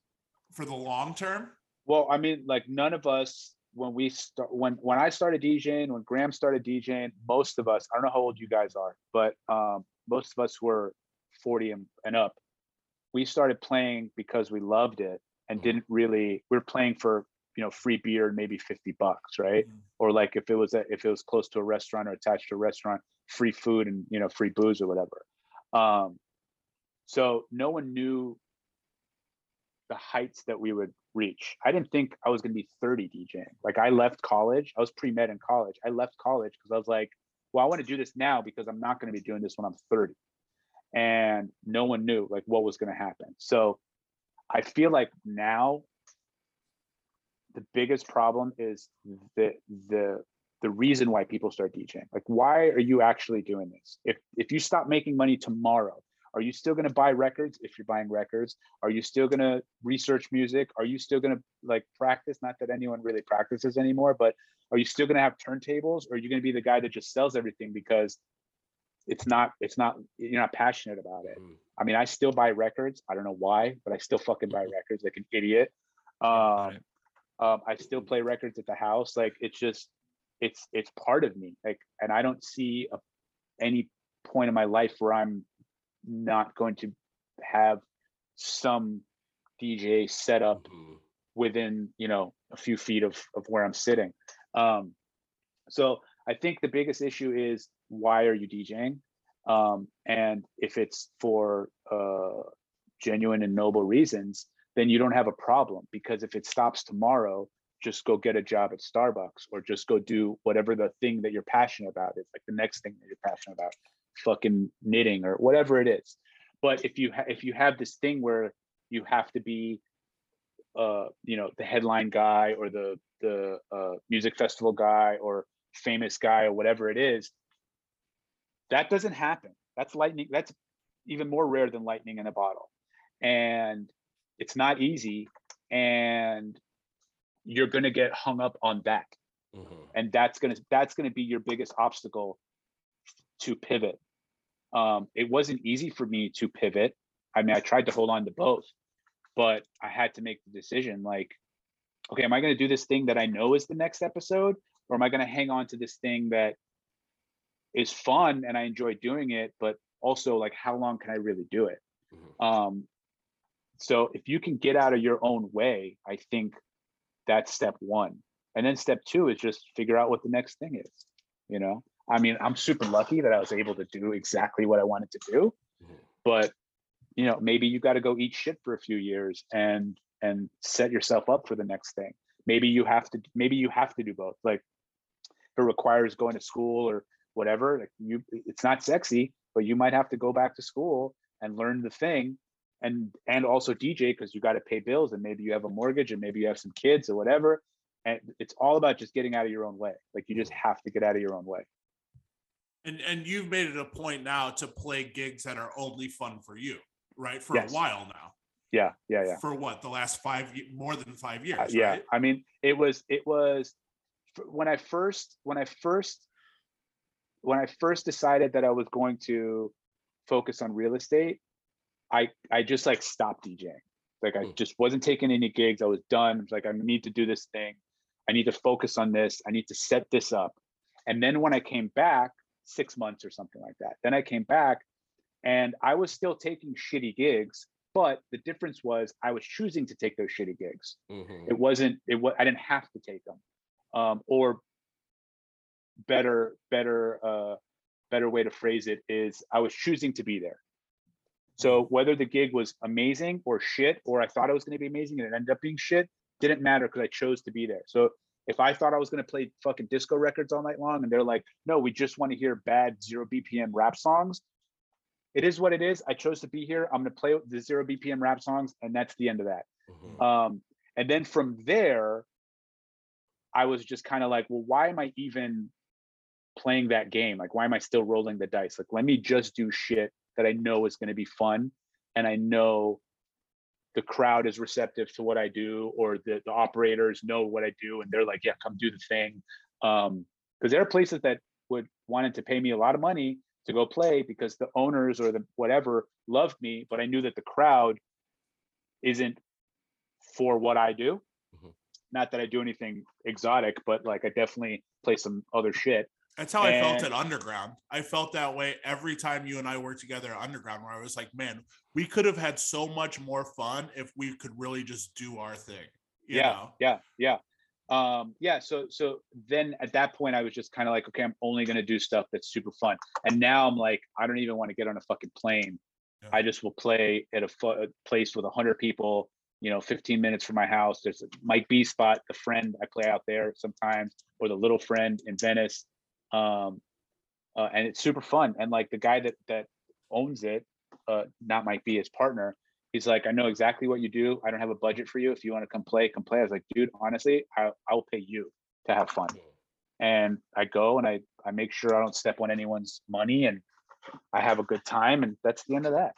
[SPEAKER 2] for the long term
[SPEAKER 1] well i mean like none of us when we start when when i started djing when graham started djing most of us i don't know how old you guys are but um most of us were 40 and, and up. We started playing because we loved it and
[SPEAKER 3] Mhm.
[SPEAKER 1] didn't really we are playing for you know free beer and maybe 50 bucks right? Or like if it was a, if it was close to a restaurant or attached to a restaurant free food and you know free booze or whatever. Um so no one knew the heights that we would reach i didn't think i was going to be 30 djing like i left college i was pre-med in college i left college because i was like well i want to do this now because i'm not going to be doing this when i'm 30 and no one knew like what was going to happen so i feel like now the biggest problem is the the the reason why people start DJing. Like, why are you actually doing this? If if you stop making money tomorrow, are you still going to buy records? If you're buying records, are you still going to research music? Are you still going to like practice? Not that anyone really practices anymore, but are you still going to have turntables? Or are you going to be the guy that just sells everything because it's not it's not you're not passionate about it?
[SPEAKER 3] Mhm.
[SPEAKER 1] I mean, I still buy records. I don't know why, but I still fucking buy records like an idiot. Um, um, I still play records at the house. Like it's just, it's it's part of me. Like, and I don't see a, any point in my life where I'm not going to have some DJ set up
[SPEAKER 3] Mhm.
[SPEAKER 1] within you know a few feet of of where I'm sitting. Um, so I think the biggest issue is why are you DJing? Um, and if it's for uh, genuine and noble reasons, then you don't have a problem because if it stops tomorrow, just go get a job at Starbucks or just go do whatever the thing that you're passionate about is, like the next thing that you're passionate about, fucking knitting or whatever it is. But if you ha- if you have this thing where you have to be, uh, you know, the headline guy or the the uh, music festival guy or famous guy or whatever it is, that doesn't happen. That's lightning. That's even more rare than lightning in a bottle, and it's not easy. And you're going to get hung up on that
[SPEAKER 3] Mhm.
[SPEAKER 1] and that's going to that's going to be your biggest obstacle to pivot um it wasn't easy for me to pivot. I mean i tried to hold on to both but i had to make the decision like okay am i going to do this thing that i know is the next episode or am i going to hang on to this thing that is fun and i enjoy doing it but also like how long can i really do it?
[SPEAKER 3] Mhm.
[SPEAKER 1] um so if you can get out of your own way i think that's step one. And then step two is just figure out what the next thing is you know i mean i'm super lucky that i was able to do exactly what i wanted to do
[SPEAKER 3] Mhm.
[SPEAKER 1] but you know maybe you got to go eat shit for a few years and and set yourself up for the next thing. Maybe you have to maybe you have to do both. Like if it requires going to school or whatever like you it's not sexy but you might have to go back to school and learn the thing and and also dj because you got to pay bills and maybe you have a mortgage and maybe you have some kids or whatever and it's all about just getting out of your own way. Like you just have to get out of your own way
[SPEAKER 2] And and you've made it a point now to play gigs that are only fun for you, right? For
[SPEAKER 1] Yes.
[SPEAKER 2] a while now.
[SPEAKER 1] yeah yeah yeah
[SPEAKER 2] For what? The last five more than five years.
[SPEAKER 1] Uh, yeah
[SPEAKER 2] right?
[SPEAKER 1] i mean it was it was when i first when i first when i first decided that i was going to focus on real estate i i just like stopped djing like i
[SPEAKER 3] Hmm.
[SPEAKER 1] just wasn't taking any gigs i was done I was like i need to do this thing i need to focus on this i need to set this up and then when i came back six months or something like that. Then i came back and i was still taking shitty gigs but the difference was i was choosing to take those shitty gigs.
[SPEAKER 3] Mhm.
[SPEAKER 1] it wasn't it was i didn't have to take them um or better better uh better way to phrase it is i was choosing to be there. So whether the gig was amazing or shit or i thought it was going to be amazing and it ended up being shit didn't matter because i chose to be there. So if i thought i was going to play fucking disco records all night long and they're like no we just want to hear bad zero bpm rap songs it is what it is i chose to be here i'm going to play the zero bpm rap songs and that's the end of that
[SPEAKER 3] Mhm.
[SPEAKER 1] um, and then from there, I was just kind of like, well, why am I even playing that game? Like, why am I still rolling the dice? Like, let me just do shit that I know is going to be fun. And I know the crowd is receptive to what I do, or the, the operators know what I do. And they're like, yeah, come do the thing. Um, because there are places that would wanted to pay me a lot of money to go play because the owners or the whatever loved me, but I knew that the crowd isn't for what I do.
[SPEAKER 3] Mhm.
[SPEAKER 1] Not that I do anything exotic, but like I definitely play some other shit.
[SPEAKER 2] That's how I felt at Underground. I felt that way every time you and I worked together at Underground, where I was like, man, we could have had so much more fun if we could really just do our thing. You
[SPEAKER 1] yeah,
[SPEAKER 2] know?
[SPEAKER 1] yeah, yeah. Um, yeah, so so then at that point I was just kind of like, okay, I'm only gonna do stuff that's super fun. And now I'm like, I don't even want to get on a fucking plane.
[SPEAKER 2] Yeah.
[SPEAKER 1] I just will play at a, fu- a place with a hundred people, you know, 15 minutes from my house. There's a Mike B spot, the friend I play out there sometimes, or the little friend in Venice. Um, uh, and it's super fun. And like the guy that that owns it, uh, not Mike B, his partner, he's like, I know exactly what you do. I don't have a budget for you. If you want to come play, come play. I was like, dude, honestly, I I will pay you to have fun. And I go and I I make sure I don't step on anyone's money and I have a good time. And that's the end of that.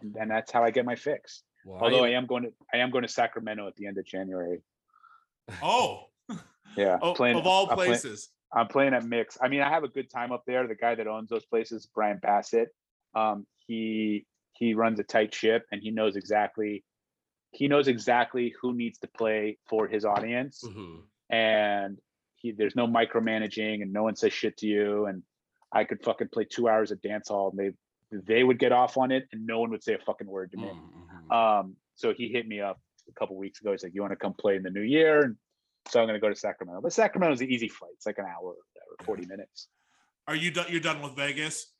[SPEAKER 1] And, and that's how I get my fix.
[SPEAKER 3] Well,
[SPEAKER 1] Although I
[SPEAKER 3] am-
[SPEAKER 1] am going to I am going to Sacramento at the end of January.
[SPEAKER 2] Oh,
[SPEAKER 1] Yeah.
[SPEAKER 2] of,
[SPEAKER 1] playing-
[SPEAKER 2] of all
[SPEAKER 1] I'm play-
[SPEAKER 2] places.
[SPEAKER 1] I'm playing at Mix. I mean, I have a good time up there. The guy that owns those places, Brian Bassett, um, he he runs a tight ship and he knows exactly he knows exactly who needs to play for his audience.
[SPEAKER 3] Mhm.
[SPEAKER 1] And he there's no micromanaging and no one says shit to you. And I could fucking play two hours of dance hall and they they would get off on it and no one would say a fucking word to me.
[SPEAKER 3] Mhm.
[SPEAKER 1] Um, so he hit me up a couple weeks ago. He's like, "You want to come play in the new year?" And so I'm going to go to Sacramento. But Sacramento's an easy flight. It's like an hour or whatever, 40 minutes.
[SPEAKER 2] Are you done? You're done with Vegas?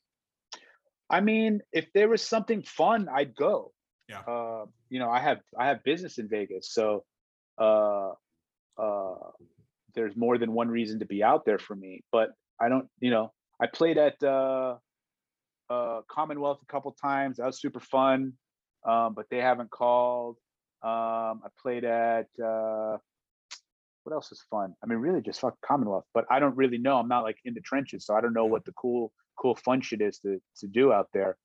[SPEAKER 1] I mean, if there was something fun, I'd go.
[SPEAKER 2] Yeah.
[SPEAKER 1] uh, you know, I have I have business in Vegas, so uh, uh, there's more than one reason to be out there for me. But I don't, you know, I played at uh, uh, Commonwealth a couple times. That was super fun, um, but they haven't called. Um, I played at uh, what else is fun? I mean, really just fuck Commonwealth, but I don't really know. I'm not like in the trenches, so I don't know what the cool, cool fun shit is to to do out there.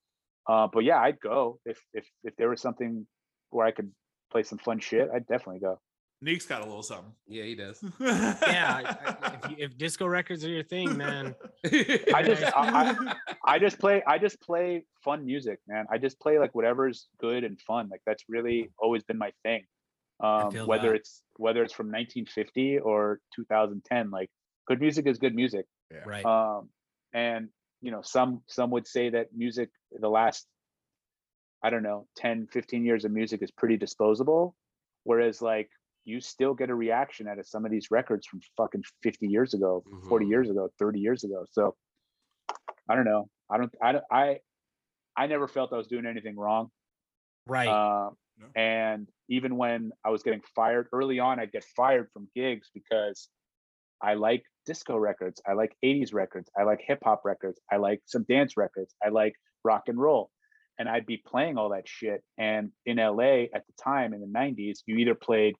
[SPEAKER 1] Uh, but yeah, I'd go if if if there was something where I could play some fun shit. I'd definitely go.
[SPEAKER 2] Neek's got a little something.
[SPEAKER 3] Yeah, he does.
[SPEAKER 5] Yeah, I- I- if, you, if disco records are your thing, man.
[SPEAKER 1] I just I, I, I just play I just play fun music, man. I just play like whatever's good and fun. Like that's really always been my thing. Um, whether
[SPEAKER 5] that.
[SPEAKER 1] it's whether it's from 1950 or 2010, like good music is good music.
[SPEAKER 5] Right.
[SPEAKER 1] um and you know some some would say that music the last i don't know 10 15 years of music is pretty disposable whereas like you still get a reaction out of some of these records from fucking 50 years ago 40
[SPEAKER 3] Mhm.
[SPEAKER 1] years ago 30 years ago so i don't know i don't i don't i i never felt i was doing anything wrong
[SPEAKER 5] right.
[SPEAKER 1] um,
[SPEAKER 2] No.
[SPEAKER 1] and even when I was getting fired early on, I'd get fired from gigs because I like disco records, I like 80s records, I like hip hop records, I like some dance records, I like rock and roll. And I'd be playing all that shit. And in LA at the time in the 90s, you either played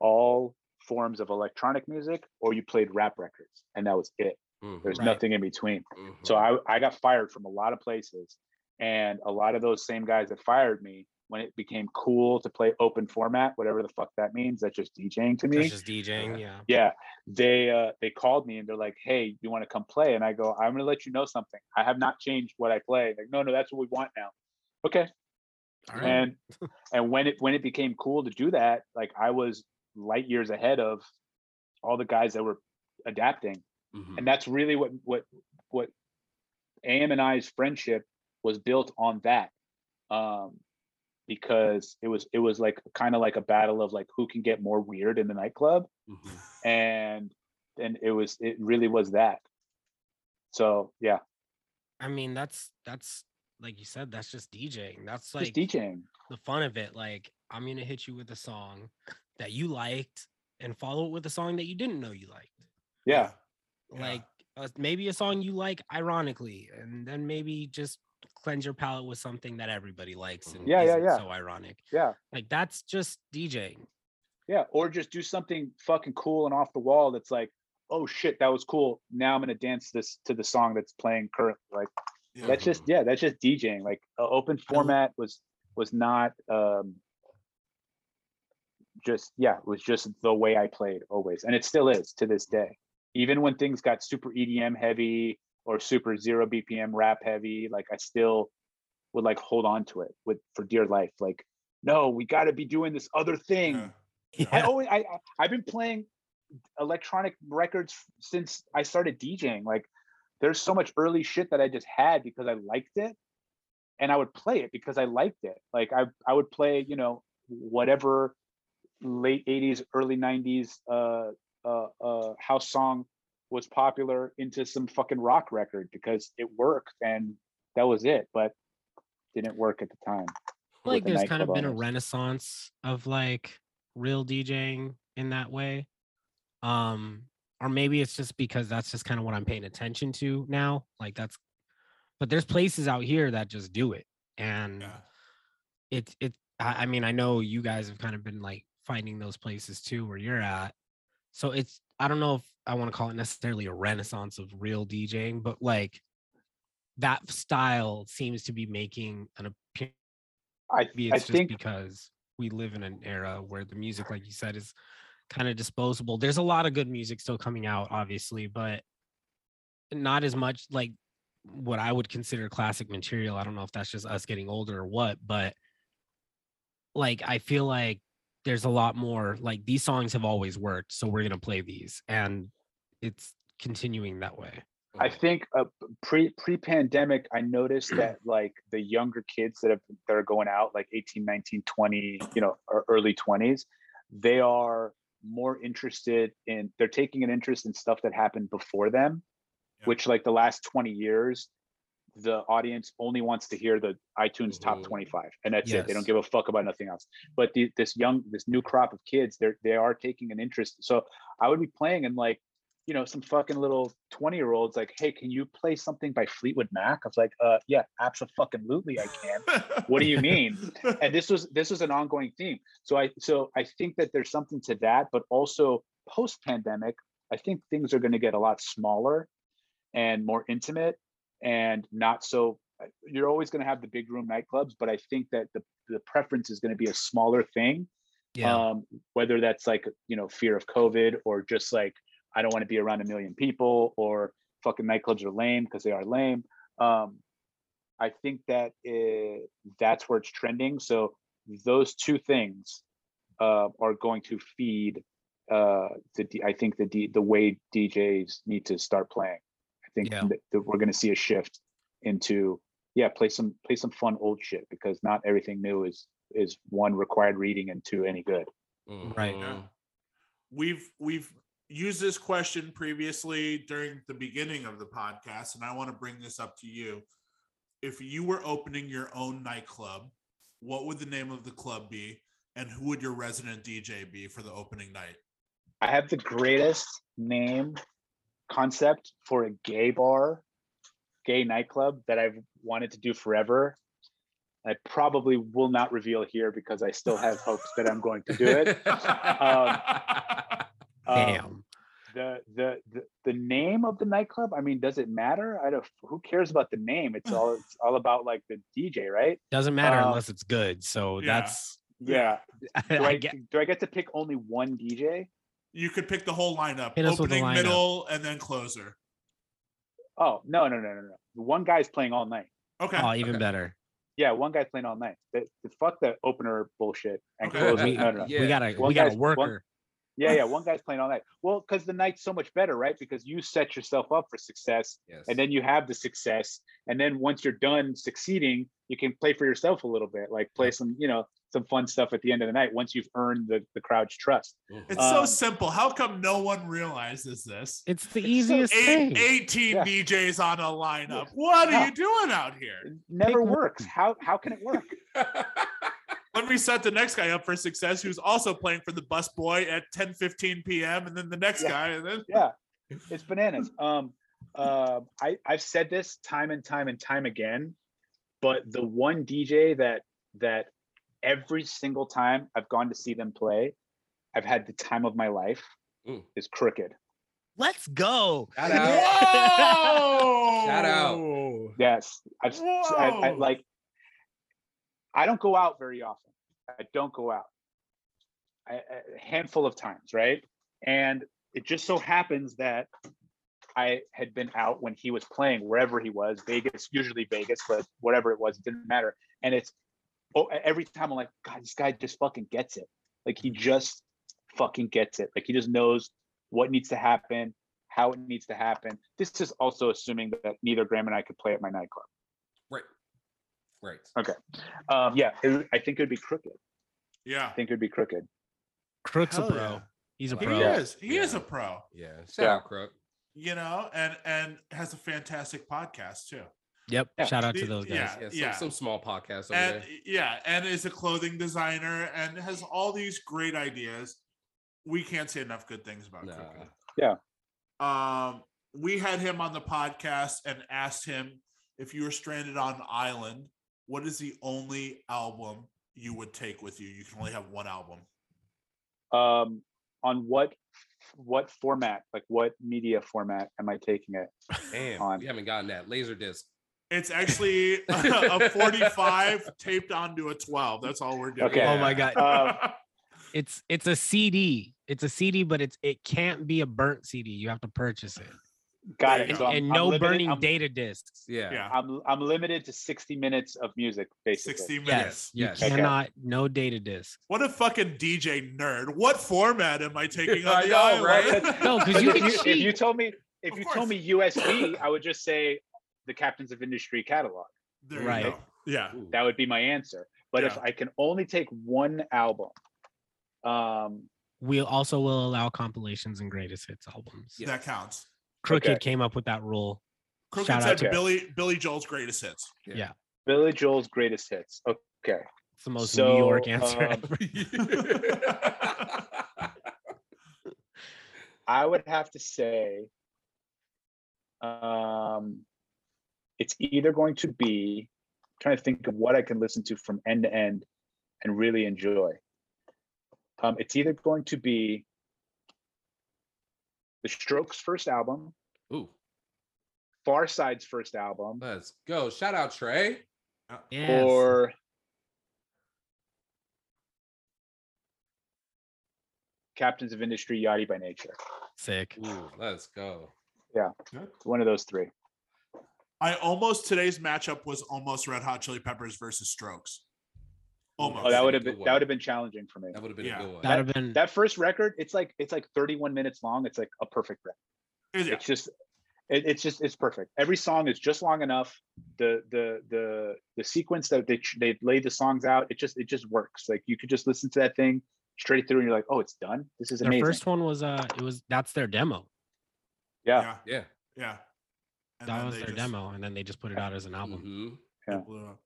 [SPEAKER 1] all forms of electronic music or you played rap records. And that was it.
[SPEAKER 3] Mhm,
[SPEAKER 1] There's
[SPEAKER 5] Right.
[SPEAKER 1] nothing in between. So
[SPEAKER 3] mhm.
[SPEAKER 1] I, I got fired from a lot of places. And a lot of those same guys that fired me, when it became cool to play open format, whatever the fuck that means, that's just DJing to me.
[SPEAKER 5] That's just DJing. Yeah.
[SPEAKER 1] yeah. They uh they called me and they're like, Hey, you want to come play? And I go, I'm gonna let you know something. I have not changed what I play. Like, no, no, that's what we want now. Okay.
[SPEAKER 5] All right.
[SPEAKER 1] And and when it when it became cool to do that, like I was light years ahead of all the guys that were adapting
[SPEAKER 3] Mhm.
[SPEAKER 1] and that's really what what what AM and i's friendship was built on that um because it was it was like kind of like a battle of like who can get more weird in the nightclub
[SPEAKER 3] Mhm.
[SPEAKER 1] and and it was it really was that so yeah
[SPEAKER 5] I mean, that's that's like you said, that's just DJing. That's like
[SPEAKER 1] just djing
[SPEAKER 5] the fun of it. Like, I'm gonna hit you with a song that you liked and follow it with a song that you didn't know you liked.
[SPEAKER 1] yeah
[SPEAKER 2] Yeah.
[SPEAKER 5] Like uh, maybe a song you like ironically, and then maybe just cleanse your palate with something that everybody likes and
[SPEAKER 1] Yeah, yeah,
[SPEAKER 5] isn't
[SPEAKER 1] yeah.
[SPEAKER 5] so ironic.
[SPEAKER 1] yeah
[SPEAKER 5] Like that's just DJing.
[SPEAKER 1] yeah or just do something fucking cool and off the wall that's like oh shit that was cool now i'm gonna dance this to the song that's playing currently like
[SPEAKER 2] Yeah.
[SPEAKER 1] that's just yeah that's just djing like uh, open format was was not um just yeah it was just the way i played always and it still is to this day even when things got super edm heavy or super zero bpm rap heavy like i still would like hold on to it with for dear life like no we got to be doing this other thing
[SPEAKER 2] Yeah.
[SPEAKER 1] I always I I- I've been playing electronic records since I started DJing. Like there's so much early shit that I just had because I liked it and I would play it because I liked it. Like I I would play, you know, whatever late 80s, early 90s uh uh uh house song was popular into some fucking rock record because it worked and that was it, but didn't work at the time.
[SPEAKER 5] feel like
[SPEAKER 1] with the
[SPEAKER 5] there's kind of
[SPEAKER 1] nightclub
[SPEAKER 5] been a renaissance of like real DJing in that way. Um, or maybe it's just because that's just kind of what I'm paying attention to now. Like that's but there's places out here that just do it. And
[SPEAKER 2] Yeah.
[SPEAKER 5] it it I, I mean, I know you guys have kind of been like finding those places too where you're at. So it's I don't know if I want to call it necessarily a renaissance of real DJing, but like that style seems to be making an appearance
[SPEAKER 1] I
[SPEAKER 5] maybe
[SPEAKER 1] I
[SPEAKER 5] it's just
[SPEAKER 1] think
[SPEAKER 5] because we live in an era where the music, like you said, is kind of disposable. There's a lot of good music still coming out, obviously, but not as much like what I would consider classic material. I don't know if that's just us getting older or what, but like I feel like there's a lot more like these songs have always worked, so we're gonna play these, and it's continuing that way.
[SPEAKER 1] I think uh, pre pre pandemic, I noticed that like the younger kids that have that are going out, like 18, 19, 20, you know, or early 20s, they are more interested in they're taking an interest in stuff that happened before them,
[SPEAKER 2] Yeah.
[SPEAKER 1] which like the last 20 years, the audience only wants to hear the iTunes top
[SPEAKER 3] Mhm.
[SPEAKER 1] 25 and that's it. They don't give a fuck about nothing else. But the, this young, this new crop of kids, they're, they are taking an interest. So I would be playing and like, you know, some fucking little 20 year olds like, Hey, can you play something by Fleetwood Mac? I was like, uh, yeah, absolutely I can. What do you mean? and this was this was an ongoing theme so i so i think that there's something to that but also post pandemic i think things are going to get a lot smaller and more intimate and not so you're always going to have the big room nightclubs but i think that the the preference is going to be a smaller thing
[SPEAKER 5] Yeah.
[SPEAKER 1] um whether that's like you know fear of covid or just like i don't want to be around a million people or fucking nightclubs are lame because they are lame um i think that it, that's where it's trending so those two things uh are going to feed uh the D- i think the D, the way djs need to start playing i think
[SPEAKER 5] Yeah.
[SPEAKER 1] that, that we're going to see a shift into yeah play some play some fun old shit because not everything new is is one required reading and two any good
[SPEAKER 5] Right.
[SPEAKER 3] Mhm.
[SPEAKER 2] we've we've used this question previously during the beginning of the podcast and i want to bring this up to you if you were opening your own nightclub what would the name of the club be and who would your resident dj be for the opening night
[SPEAKER 1] I have the greatest name concept for a gay bar, gay nightclub that I've wanted to do forever. I probably will not reveal here because I still have hopes that I'm going to do it. Um,
[SPEAKER 5] Damn.
[SPEAKER 1] the, the the the name of the nightclub. I mean, does it matter? I don't. Who cares about the name? It's all it's all about like the DJ, right?
[SPEAKER 5] Doesn't matter
[SPEAKER 1] um,
[SPEAKER 5] unless it's good. So
[SPEAKER 2] yeah.
[SPEAKER 5] that's
[SPEAKER 1] Yeah. Do
[SPEAKER 5] I
[SPEAKER 1] I,
[SPEAKER 5] get
[SPEAKER 1] do I get to pick only one DJ?
[SPEAKER 2] you could pick the whole lineup
[SPEAKER 5] Hit us with the
[SPEAKER 2] opening
[SPEAKER 5] lineup.
[SPEAKER 2] middle and then closer
[SPEAKER 1] Oh no no no no no! One guy's playing all night.
[SPEAKER 2] okay
[SPEAKER 5] oh even
[SPEAKER 3] Okay.
[SPEAKER 5] better.
[SPEAKER 1] Yeah, one guy's playing all night. The, the fuck the opener bullshit and
[SPEAKER 2] Okay.
[SPEAKER 1] closer.
[SPEAKER 5] We-
[SPEAKER 1] No, no, no.
[SPEAKER 3] Yeah.
[SPEAKER 5] We got a
[SPEAKER 1] One
[SPEAKER 5] we got a
[SPEAKER 1] guy's- one-
[SPEAKER 5] worker.
[SPEAKER 1] Yeah, yeah. One guy's playing all night. Well, because the night's so much better, right? Because you set yourself up for success,
[SPEAKER 3] yes.
[SPEAKER 1] and then you have the success, and then once you're done succeeding, you can play for yourself a little bit, like play some, you know, some fun stuff at the end of the night once you've earned the, the crowd's trust.
[SPEAKER 3] Mhm.
[SPEAKER 2] it's so
[SPEAKER 1] Um,
[SPEAKER 2] simple how come no one realizes this
[SPEAKER 5] It's the
[SPEAKER 1] It's
[SPEAKER 5] easiest
[SPEAKER 2] Eight,
[SPEAKER 5] thing.
[SPEAKER 2] 18
[SPEAKER 1] Yeah.
[SPEAKER 2] DJs on a lineup. What are
[SPEAKER 1] Yeah.
[SPEAKER 2] you doing out here?
[SPEAKER 1] It never
[SPEAKER 5] one.
[SPEAKER 1] works. How how can it work?
[SPEAKER 2] Let me set the next guy up for success who's also playing for the bus boy at 10 15 p.m. and then the next
[SPEAKER 1] Yeah.
[SPEAKER 2] guy and then
[SPEAKER 1] yeah it's bananas um uh i i've said this time and time and time again but the one dj that that every single time i've gone to see them play i've had the time of my life
[SPEAKER 3] Mm.
[SPEAKER 1] is crooked
[SPEAKER 5] Let's go.
[SPEAKER 3] Shout out.
[SPEAKER 2] Whoa!
[SPEAKER 3] Shout out.
[SPEAKER 1] yes i've I, I like i don't go out very often i don't go out I, a handful of times right and it just so happens that I had been out when he was playing wherever he was, Vegas, usually Vegas, but whatever it was, it didn't matter. And it's oh, every time I'm like, God, this guy just fucking gets it. Like he just fucking gets it. Like he just knows what needs to happen, how it needs to happen. This is also assuming that neither Graham and I could play at my nightclub.
[SPEAKER 3] right. Right. Okay.
[SPEAKER 1] Um, yeah, it, I think it would be crooked.
[SPEAKER 2] Yeah.
[SPEAKER 1] I think it would be crooked.
[SPEAKER 5] Crook's
[SPEAKER 2] Hell
[SPEAKER 5] a pro.
[SPEAKER 2] yeah.
[SPEAKER 5] He's a pro.
[SPEAKER 2] He is. He is a pro.
[SPEAKER 3] Yeah. Shout
[SPEAKER 1] Yeah.
[SPEAKER 3] out, Crook.
[SPEAKER 2] You know, and and has a fantastic podcast too.
[SPEAKER 5] Yep.
[SPEAKER 1] Yeah.
[SPEAKER 5] Shout out to those guys.
[SPEAKER 2] yeah.
[SPEAKER 3] Yeah. Some,
[SPEAKER 2] yeah.
[SPEAKER 3] some small podcast over
[SPEAKER 2] and
[SPEAKER 3] there.
[SPEAKER 2] yeah, and is a clothing designer and has all these great ideas. We can't say enough good things about
[SPEAKER 3] Nah.
[SPEAKER 2] Crooked.
[SPEAKER 1] Yeah.
[SPEAKER 2] Um, we had him on the podcast and asked him if you were stranded on an island, what is the only album you would take with you? You can only have one album.
[SPEAKER 1] Um, on what what format, like what media format am I taking it?
[SPEAKER 3] Damn.
[SPEAKER 1] on.
[SPEAKER 3] We haven't gotten that laser disc.
[SPEAKER 2] It's actually a 45 taped onto a 12. That's all we're doing.
[SPEAKER 1] Okay.
[SPEAKER 5] Oh my god.
[SPEAKER 1] Um,
[SPEAKER 5] It's it's a CD. It's a CD, but it's it can't be a burnt CD. You have to purchase it.
[SPEAKER 1] Got it.
[SPEAKER 2] you
[SPEAKER 5] And,
[SPEAKER 1] I'm-
[SPEAKER 5] and
[SPEAKER 1] I'm
[SPEAKER 5] no
[SPEAKER 1] limited-
[SPEAKER 5] burning
[SPEAKER 1] I'm-
[SPEAKER 5] data discs.
[SPEAKER 3] Yeah.
[SPEAKER 2] yeah.
[SPEAKER 1] I'm I'm limited to 60 minutes of music, basically.
[SPEAKER 2] 60 minutes.
[SPEAKER 5] Yes. You
[SPEAKER 3] Yes.
[SPEAKER 1] Okay.
[SPEAKER 5] cannot no data discs.
[SPEAKER 2] What a fucking DJ nerd. What format am I taking
[SPEAKER 3] I
[SPEAKER 2] on the
[SPEAKER 3] know, right?
[SPEAKER 5] No, 'cause
[SPEAKER 1] But
[SPEAKER 5] you
[SPEAKER 1] if, you, if you told me if
[SPEAKER 2] Of
[SPEAKER 1] you
[SPEAKER 2] course.
[SPEAKER 1] told me USB, I would just say the Captains of Industry catalog.
[SPEAKER 2] There you
[SPEAKER 5] Right.
[SPEAKER 2] go. Yeah.
[SPEAKER 1] That would be my answer. But if I can only take one album, um,
[SPEAKER 5] We also will allow compilations and greatest hits albums.
[SPEAKER 3] Yeah.
[SPEAKER 2] That counts.
[SPEAKER 5] Crooked
[SPEAKER 1] Okay.
[SPEAKER 5] came up with that rule.
[SPEAKER 2] Crooked
[SPEAKER 5] Shout out
[SPEAKER 2] said
[SPEAKER 1] to-
[SPEAKER 2] Billy Billy Joel's greatest hits.
[SPEAKER 5] Yeah.
[SPEAKER 1] Billy Joel's greatest hits. Okay.
[SPEAKER 5] It's the most
[SPEAKER 1] So,
[SPEAKER 5] New York answer
[SPEAKER 1] um,
[SPEAKER 5] ever.
[SPEAKER 1] I would have to say um it's either going to be trying to think of what I can listen to from end to end and really enjoy. Um, it's either going to be the Strokes' first album,
[SPEAKER 3] Ooh,
[SPEAKER 1] Pharcyde's first album,
[SPEAKER 3] let's go. Shout out Trey.
[SPEAKER 5] Uh, yes.
[SPEAKER 1] or Captains of Industry, Yachty by Nature.
[SPEAKER 5] sick.
[SPEAKER 3] Ooh, let's go. Yeah.
[SPEAKER 1] One of those three.
[SPEAKER 2] I almost today's matchup was almost Red Hot Chili Peppers versus Strokes. Almost.
[SPEAKER 1] Oh, that would have been
[SPEAKER 3] one.
[SPEAKER 1] that would have been challenging for me.
[SPEAKER 3] That would have been
[SPEAKER 2] Yeah.
[SPEAKER 3] a good one.
[SPEAKER 5] That'd have been
[SPEAKER 1] That first record, it's like it's like 31 minutes long. It's like a perfect record.
[SPEAKER 2] Is it?
[SPEAKER 1] It's just it, it's just it's perfect. Every song is just long enough. The the the the sequence that they ch- they laid the songs out, it just it just works. Like you could just listen to that thing straight through and you're like, "Oh, it's done. This is
[SPEAKER 5] their
[SPEAKER 1] amazing."
[SPEAKER 5] first one was uh it was that's their demo.
[SPEAKER 1] yeah.
[SPEAKER 2] yeah.
[SPEAKER 3] Yeah.
[SPEAKER 2] Yeah. And
[SPEAKER 5] That was their
[SPEAKER 2] just-
[SPEAKER 5] demo, and then they just put it out as an album.
[SPEAKER 3] Mhm.
[SPEAKER 1] Yeah.
[SPEAKER 2] it blew up.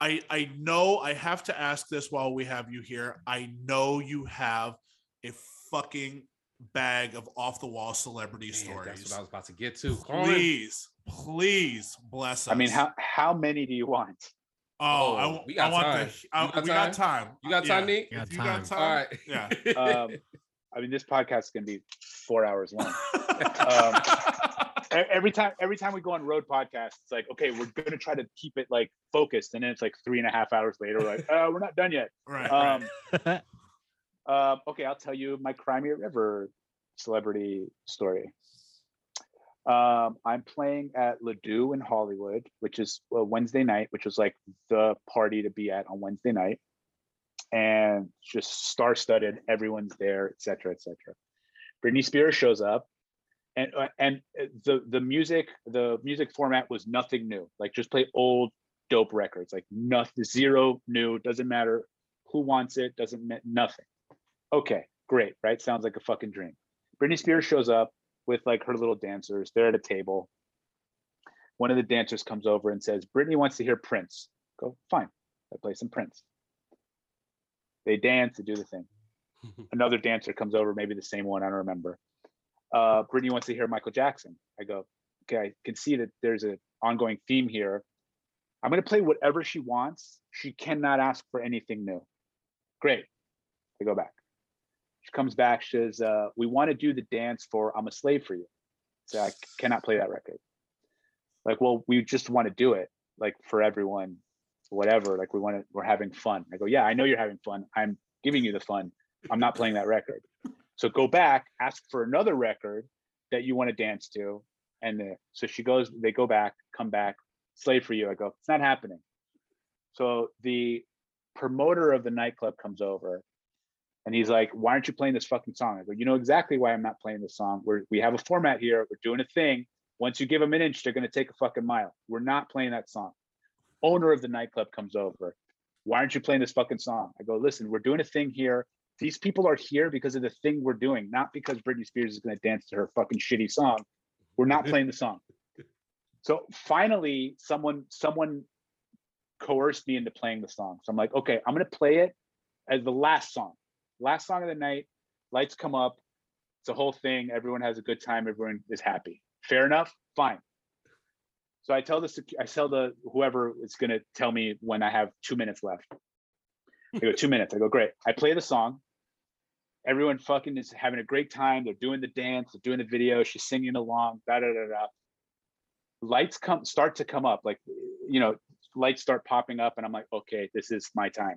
[SPEAKER 2] I I know I have to ask this while we have you here. I know you have a fucking bag of off the wall celebrity
[SPEAKER 3] Man,
[SPEAKER 2] stories.
[SPEAKER 3] that's what I was about to get to. Come on.
[SPEAKER 2] Please, please bless us.
[SPEAKER 1] I mean, how how many do you want?
[SPEAKER 2] Oh, I,
[SPEAKER 3] Oh,
[SPEAKER 2] w-
[SPEAKER 3] we
[SPEAKER 2] I
[SPEAKER 3] got
[SPEAKER 2] want
[SPEAKER 3] time.
[SPEAKER 2] the. I,
[SPEAKER 3] You got
[SPEAKER 2] we got time.
[SPEAKER 3] You got time,
[SPEAKER 2] Yeah.
[SPEAKER 3] Nick?
[SPEAKER 5] Yeah.
[SPEAKER 2] If you got time.
[SPEAKER 3] All right.
[SPEAKER 2] Yeah.
[SPEAKER 1] Um, I mean, this podcast is gonna be four hours long. Um, Every time, every time we go on road podcasts, it's like, okay, we're gonna try to keep it like focused, and then it's like three and a half hours later, we're like, uh, we're not done yet.
[SPEAKER 2] right.
[SPEAKER 1] Um,
[SPEAKER 2] right.
[SPEAKER 1] um, okay, I'll tell you my Cry Me a River celebrity story. Um, I'm playing at Les Deux in Hollywood, which is uh, Wednesday night, which was like the party to be at on Wednesday night, and just star-studded. Everyone's there, et cetera, et cetera. Britney Spears shows up, and uh, and uh, the the music the music format was nothing new. Like just play old dope records, like nothing, zero new. Doesn't matter who wants it. Doesn't ma- nothing. Okay, great, right? Sounds like a fucking dream. Britney Spears shows up with like her little dancers. They're at a table. One of the dancers comes over and says, Britney wants to hear Prince. Go, fine. I play some Prince. They dance, they do the thing. Another dancer comes over, maybe the same one, I don't remember. Uh, Britney wants to hear Michael Jackson. I go, okay, I can see that there's an ongoing theme here. I'm going to play whatever she wants. She cannot ask for anything new. Great. I go back. She comes back. She says, uh, "We want to do the dance for I'm a Slave for You." So I cannot play that record. Like, well, we just want to do it, like for everyone, whatever. Like we want to, we're having fun. I go, yeah, I know you're having fun. I'm giving you the fun. I'm not playing that record. So go back, ask for another record that you want to dance to, and uh, so she goes. They go back, come back. Slave for you. I go, it's not happening. So the promoter of the nightclub comes over and he's like, why aren't you playing this fucking song? I go, you know exactly why I'm not playing this song. We're, we have a format here. We're doing a thing. Once you give them an inch, they're going to take a fucking mile. We're not playing that song. Owner of the nightclub comes over. Why aren't you playing this fucking song? I go, listen, we're doing a thing here. These people are here because of the thing we're doing, not because Britney Spears is going to dance to her fucking shitty song. We're not playing the song. So finally, someone someone coerced me into playing the song. So I'm like, okay, I'm gonna play it as the last song, last song of the night. Lights come up. It's a whole thing. Everyone has a good time. Everyone is happy. Fair enough. Fine. So I tell the I tell the whoever is gonna tell me when I have two minutes left. I go two minutes. I go great. I play the song. Everyone fucking is having a great time. They're doing the dance. They're doing the video. She's singing along. Da da da da lights come start to come up like you know lights start popping up and i'm like okay this is my time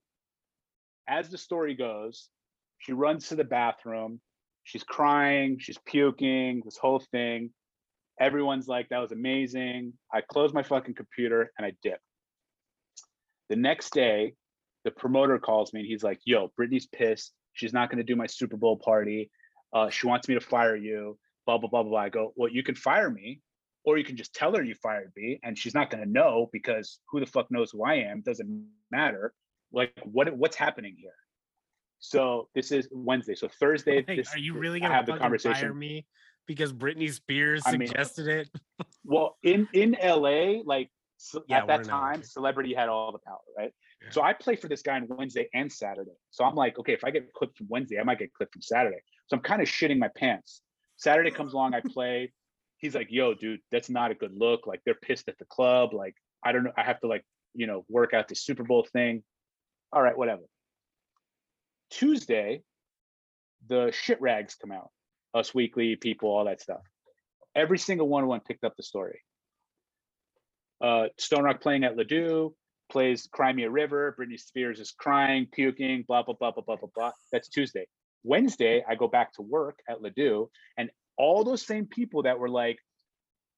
[SPEAKER 1] as the story goes, she runs to the bathroom. She's crying, she's puking, this whole thing. Everyone's like, that was amazing. I close my fucking computer and I dip. The next day, the promoter calls me and he's like, yo, Britney's pissed. She's not going to do my Super Bowl party. Uh, she wants me to fire you. Blah, blah, blah, blah, blah. I go, well, you can fire me or you can just tell her you fired me and she's not going to know because who the fuck knows who I am? Doesn't matter. Like, what what's happening here? So this is Wednesday. So Thursday, this,
[SPEAKER 5] are you really gonna
[SPEAKER 1] have the conversation.
[SPEAKER 5] fire me because Britney Spears
[SPEAKER 1] I mean-
[SPEAKER 5] suggested it?
[SPEAKER 1] Well, in in LA, like ce-
[SPEAKER 5] Yeah,
[SPEAKER 1] at that time, celebrity had all the power, right?
[SPEAKER 5] Yeah.
[SPEAKER 1] So I play for this guy on Wednesday and Saturday. So I'm like, okay, if I get clipped from Wednesday, I might get clipped from Saturday. So I'm kind of shitting my pants. Saturday comes along, I play. He's like, yo, dude, that's not a good look. Like they're pissed at the club. Like I don't know. I have to like, you know, work out the Super Bowl thing. All right, whatever. Tuesday, the shit rags come out. Us Weekly, people, all that stuff every single one of them picked up the story. Uh, Stonerokk playing at Les Deux plays Cry Me a River. Britney Spears is crying, puking, blah blah blah blah blah blah blah. That's Tuesday. Wednesday, I go back to work at Les Deux, and all those same people that were like,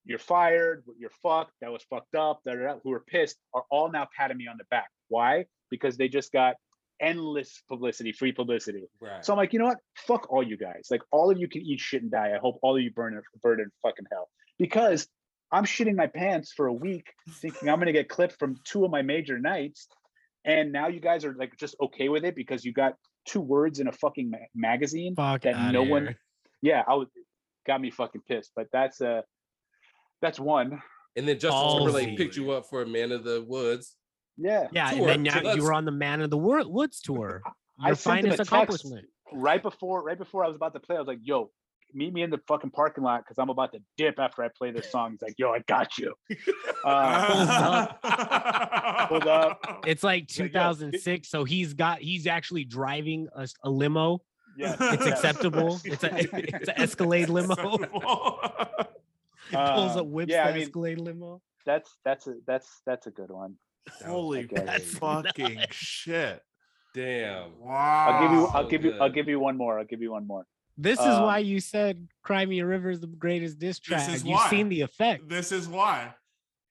[SPEAKER 1] "You're fired, you're fucked, that was fucked up," who were pissed, are all now patting me on the back. Why? Because they just got endless publicity, free publicity.
[SPEAKER 3] Right.
[SPEAKER 1] So I'm like, you know what? Fuck all you guys. Like all of you can eat shit and die. I hope all of you burn in burn in fucking hell. Because I'm shitting my pants for a week, thinking I'm gonna get clipped from two of my major nights, and now you guys are like just okay with it because you got two words in a fucking ma- magazine.
[SPEAKER 5] Fuck
[SPEAKER 1] that
[SPEAKER 5] outta
[SPEAKER 1] no one- Yeah, I was got me fucking pissed. But that's uh that's one.
[SPEAKER 3] and then Justin Timberlake picked you up for a Man of the Woods.
[SPEAKER 1] Yeah.
[SPEAKER 5] Yeah,
[SPEAKER 3] tour.
[SPEAKER 5] and then
[SPEAKER 3] So
[SPEAKER 5] now you were on the Man of the Woods tour.
[SPEAKER 1] I
[SPEAKER 5] Your
[SPEAKER 1] sent him a
[SPEAKER 5] finest accomplishment.
[SPEAKER 1] Right before right before I was about to play, I was like, yo, meet me in the fucking parking lot because I'm about to dip after I play this song. He's like, yo, I got you. Uh, Hold up.
[SPEAKER 5] It's like
[SPEAKER 1] Like,
[SPEAKER 5] 2006, so he's got he's actually driving a limo.
[SPEAKER 1] yes,
[SPEAKER 5] It's
[SPEAKER 1] yes.
[SPEAKER 5] acceptable. It's a it's an Escalade limo. He pulls
[SPEAKER 1] Uh,
[SPEAKER 5] up whips
[SPEAKER 1] yeah, I mean,
[SPEAKER 5] Escalade limo.
[SPEAKER 1] That's that's a that's that's a good one.
[SPEAKER 2] Holy
[SPEAKER 1] guess.
[SPEAKER 5] That's
[SPEAKER 2] fucking
[SPEAKER 5] nuts.
[SPEAKER 2] shit.
[SPEAKER 3] Damn.
[SPEAKER 2] Wow.
[SPEAKER 1] I'll give you I'll
[SPEAKER 3] so
[SPEAKER 1] give you I'll give you one more. I'll give you one more.
[SPEAKER 5] This is
[SPEAKER 1] Um,
[SPEAKER 5] why you said Cry Me a River is the greatest diss track.
[SPEAKER 2] is
[SPEAKER 5] You've
[SPEAKER 2] why.
[SPEAKER 5] seen the effect.
[SPEAKER 2] This is why.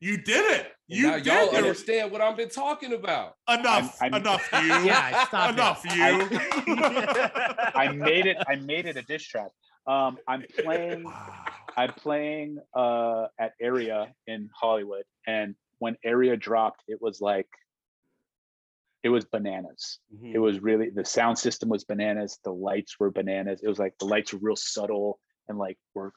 [SPEAKER 2] You did it. You
[SPEAKER 3] now
[SPEAKER 2] did
[SPEAKER 3] y'all
[SPEAKER 2] it.
[SPEAKER 3] understand what I've been talking about.
[SPEAKER 2] Enough.
[SPEAKER 1] I'm- I'm-
[SPEAKER 2] enough you.
[SPEAKER 5] Yeah, stop it.
[SPEAKER 2] enough you.
[SPEAKER 1] I made it I made it a diss track. Um I'm playing I'm playing uh at Area in Hollywood and when Area dropped it was like it was bananas.
[SPEAKER 3] Mhm.
[SPEAKER 1] It was really the sound system was bananas, the lights were bananas. It was like the lights were real subtle and like were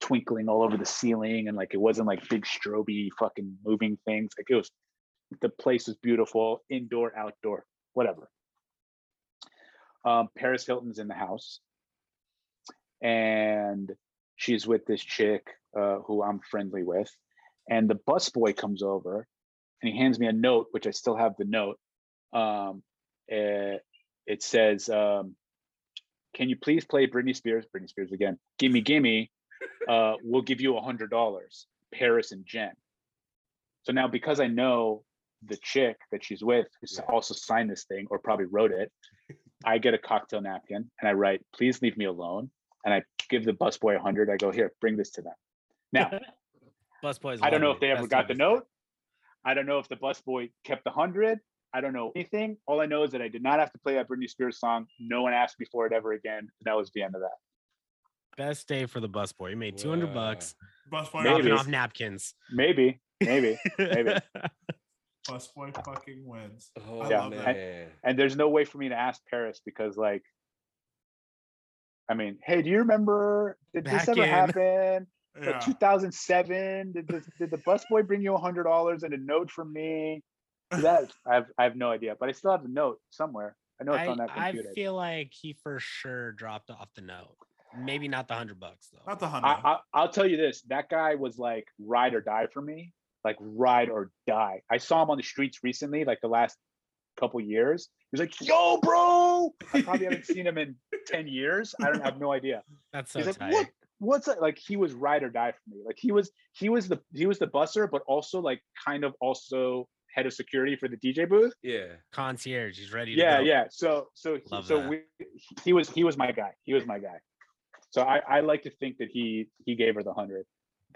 [SPEAKER 1] twinkling all over the ceiling and like it wasn't like big stroby fucking moving things. Like it was the place was beautiful, indoor, outdoor, whatever. Um, Paris Hilton's in the house, and she's with this chick uh, who I'm friendly with, and the busboy comes over, and he hands me a note, which I still have the note. Um, eh, it says, um, "Can you please play Britney Spears? Britney Spears again. Gimme, gimme. Uh, we'll give you a hundred dollars. Paris and Jen." So now, because I know the chick that she's with, who s-
[SPEAKER 3] Yeah.
[SPEAKER 1] also signed this thing or probably wrote it, I get a cocktail napkin and I write, "Please leave me alone." And I give the busboy a hundred. I go, "Here, bring this to them." Now,
[SPEAKER 5] Busboys.
[SPEAKER 1] I don't know if they ever
[SPEAKER 5] That's
[SPEAKER 1] got the note. I don't know if the busboy kept the hundred. I don't know anything. All I know is that I did not have to play that Britney Spears song. No one asked me for it ever again. And that was the end of that.
[SPEAKER 5] Best day for the busboy. He made 200
[SPEAKER 3] Wow.
[SPEAKER 5] bucks
[SPEAKER 2] Busboy,
[SPEAKER 1] Maybe.
[SPEAKER 5] dropping off napkins.
[SPEAKER 1] Maybe, maybe, maybe.
[SPEAKER 2] Busboy fucking wins.
[SPEAKER 3] Oh
[SPEAKER 1] Yeah.
[SPEAKER 3] man.
[SPEAKER 1] And there's no way for me to ask Paris because, like, I mean, hey, do you remember? Did
[SPEAKER 5] Back
[SPEAKER 1] this ever
[SPEAKER 5] in.
[SPEAKER 1] happen?
[SPEAKER 2] Yeah.
[SPEAKER 1] Like 2007? Did this, did the busboy bring you a hundred dollars and a note from me? That I have I have no idea, but I still have the note somewhere. I know it's
[SPEAKER 5] I,
[SPEAKER 1] on that computer I
[SPEAKER 5] feel like he for sure dropped off the note. Maybe not the hundred bucks though.
[SPEAKER 2] Not the hundred.
[SPEAKER 1] I, I'll tell you this: that guy was like ride or die for me, like ride or die. I saw him on the streets recently, like the last couple years. He was like, "Yo, bro!" I probably haven't seen him in ten years. I don't I have no idea.
[SPEAKER 5] That's so
[SPEAKER 1] He's like,
[SPEAKER 5] tight.
[SPEAKER 1] "What? What's that?" Like he was ride or die for me. Like he was he was the he was the busser, but also like kind of also head of security for the DJ booth.
[SPEAKER 3] Yeah.
[SPEAKER 5] Concierge. He's ready.
[SPEAKER 1] Yeah,
[SPEAKER 5] go.
[SPEAKER 1] yeah. So so
[SPEAKER 5] Love
[SPEAKER 1] so
[SPEAKER 5] that.
[SPEAKER 1] we he was he was my guy. He was my guy. So I I like to think that he he gave her the hundred.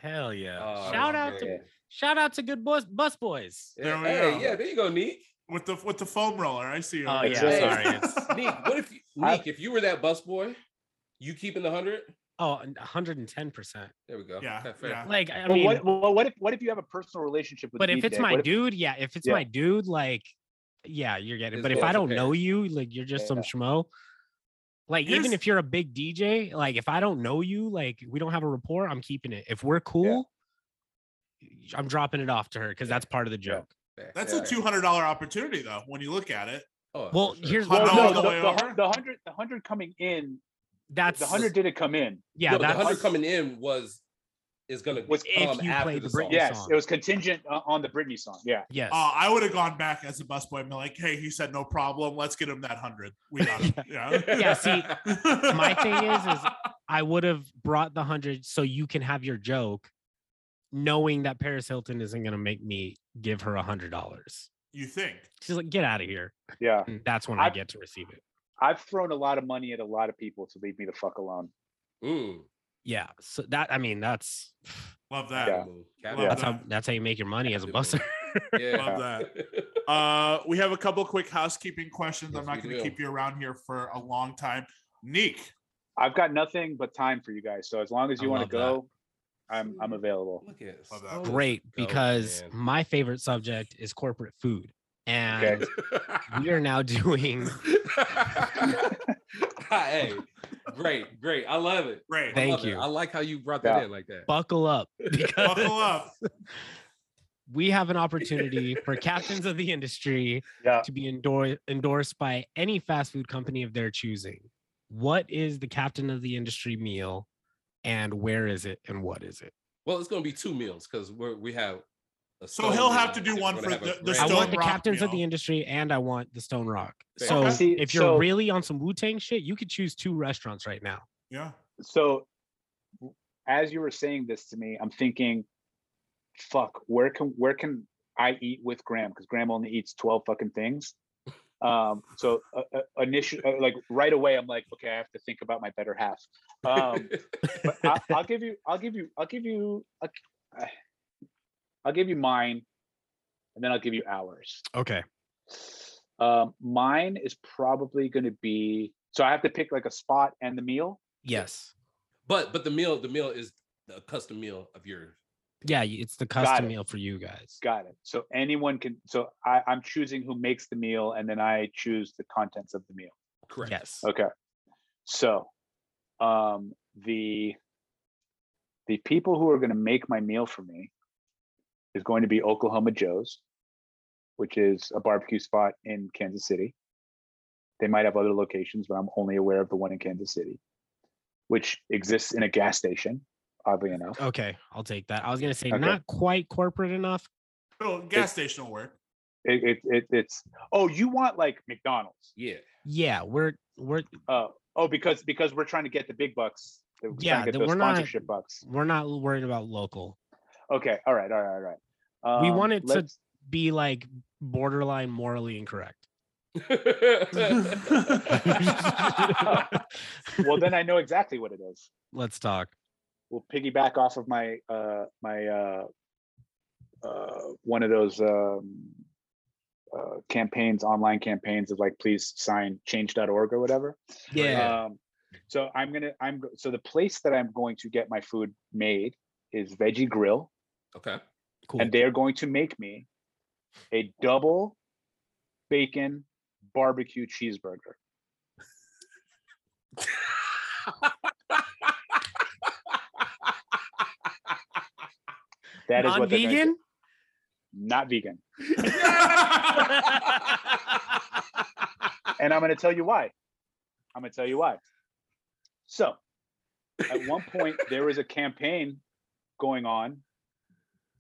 [SPEAKER 5] Hell yeah!
[SPEAKER 3] Oh,
[SPEAKER 5] shout out to shout out to good bus bus boys.
[SPEAKER 2] There we
[SPEAKER 3] hey,
[SPEAKER 2] go.
[SPEAKER 3] yeah, there you go, Neek.
[SPEAKER 2] with the with the foam roller. I see. you
[SPEAKER 5] Oh yeah,
[SPEAKER 1] That's
[SPEAKER 5] sorry.
[SPEAKER 3] Neek, what if you,
[SPEAKER 1] I-
[SPEAKER 3] Neek, if you were that bus boy, you keeping the hundred?
[SPEAKER 5] Oh, 110 percent.
[SPEAKER 3] There we go.
[SPEAKER 2] Yeah,
[SPEAKER 3] Okay, fair.
[SPEAKER 2] yeah.
[SPEAKER 5] Like I
[SPEAKER 1] Well,
[SPEAKER 5] mean,
[SPEAKER 1] what, well, what if what if you have a personal relationship with?
[SPEAKER 5] but if
[SPEAKER 1] DJ?
[SPEAKER 5] it's my
[SPEAKER 1] What if-
[SPEAKER 5] dude, yeah. If it's
[SPEAKER 1] Yeah.
[SPEAKER 5] my dude, like, yeah, you're getting. it. But if I don't
[SPEAKER 3] okay.
[SPEAKER 5] know you, like, you're just some
[SPEAKER 1] Yeah.
[SPEAKER 5] schmo. Like, even if you're a big DJ, like, if I don't know you, like, we don't have a rapport, I'm keeping it. If we're cool, I'm dropping it off to her because that's part of the joke.
[SPEAKER 3] Fair.
[SPEAKER 2] That's
[SPEAKER 1] Yeah.
[SPEAKER 2] a two hundred dollar opportunity though. When you look at it,
[SPEAKER 3] Oh,
[SPEAKER 5] Well,
[SPEAKER 3] sure.
[SPEAKER 5] here's
[SPEAKER 2] Hot
[SPEAKER 1] Well, no,
[SPEAKER 2] the
[SPEAKER 1] the, the, the hundred, the hundred coming in,
[SPEAKER 5] That's
[SPEAKER 1] the hundred didn't come in.
[SPEAKER 5] yeah.
[SPEAKER 3] No, the hundred coming in was is gonna
[SPEAKER 1] Was
[SPEAKER 5] if you
[SPEAKER 3] after
[SPEAKER 5] play
[SPEAKER 3] the
[SPEAKER 5] the
[SPEAKER 3] song.
[SPEAKER 5] Britney
[SPEAKER 1] Yes,
[SPEAKER 5] song.
[SPEAKER 1] it was contingent uh, on the Britney song. Yeah,
[SPEAKER 5] yes.
[SPEAKER 2] uh, I would have gone back as a busboy and been like, "Hey, he said no problem. Let's get him that hundred. We got him." Yeah.
[SPEAKER 5] Yeah, see, my thing is- is I would have brought the hundred so you can have your joke, knowing that Paris Hilton isn't gonna make me give her a hundred dollars.
[SPEAKER 2] you think?
[SPEAKER 5] She's like, get out of here.
[SPEAKER 1] yeah.
[SPEAKER 5] And that's when I,
[SPEAKER 1] I-
[SPEAKER 5] get to receive it.
[SPEAKER 1] I've thrown a lot of money at a lot of people to leave me the fuck alone.
[SPEAKER 3] Mm,
[SPEAKER 5] Yeah. So that I mean that's
[SPEAKER 2] Love that.
[SPEAKER 1] Yeah.
[SPEAKER 3] Capital move,
[SPEAKER 1] Yeah.
[SPEAKER 3] capital
[SPEAKER 5] that's how that's how you make your money as a
[SPEAKER 3] Good move.
[SPEAKER 5] busser.
[SPEAKER 3] move. Yeah.
[SPEAKER 2] Love that. Uh, we have a couple quick housekeeping questions.
[SPEAKER 3] Yes,
[SPEAKER 2] I'm not going to keep you around here for a long time. Neek,
[SPEAKER 1] I've got nothing but time for you guys. So as long as you want to
[SPEAKER 5] love that.
[SPEAKER 1] go, I'm I'm available.
[SPEAKER 3] Look at
[SPEAKER 2] Love
[SPEAKER 3] so
[SPEAKER 2] that.
[SPEAKER 5] Great, because
[SPEAKER 3] man.
[SPEAKER 5] my favorite subject is corporate food. And
[SPEAKER 1] Okay.
[SPEAKER 5] we are now doing
[SPEAKER 3] hey, great, great. I love it.
[SPEAKER 2] great.
[SPEAKER 3] I
[SPEAKER 5] Thank
[SPEAKER 3] it.
[SPEAKER 5] you.
[SPEAKER 3] I like how you brought that
[SPEAKER 1] Yeah.
[SPEAKER 3] in like that.
[SPEAKER 5] buckle up because
[SPEAKER 2] Buckle up.
[SPEAKER 5] we have an opportunity for captains of the industry
[SPEAKER 1] Yeah.
[SPEAKER 5] to be endor- endorsed by any fast food company of their choosing. What is the captain of the industry meal and where is it and what is it?
[SPEAKER 3] Well, it's gonna be two meals because we're we have. A
[SPEAKER 2] So he'll have to do
[SPEAKER 3] and
[SPEAKER 2] one for
[SPEAKER 3] have
[SPEAKER 2] the- the
[SPEAKER 3] grand-
[SPEAKER 5] I want the
[SPEAKER 2] Rock
[SPEAKER 5] captains of the industry and I want the Stonerokk.
[SPEAKER 3] Fair.
[SPEAKER 5] So
[SPEAKER 1] Okay.
[SPEAKER 5] If you're
[SPEAKER 1] so-
[SPEAKER 5] really on some Wu Tang shit, you could choose two restaurants right now.
[SPEAKER 2] Yeah.
[SPEAKER 1] So as you were saying this to me, I'm thinking, fuck, where can where can I eat with Graham? Because Graham only eats 12 fucking things. Um, so uh, uh, initially, uh, like right away, I'm like, okay, I have to think about my better half. Um, but I, I'll give you, I'll give you, I'll give you, a, uh, I'll give you mine, and then I'll give you ours.
[SPEAKER 5] Okay.
[SPEAKER 1] Um, mine is probably going to be. So I have to pick like a spot and the meal.
[SPEAKER 5] Yes.
[SPEAKER 3] but but the meal the meal is the custom meal of your.
[SPEAKER 5] Yeah, it's the custom
[SPEAKER 1] it.
[SPEAKER 5] meal for you guys.
[SPEAKER 1] Got it. So anyone can. So I, I'm choosing who makes the meal, and then I choose the contents of the meal.
[SPEAKER 3] Correct.
[SPEAKER 5] Yes.
[SPEAKER 1] Okay. So, um, the the people who are going to make my meal for me is going to be Oklahoma Joe's, which is a barbecue spot in Kansas City. They might have other locations, but I'm only aware of the one in Kansas City, which exists in a gas station. Oddly enough,
[SPEAKER 5] Okay, I'll take that. I was gonna say
[SPEAKER 1] Okay.
[SPEAKER 5] not quite corporate enough.
[SPEAKER 2] Oh, gas station will work.
[SPEAKER 1] it, it, it it's. Oh, you want like McDonald's?
[SPEAKER 3] Yeah.
[SPEAKER 5] Yeah, we're we're
[SPEAKER 1] Uh, oh, because because we're trying to get the big bucks. We're trying to
[SPEAKER 5] Yeah,
[SPEAKER 1] get
[SPEAKER 5] that
[SPEAKER 1] those
[SPEAKER 5] we're not-
[SPEAKER 1] bucks.
[SPEAKER 5] we're not worried about local.
[SPEAKER 1] Okay, all right, all right, all right.
[SPEAKER 5] We
[SPEAKER 1] Um,
[SPEAKER 5] want it to- Be like borderline morally incorrect.
[SPEAKER 1] well, then I know exactly what it is.
[SPEAKER 5] Let's talk.
[SPEAKER 1] We'll piggyback off of my uh my uh uh one of those um uh campaigns, online campaigns of like please sign change.org or whatever.
[SPEAKER 5] Yeah.
[SPEAKER 1] Um so I'm gonna I'm so the place that I'm going to get my food made is Veggie Grill,
[SPEAKER 3] okay.
[SPEAKER 5] Cool.
[SPEAKER 1] and they're going to make me a double bacon barbecue cheeseburger. That is what they're.
[SPEAKER 5] Non-vegan.
[SPEAKER 1] Not vegan. And I'm going to tell you why. I'm going to tell you why. So, at one point, there was a campaign going on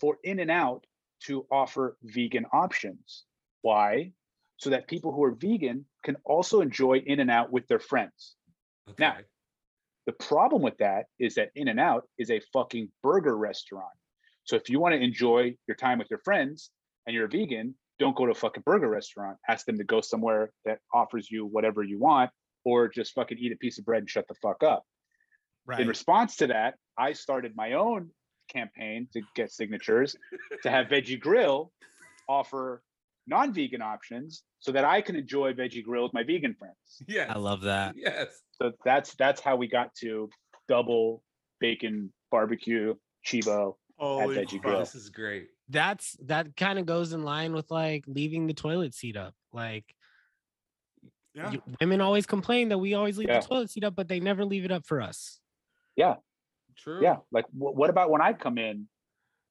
[SPEAKER 1] for In N Out to offer vegan options. Why? So that people who are vegan can also enjoy In N Out with their friends. Now, The problem with that is that In N Out is a fucking burger restaurant. So if you want to enjoy your time with your friends and you're a vegan, don't go to a fucking burger restaurant. Ask them to go somewhere that offers you whatever you want, or just fucking eat a piece of bread and shut the fuck up. In response to that, I started my own campaign to get signatures to have Veggie Grill offer non-vegan options so that I can enjoy Veggie Grill with my vegan friends.
[SPEAKER 3] Yes.
[SPEAKER 5] I love that.
[SPEAKER 3] Yes.
[SPEAKER 1] So that's that's how we got to double bacon barbecue chibo.
[SPEAKER 2] Holy
[SPEAKER 1] Veggie
[SPEAKER 2] fuck.
[SPEAKER 1] Grill.
[SPEAKER 3] This is great.
[SPEAKER 5] That's that kind of goes in line with like leaving the toilet seat up. Like
[SPEAKER 2] Yeah.
[SPEAKER 5] you- women always complain that we always leave
[SPEAKER 1] Yeah.
[SPEAKER 5] the toilet seat up, but they never leave it up for us.
[SPEAKER 3] True.
[SPEAKER 1] Yeah, like wh- what about when I come in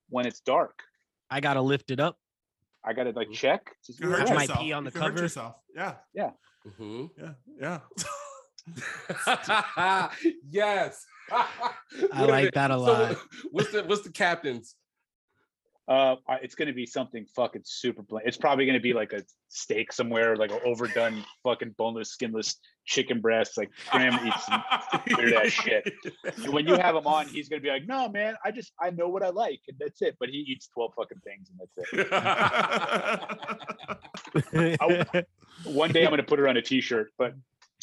[SPEAKER 1] when it's dark?
[SPEAKER 5] I gotta lift it up.
[SPEAKER 1] I gotta like check. to see
[SPEAKER 2] You hurt
[SPEAKER 1] it's at.
[SPEAKER 5] might pee on
[SPEAKER 2] You
[SPEAKER 5] the
[SPEAKER 2] hurt
[SPEAKER 5] cover.
[SPEAKER 2] yourself. Yeah.
[SPEAKER 3] Mhm.
[SPEAKER 2] Yeah. Yeah.
[SPEAKER 3] yes.
[SPEAKER 5] I like that a
[SPEAKER 3] So
[SPEAKER 5] lot.
[SPEAKER 3] what's the what's the captain's?
[SPEAKER 1] Uh, it's gonna be something fucking super bland. It's probably gonna be like a steak somewhere, like an overdone fucking boneless, skinless chicken breast. Like Graham eats some weird ass shit. And when you have him on, he's gonna be like, "No, man, I just I know what I like, and that's it." But he eats twelve fucking things, and that's it. One day I'm gonna put it on a t-shirt, but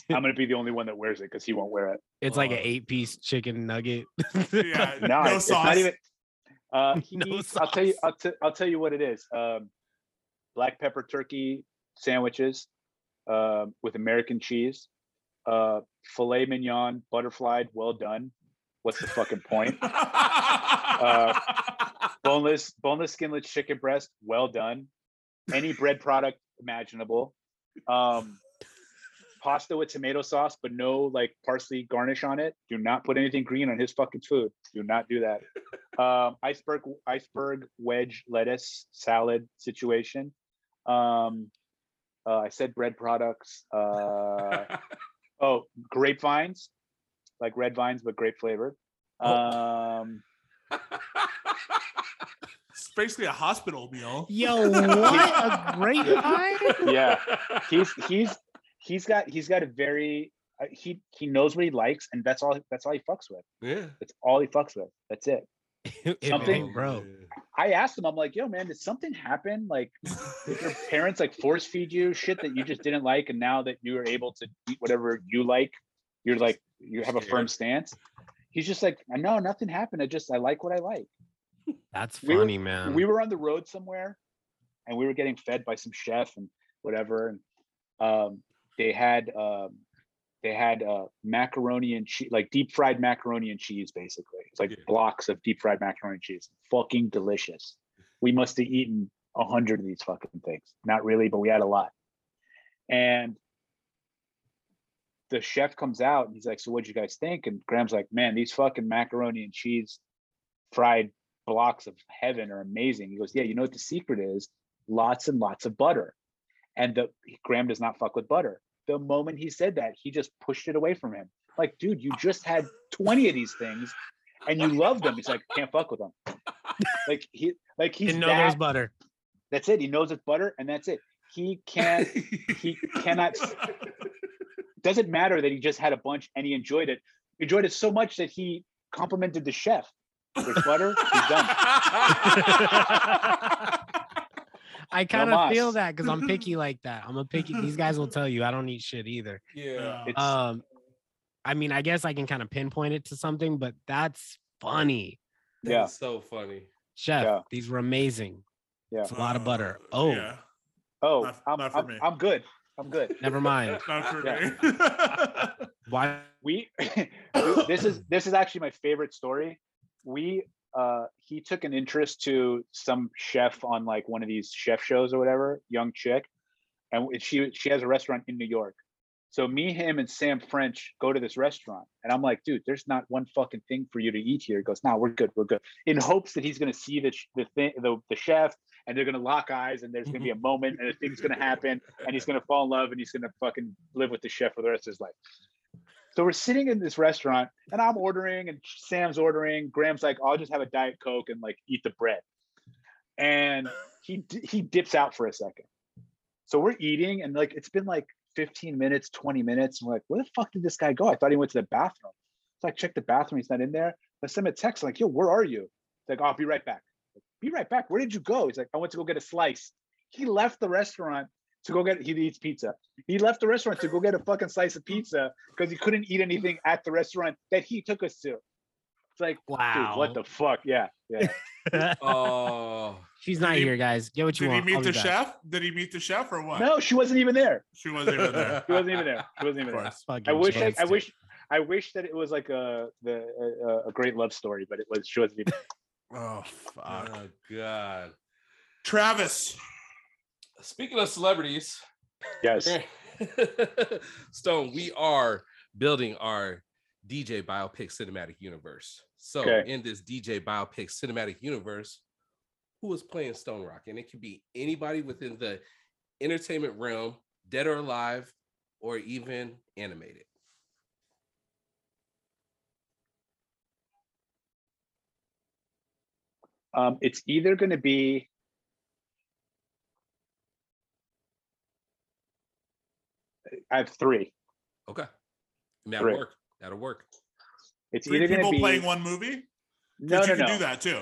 [SPEAKER 1] I'm gonna be the only one that wears it because he won't wear it.
[SPEAKER 5] it's like an eight piece chicken nugget.
[SPEAKER 2] yeah.
[SPEAKER 1] No,
[SPEAKER 2] no
[SPEAKER 1] it's,
[SPEAKER 2] sauce.
[SPEAKER 1] it's not even. Uh, he
[SPEAKER 5] No
[SPEAKER 1] eats- I'll tell you. I'll, t- I'll tell you what it is. Um, black pepper turkey sandwiches um, with American cheese, uh, filet mignon, butterflied, well done. What's the fucking point? Uh, boneless, boneless, skinless chicken breast, well done. Any bread product imaginable. Um, pasta with tomato sauce, but no like parsley garnish on it. Do not put anything green on his fucking food. Do not do that. Um, iceberg, iceberg wedge lettuce salad situation. Um, uh, I said bread products. Uh, oh, grapevines, like red vines but grape flavored. Um,
[SPEAKER 2] it's basically a hospital meal.
[SPEAKER 5] Yo, what a great line.
[SPEAKER 1] yeah, he's he's he's got he's got a very uh, he he knows what he likes and that's all that's all he fucks with.
[SPEAKER 3] yeah.
[SPEAKER 1] That's all he fucks with. That's it. Something-
[SPEAKER 5] ain't bro.
[SPEAKER 1] I asked him, I'm like, yo, man, did something happen? Like, did your parents like force feed you shit that you just didn't like, and now that you are able to eat whatever you like, you're like, you have a firm stance. He's just like, no, nothing happened. I just I like what I like.
[SPEAKER 5] That's
[SPEAKER 1] We were-
[SPEAKER 5] funny, man.
[SPEAKER 1] we were on the road somewhere and we were getting fed by some chef and whatever and um, they had um, they had uh, macaroni and cheese like deep fried macaroni and cheese basically it's like
[SPEAKER 3] Yeah.
[SPEAKER 1] blocks of deep fried macaroni and cheese fucking delicious we must have eaten a hundred of these fucking things not really but we had a lot and the chef comes out and he's like so what'd you guys think and graham's like man these fucking macaroni and cheese fried blocks of heaven are amazing. He goes, Yeah, you know what the secret is? Lots and lots of butter. And the Graham does not fuck with butter. The moment he said that, he just pushed it away from him. Like, dude, you just had 20 of these things and you love them. He's like, can't fuck with them. Like he like he's
[SPEAKER 5] Didn't know there was
[SPEAKER 1] that,
[SPEAKER 5] butter.
[SPEAKER 1] that's it. He knows it's butter and that's it. He can't he cannot doesn't matter that he just had a bunch and he enjoyed it. Enjoyed it so much that he complimented the chef. There's butter, he's done.
[SPEAKER 5] I kind of feel that because I'm picky like that. I'm a picky. These guys will tell you I don't eat shit either.
[SPEAKER 3] yeah.
[SPEAKER 1] It's
[SPEAKER 5] Um, I mean, I guess I can kind of pinpoint it to something, but that's funny,
[SPEAKER 1] Yeah.
[SPEAKER 3] So funny.
[SPEAKER 5] chef.
[SPEAKER 1] Yeah.
[SPEAKER 5] These were amazing.
[SPEAKER 1] Yeah.
[SPEAKER 5] It's a lot of butter.
[SPEAKER 2] Uh,
[SPEAKER 5] Oh,
[SPEAKER 2] yeah.
[SPEAKER 1] Oh,
[SPEAKER 2] Not-
[SPEAKER 1] I'm,
[SPEAKER 2] not for
[SPEAKER 1] I'm,
[SPEAKER 2] me.
[SPEAKER 1] I'm good. I'm good.
[SPEAKER 5] never mind.
[SPEAKER 2] Not for me.
[SPEAKER 5] Why?
[SPEAKER 1] We this is this is actually my favorite story. We uh he took an interest to some chef on like one of these chef shows or whatever, young chick, and she she has a restaurant in New York. So me, him, and Sam French go to this restaurant, and I'm like, dude, there's not one fucking thing for you to eat here. He goes, nah, we're good, we're good. In hopes that he's gonna see the the thing, the, the chef, and they're gonna lock eyes, and there's gonna be a moment, and a thing's gonna happen, and he's gonna fall in love, and he's gonna fucking live with the chef for the rest of his life. So we're sitting in this restaurant, and I'm ordering, and Sam's ordering. Graham's like, "I'll just have a diet coke and like eat the bread," and he he dips out for a second. So we're eating, and like it's been like 15 minutes, 20 minutes. And we're like, where the fuck did this guy go? I thought he went to the bathroom. So I checked the bathroom, he's not in there. I sent him a text, like, yo, where are you? He's like, oh, I'll be right back. Like, be right back. Where did you go? He's like, I went to go get a slice. He left the restaurant to go get he eats pizza. He left the restaurant to go get a fucking slice of pizza because he couldn't eat anything at the restaurant that he took us to. It's like,
[SPEAKER 5] Wow.
[SPEAKER 1] dude, what the fuck? Yeah. Yeah.
[SPEAKER 3] Oh,
[SPEAKER 5] She's not
[SPEAKER 2] he-
[SPEAKER 5] here, guys. Get what you
[SPEAKER 2] Did he meet
[SPEAKER 5] I'll
[SPEAKER 2] the
[SPEAKER 5] be back.
[SPEAKER 2] chef? Did he meet the chef or what?
[SPEAKER 1] No, she wasn't even there.
[SPEAKER 2] she wasn't even there.
[SPEAKER 1] She wasn't even there. She wasn't even there.
[SPEAKER 2] course.
[SPEAKER 1] I wish I, I wish I wish that it was like a the a, a great love story, but it was she wasn't even.
[SPEAKER 2] Oh fuck.
[SPEAKER 3] oh God.
[SPEAKER 2] Travis.
[SPEAKER 3] Speaking of celebrities,
[SPEAKER 1] Yes.
[SPEAKER 3] Stone, we are building our DJ biopic cinematic universe. So,
[SPEAKER 1] Okay.
[SPEAKER 3] in this DJ biopic cinematic universe, who is playing Stonerokk? And it could be anybody within the entertainment realm, dead or alive, or even animated.
[SPEAKER 1] Um, it's either going to be I have three.
[SPEAKER 3] Okay. That'll
[SPEAKER 1] Correct.
[SPEAKER 3] work. That'll work.
[SPEAKER 1] It's
[SPEAKER 2] Three
[SPEAKER 1] either going
[SPEAKER 2] people
[SPEAKER 1] to be
[SPEAKER 2] playing one movie?
[SPEAKER 1] no, no,
[SPEAKER 2] you can
[SPEAKER 1] no.
[SPEAKER 2] do that too.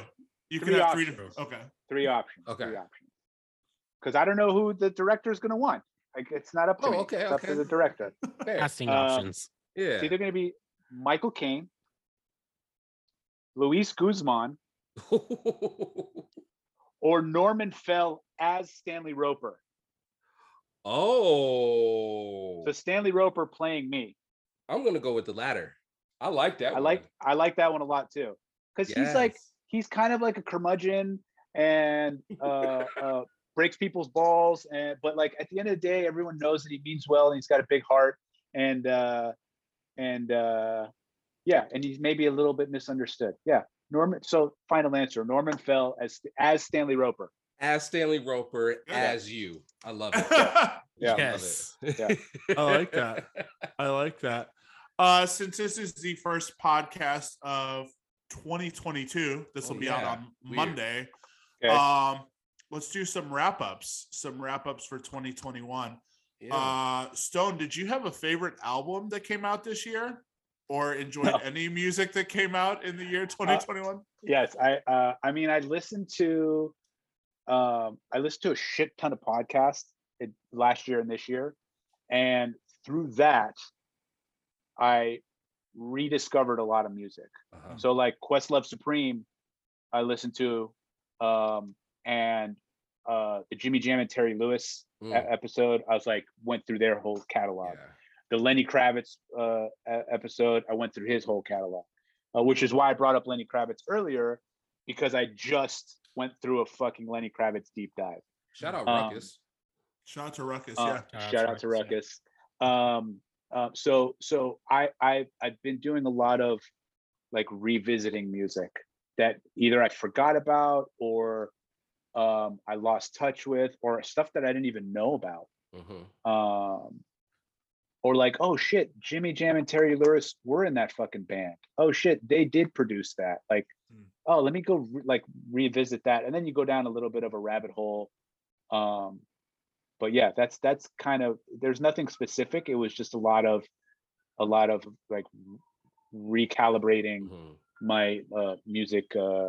[SPEAKER 2] You can
[SPEAKER 1] Three
[SPEAKER 2] have three
[SPEAKER 1] options.
[SPEAKER 2] different. Okay.
[SPEAKER 1] Three options.
[SPEAKER 3] Okay.
[SPEAKER 1] Three options. Because I don't know who the director is going to want. Like, it's not up to
[SPEAKER 3] Oh,
[SPEAKER 1] me.
[SPEAKER 3] okay,
[SPEAKER 1] it's up
[SPEAKER 3] okay.
[SPEAKER 1] to the director.
[SPEAKER 3] Fair.
[SPEAKER 5] Casting
[SPEAKER 1] Um,
[SPEAKER 5] options.
[SPEAKER 3] Yeah.
[SPEAKER 1] It's either going to be Michael Caine, Luis Guzman, or Norman Fell as Stanley Roper.
[SPEAKER 3] Oh,
[SPEAKER 1] So Stanley Roper playing me.
[SPEAKER 3] I'm gonna go with the latter. I like that.
[SPEAKER 1] I like
[SPEAKER 3] one.
[SPEAKER 1] I like that one a lot too. Because he's like he's kind of like a curmudgeon and uh, uh, breaks people's balls, and but like at the end of the day, everyone knows that he means well and he's got a big heart, and uh, and uh, yeah, and he's maybe a little bit misunderstood. Yeah, Norman. So final answer: Norman Fell as as Stanley Roper.
[SPEAKER 3] As Stanley Roper
[SPEAKER 2] Yeah.
[SPEAKER 3] as you. I love it.
[SPEAKER 1] Yeah.
[SPEAKER 5] Yes.
[SPEAKER 1] Yeah.
[SPEAKER 2] I like that. I like that. Uh, since this is the first podcast of 2022, this will
[SPEAKER 3] Oh,
[SPEAKER 2] be out on
[SPEAKER 3] Weird.
[SPEAKER 2] Monday.
[SPEAKER 1] Okay.
[SPEAKER 2] Um, let's do some wrap ups. Some wrap ups for 2021.
[SPEAKER 3] Yeah.
[SPEAKER 2] Uh, Stone, did you have a favorite album that came out this year, or enjoyed
[SPEAKER 1] No.
[SPEAKER 2] any music that came out in the year 2021?
[SPEAKER 1] yes i uh i mean i listened to um i listened to a shit ton of podcasts it, last year and this year and through that i rediscovered a lot of music
[SPEAKER 3] Uh-huh.
[SPEAKER 1] so like questlove supreme i listened to um and uh the jimmy jam and terry lewis
[SPEAKER 3] Mm,
[SPEAKER 1] episode i was like went through their whole catalog
[SPEAKER 3] yeah.
[SPEAKER 1] the Lenny Kravitz uh, episode, I went through his whole catalog, uh, which is why I brought up Lenny Kravitz earlier, because I just went through a fucking Lenny Kravitz deep dive.
[SPEAKER 3] Shout out
[SPEAKER 1] Um,
[SPEAKER 3] Ruckus.
[SPEAKER 2] Shout out to Ruckus.
[SPEAKER 1] Uh,
[SPEAKER 2] yeah.
[SPEAKER 5] Shout out
[SPEAKER 1] shout
[SPEAKER 5] to
[SPEAKER 1] out to
[SPEAKER 5] Ruckus,
[SPEAKER 1] Ruckus. Um, uh, so so I I I've been doing a lot of like revisiting music that either I forgot about or um, I lost touch with, or stuff that I didn't even know about.
[SPEAKER 3] Mhm.
[SPEAKER 1] um or like oh shit jimmy jam and terry lewis were in that fucking band oh shit they did produce that like. Oh let me go re- like revisit that and then you go down a little bit of a rabbit hole um but yeah that's that's kind of there's nothing specific it was just a lot of a lot of like recalibrating
[SPEAKER 3] Mhm.
[SPEAKER 1] my uh music uh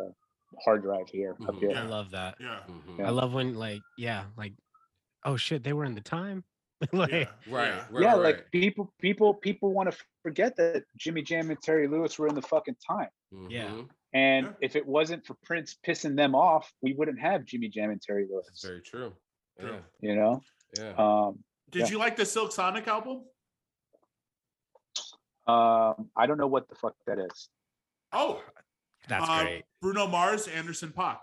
[SPEAKER 1] hard drive here up
[SPEAKER 3] Mhm.
[SPEAKER 1] here
[SPEAKER 5] I love that.
[SPEAKER 2] Yeah.
[SPEAKER 3] Mhm.
[SPEAKER 5] I love when like yeah, like oh shit, they were in the time. like
[SPEAKER 2] yeah.
[SPEAKER 3] Right,
[SPEAKER 2] yeah.
[SPEAKER 3] right,
[SPEAKER 1] yeah,
[SPEAKER 3] right.
[SPEAKER 1] like people, people, people want to forget that Jimmy Jam and Terry Lewis were in the fucking time.
[SPEAKER 5] Yeah.
[SPEAKER 1] And
[SPEAKER 2] Yeah.
[SPEAKER 1] if it wasn't for Prince pissing them off, we wouldn't have Jimmy Jam and Terry Lewis.
[SPEAKER 3] That's very true.
[SPEAKER 2] True.
[SPEAKER 3] Yeah,
[SPEAKER 1] You know,
[SPEAKER 3] yeah.
[SPEAKER 1] um,
[SPEAKER 2] Did
[SPEAKER 1] Yeah.
[SPEAKER 2] you like the Silk Sonic album?
[SPEAKER 1] um, I don't know what the fuck that is.
[SPEAKER 2] Oh,
[SPEAKER 5] that's
[SPEAKER 2] uh,
[SPEAKER 5] great.
[SPEAKER 2] Bruno Mars, Anderson Paak.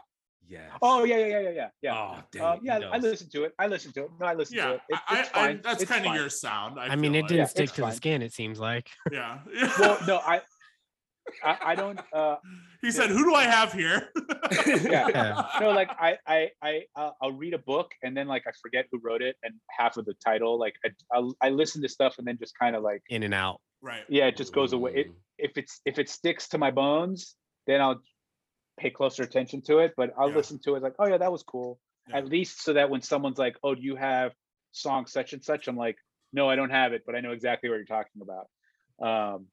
[SPEAKER 3] yes.
[SPEAKER 1] Oh yeah, yeah, yeah, yeah, yeah, yeah.
[SPEAKER 3] Oh, dang,
[SPEAKER 1] Um,
[SPEAKER 3] he
[SPEAKER 1] yeah, I
[SPEAKER 3] knows.
[SPEAKER 1] listened to it. I listened to it. No, I listened to it. it
[SPEAKER 2] I,
[SPEAKER 1] it's
[SPEAKER 2] I,
[SPEAKER 1] fine.
[SPEAKER 2] that's kind of your sound. I,
[SPEAKER 5] I, mean, it
[SPEAKER 2] like.
[SPEAKER 5] didn't
[SPEAKER 1] Yeah,
[SPEAKER 5] stick
[SPEAKER 1] it's
[SPEAKER 5] to the skin. It seems like.
[SPEAKER 2] Yeah.
[SPEAKER 1] Well, no, I, I, I don't. Uh,
[SPEAKER 2] he said, "Who do I have here?"
[SPEAKER 1] Yeah. no, like I, I, I, uh, I'll read a book and then like I forget who wrote it and half of the title. Like I, I'll, I listen to stuff and then just kind of like,
[SPEAKER 5] In and out.
[SPEAKER 2] right.
[SPEAKER 1] yeah, it just goes away. It, if it's if it sticks to my bones, then I'll pay closer attention to it. But I'll
[SPEAKER 2] Yeah.
[SPEAKER 1] listen to it like, oh yeah, that was cool.
[SPEAKER 2] Yeah.
[SPEAKER 1] At least so that when someone's like, oh, do you have song such and such? I'm like, no, I don't have it, but I know exactly what you're talking about. Um,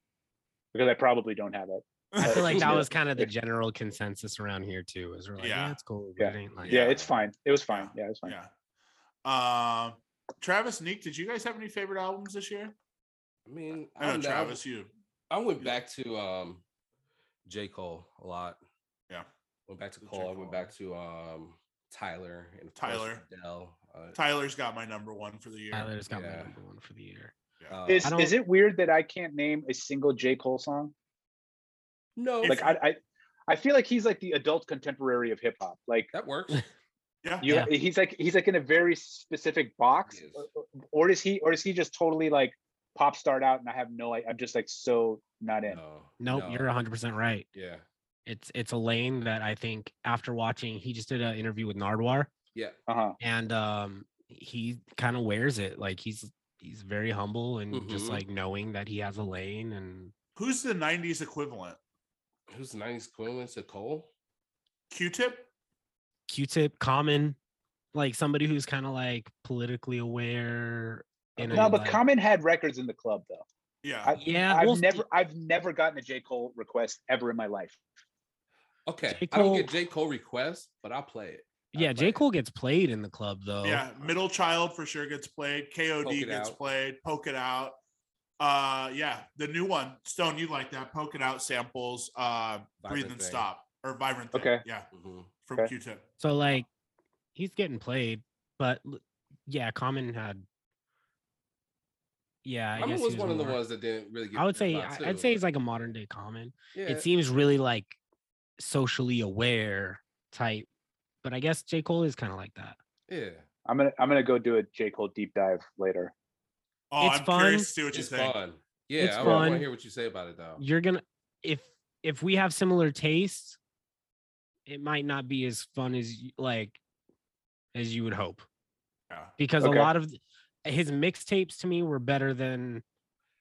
[SPEAKER 1] because I probably don't have it.
[SPEAKER 5] I feel like that was kind of the general consensus around here too. Is we're like,
[SPEAKER 2] Yeah.
[SPEAKER 5] yeah, it's cool.
[SPEAKER 1] Yeah.
[SPEAKER 5] it ain't like
[SPEAKER 1] Yeah,
[SPEAKER 2] Yeah.
[SPEAKER 1] it's fine. It was fine. Yeah, it was fine.
[SPEAKER 2] Yeah. Um, Travis, Neek, did you guys have any favorite albums this year?
[SPEAKER 3] I mean,
[SPEAKER 2] I know
[SPEAKER 3] I'm-
[SPEAKER 2] Travis, you.
[SPEAKER 3] I went back to um J. Cole a lot.
[SPEAKER 2] Yeah.
[SPEAKER 3] Went back to
[SPEAKER 2] The J.
[SPEAKER 3] Cole. I went back to um Tyler and of course,
[SPEAKER 2] Tyler.
[SPEAKER 3] Adele. Uh,
[SPEAKER 2] Tyler's got my number one for the year.
[SPEAKER 5] Tyler's got my number one for the year.
[SPEAKER 3] Uh,
[SPEAKER 1] Is is it weird that I can't name a single J Cole song?
[SPEAKER 3] no,
[SPEAKER 1] Like I I, I feel like he's like the adult contemporary of hip hop. Like
[SPEAKER 3] that works.
[SPEAKER 2] Yeah.
[SPEAKER 1] you,
[SPEAKER 5] Yeah.
[SPEAKER 1] he's like he's like in a very specific box,
[SPEAKER 3] is.
[SPEAKER 1] or, or- or is he or is he just totally like pop start out and I have no I- I'm just like so not in.
[SPEAKER 3] No,
[SPEAKER 5] Nope,
[SPEAKER 3] no,
[SPEAKER 5] you're 100 percent right.
[SPEAKER 3] Yeah,
[SPEAKER 5] It's it's a lane that I think after watching, he just did an interview with Nardwuar,
[SPEAKER 3] yeah.
[SPEAKER 1] Uh huh.
[SPEAKER 5] and um, he kind of wears it. Like he's he's very humble and just
[SPEAKER 3] Mhm.
[SPEAKER 5] like knowing that he has a lane and
[SPEAKER 2] Who's the '90s equivalent?
[SPEAKER 3] Who's the '90s equivalent to Cole?
[SPEAKER 2] Q-Tip.
[SPEAKER 5] Q-Tip, Common, like somebody who's kind of like politically aware. In a,
[SPEAKER 1] No, but
[SPEAKER 5] like-
[SPEAKER 1] Common had records in the club though.
[SPEAKER 2] Yeah.
[SPEAKER 1] I,
[SPEAKER 5] yeah,
[SPEAKER 1] I've
[SPEAKER 5] we'll
[SPEAKER 1] never
[SPEAKER 5] see.
[SPEAKER 1] I've never gotten a J Cole request ever in my life.
[SPEAKER 3] Okay, I don't get J Cole requests, but I'll play it. I'll
[SPEAKER 5] Yeah, J. Cole gets played in the club though.
[SPEAKER 2] yeah. Middle Child for sure gets played. KOD gets
[SPEAKER 3] Out.
[SPEAKER 2] played. Poke it out. Uh, yeah. The new one, Stone. You like that? Poke it out samples. Uh, breathe and
[SPEAKER 3] Thing.
[SPEAKER 2] stop or Vivrant. Thing.
[SPEAKER 1] Okay.
[SPEAKER 2] Yeah.
[SPEAKER 3] Mhm.
[SPEAKER 2] From
[SPEAKER 1] Okay.
[SPEAKER 2] Q-Tip.
[SPEAKER 5] So like he's getting played, but yeah, Common had. Yeah, I,
[SPEAKER 3] I,
[SPEAKER 5] guess he
[SPEAKER 3] was one of the ones that didn't really get.
[SPEAKER 5] I would say
[SPEAKER 3] a
[SPEAKER 5] I- I'd say he's like a modern day Common.
[SPEAKER 3] yeah,
[SPEAKER 5] It seems really like socially aware type, but I guess J Cole is kind of like that.
[SPEAKER 3] yeah.
[SPEAKER 1] I'm gonna I'm gonna go do a J Cole deep dive later.
[SPEAKER 2] Oh,
[SPEAKER 5] It's
[SPEAKER 2] I'm
[SPEAKER 5] fun.
[SPEAKER 2] curious to see what you
[SPEAKER 3] It's
[SPEAKER 2] think.
[SPEAKER 3] fun. Yeah,
[SPEAKER 5] It's
[SPEAKER 3] I, want to hear what you say about it though.
[SPEAKER 5] You're gonna if if we have similar tastes, it might not be as fun as y- like as you would hope
[SPEAKER 2] Yeah.
[SPEAKER 5] because
[SPEAKER 1] Okay.
[SPEAKER 5] a lot of th- his mixtapes to me were better than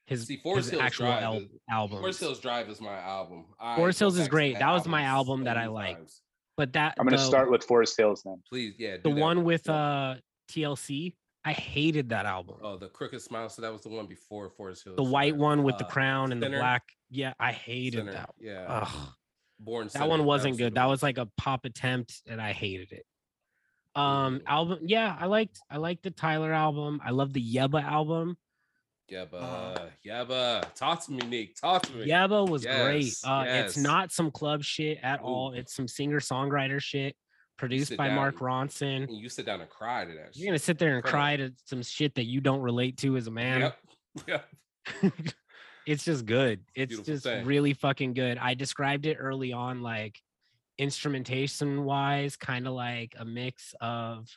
[SPEAKER 5] his,
[SPEAKER 3] See, Forest
[SPEAKER 5] his
[SPEAKER 3] Hills
[SPEAKER 5] actual
[SPEAKER 3] Drive
[SPEAKER 5] al-
[SPEAKER 3] is-
[SPEAKER 5] albums.
[SPEAKER 3] Forest Hills Drive is my album. I
[SPEAKER 5] Forest Hills is great. That was my album that I liked.
[SPEAKER 3] times.
[SPEAKER 5] But that
[SPEAKER 1] I'm gonna
[SPEAKER 5] the-
[SPEAKER 1] start with Forest Hills then.
[SPEAKER 3] Please, yeah.
[SPEAKER 5] the
[SPEAKER 3] do that
[SPEAKER 5] one with uh TLC. I hated that album.
[SPEAKER 3] Oh, the Crooked Smile. So that was the one before Forest Hills.
[SPEAKER 5] the white one with the
[SPEAKER 3] Uh,
[SPEAKER 5] crown and the black. Yeah, I hated
[SPEAKER 3] Sinner,
[SPEAKER 5] that.
[SPEAKER 3] Yeah.
[SPEAKER 5] Ugh.
[SPEAKER 3] Born.
[SPEAKER 5] that
[SPEAKER 3] Sinner,
[SPEAKER 5] one wasn't
[SPEAKER 3] was
[SPEAKER 5] good.
[SPEAKER 3] the
[SPEAKER 5] That was like a pop attempt, and I hated it. Um, album, yeah, I liked I liked the Tyler album. I love the Yebba album.
[SPEAKER 3] Yabba,
[SPEAKER 2] Uh-huh.
[SPEAKER 3] Yabba. Talk to me, Nick. Talk to me.
[SPEAKER 5] Yebba was great.
[SPEAKER 3] Yes,
[SPEAKER 5] Uh, it's not some club shit at all. It's some singer songwriter shit produced
[SPEAKER 3] sit
[SPEAKER 5] by Mark Ronson.
[SPEAKER 3] And you sit down and cry to that.
[SPEAKER 5] You're gonna sit there and cry to some shit that you don't relate to as a man.
[SPEAKER 3] Yep. Yep.
[SPEAKER 5] it's just good. It's
[SPEAKER 3] Beautiful
[SPEAKER 5] just
[SPEAKER 3] thing.
[SPEAKER 5] really fucking good. I described it early on, like instrumentation wise, kind of like a mix of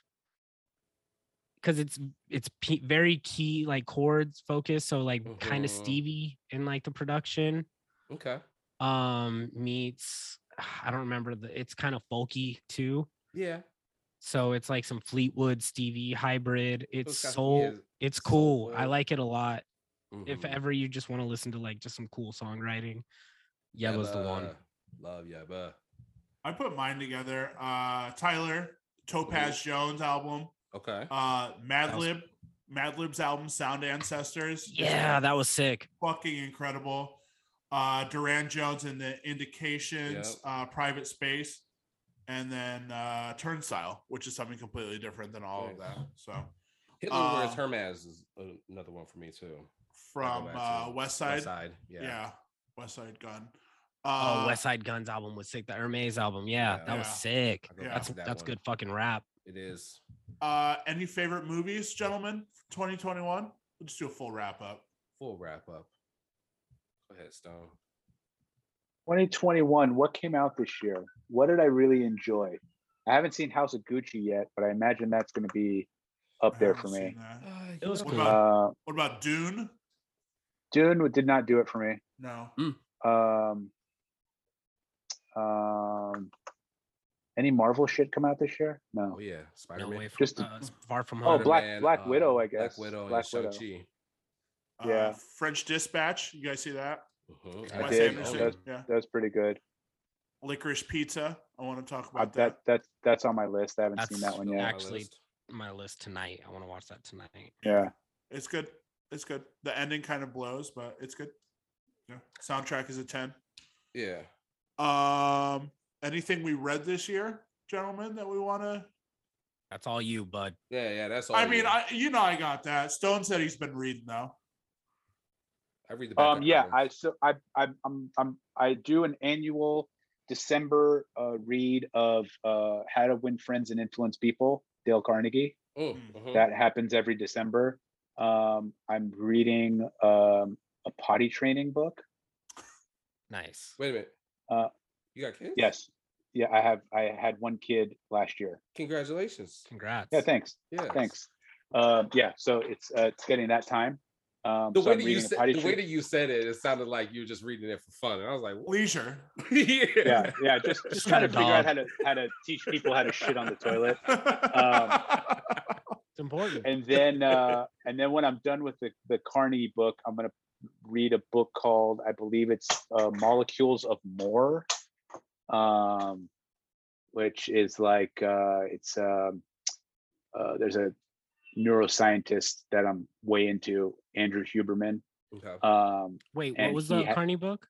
[SPEAKER 5] because it's it's p- very key like chords focused, so like kind of. Stevie in like the production.
[SPEAKER 3] Okay.
[SPEAKER 5] Um, meets I don't remember the. It's kind of folky too.
[SPEAKER 3] Yeah.
[SPEAKER 5] So it's like some Fleetwood Stevie hybrid. It's
[SPEAKER 3] it's
[SPEAKER 5] soul. It's cool. I like it a lot if
[SPEAKER 3] Mhm.
[SPEAKER 5] ever you just want to listen to like just some cool songwriting, Yebba's the one.
[SPEAKER 3] Yabba. Love Yabba.
[SPEAKER 2] I put mine together. Uh, Tyler Topaz Jones album.
[SPEAKER 3] Okay.
[SPEAKER 2] Uh,
[SPEAKER 5] was-
[SPEAKER 2] Madlib. Madlib's album Sound Ancestors.
[SPEAKER 5] Yeah, that was sick.
[SPEAKER 2] fucking incredible. Uh, Durand Jones and the Indications,
[SPEAKER 3] Yep.
[SPEAKER 2] uh, Private Space, and then uh, Turnstile, which is something completely different than all of that. So
[SPEAKER 3] Hitler wears
[SPEAKER 2] uh,
[SPEAKER 3] Hermes is another one for me too.
[SPEAKER 2] From uh, West Side,
[SPEAKER 3] West Side.
[SPEAKER 2] yeah.
[SPEAKER 3] Yeah.
[SPEAKER 2] Westside Gunn.
[SPEAKER 5] Oh,
[SPEAKER 2] Uh,
[SPEAKER 5] Westside Gunn's album was sick. The Hermes album, yeah,
[SPEAKER 3] Yeah.
[SPEAKER 5] that was sick.
[SPEAKER 2] Yeah.
[SPEAKER 5] That's
[SPEAKER 3] that
[SPEAKER 5] that's
[SPEAKER 3] one.
[SPEAKER 5] good fucking rap.
[SPEAKER 3] It is.
[SPEAKER 2] Uh, any favorite movies, gentlemen? 2021. We'll just do a full wrap up.
[SPEAKER 3] Full wrap up. Go ahead, Stone.
[SPEAKER 1] 2021. What came out this year? What did I really enjoy? I haven't seen House of Gucci yet, but I imagine that's going to be up there for me.
[SPEAKER 2] that.
[SPEAKER 5] It was
[SPEAKER 2] What
[SPEAKER 5] cool.
[SPEAKER 2] about
[SPEAKER 1] Uh,
[SPEAKER 2] what about Dune?
[SPEAKER 1] Dune did not do it for me.
[SPEAKER 2] No.
[SPEAKER 1] Um, um, any Marvel shit come out this year? No.
[SPEAKER 3] Oh yeah, Spider Man.
[SPEAKER 5] way from,
[SPEAKER 1] Just-
[SPEAKER 5] uh, far from home.
[SPEAKER 1] Oh,
[SPEAKER 5] home.
[SPEAKER 1] Black- Black Widow, I guess.
[SPEAKER 3] Black Widow
[SPEAKER 1] Black
[SPEAKER 3] and
[SPEAKER 1] Widow.
[SPEAKER 2] Uh,
[SPEAKER 1] Yeah.
[SPEAKER 2] French Dispatch. You guys see that?
[SPEAKER 3] Mhm.
[SPEAKER 1] I
[SPEAKER 2] Wes
[SPEAKER 1] did.
[SPEAKER 2] Anderson.
[SPEAKER 1] That's-
[SPEAKER 2] Yeah.
[SPEAKER 1] That was pretty good.
[SPEAKER 2] Licorice Pizza. I want to talk
[SPEAKER 1] Uh,
[SPEAKER 2] about
[SPEAKER 1] that
[SPEAKER 2] that.
[SPEAKER 1] that's that's on my list. I haven't seen that one yet.
[SPEAKER 5] Actually, my list tonight. I want to watch that tonight.
[SPEAKER 1] Yeah.
[SPEAKER 2] It's good. It's good. The ending kind of blows, but it's good. Yeah. Soundtrack is a 10.
[SPEAKER 3] Yeah.
[SPEAKER 2] Um anything we read this year, gentlemen, that we want to
[SPEAKER 5] That's all you, bud.
[SPEAKER 3] Yeah, yeah. That's all.
[SPEAKER 2] I mean,
[SPEAKER 3] you.
[SPEAKER 2] I you know I got that. Stone said he's been reading though.
[SPEAKER 3] I read the back
[SPEAKER 1] Um. Yeah.
[SPEAKER 3] albums.
[SPEAKER 1] I so I I I'm I'm I do an annual December uh, read of uh, How to Win Friends and Influence People, Dale Carnegie.
[SPEAKER 3] Mm,
[SPEAKER 2] Mm.
[SPEAKER 3] mhm.
[SPEAKER 1] That happens every December. Um, I'm reading um, a potty training book.
[SPEAKER 5] Nice.
[SPEAKER 3] Wait a minute.
[SPEAKER 1] Uh,
[SPEAKER 3] you got kids?
[SPEAKER 1] Yes, yeah, I have. I had one kid last year.
[SPEAKER 3] Congratulations.
[SPEAKER 5] Congrats.
[SPEAKER 1] Yeah, thanks,
[SPEAKER 3] Yeah.
[SPEAKER 1] thanks. Um, yeah, so it's uh, it's getting that time. Um,
[SPEAKER 3] The
[SPEAKER 1] so
[SPEAKER 3] way
[SPEAKER 1] I'm
[SPEAKER 3] that you said
[SPEAKER 1] potty
[SPEAKER 3] the way that you said it, it sounded like you were just reading it for fun. And I was like, what?
[SPEAKER 2] Leisure.
[SPEAKER 3] yeah.
[SPEAKER 1] yeah, yeah, just just
[SPEAKER 5] Just
[SPEAKER 1] trying to
[SPEAKER 5] got
[SPEAKER 1] figure out how to how to teach people how to shit on the toilet.
[SPEAKER 5] It's important.
[SPEAKER 1] and then uh and then when i'm done with the the carney book i'm going to read a book called i believe it's uh, molecules of more um which is like uh it's um uh there's a neuroscientist that i'm way into andrew huberman
[SPEAKER 3] Okay.
[SPEAKER 1] um
[SPEAKER 5] Wait, what was
[SPEAKER 1] he
[SPEAKER 5] the
[SPEAKER 1] ha-
[SPEAKER 5] Carney book?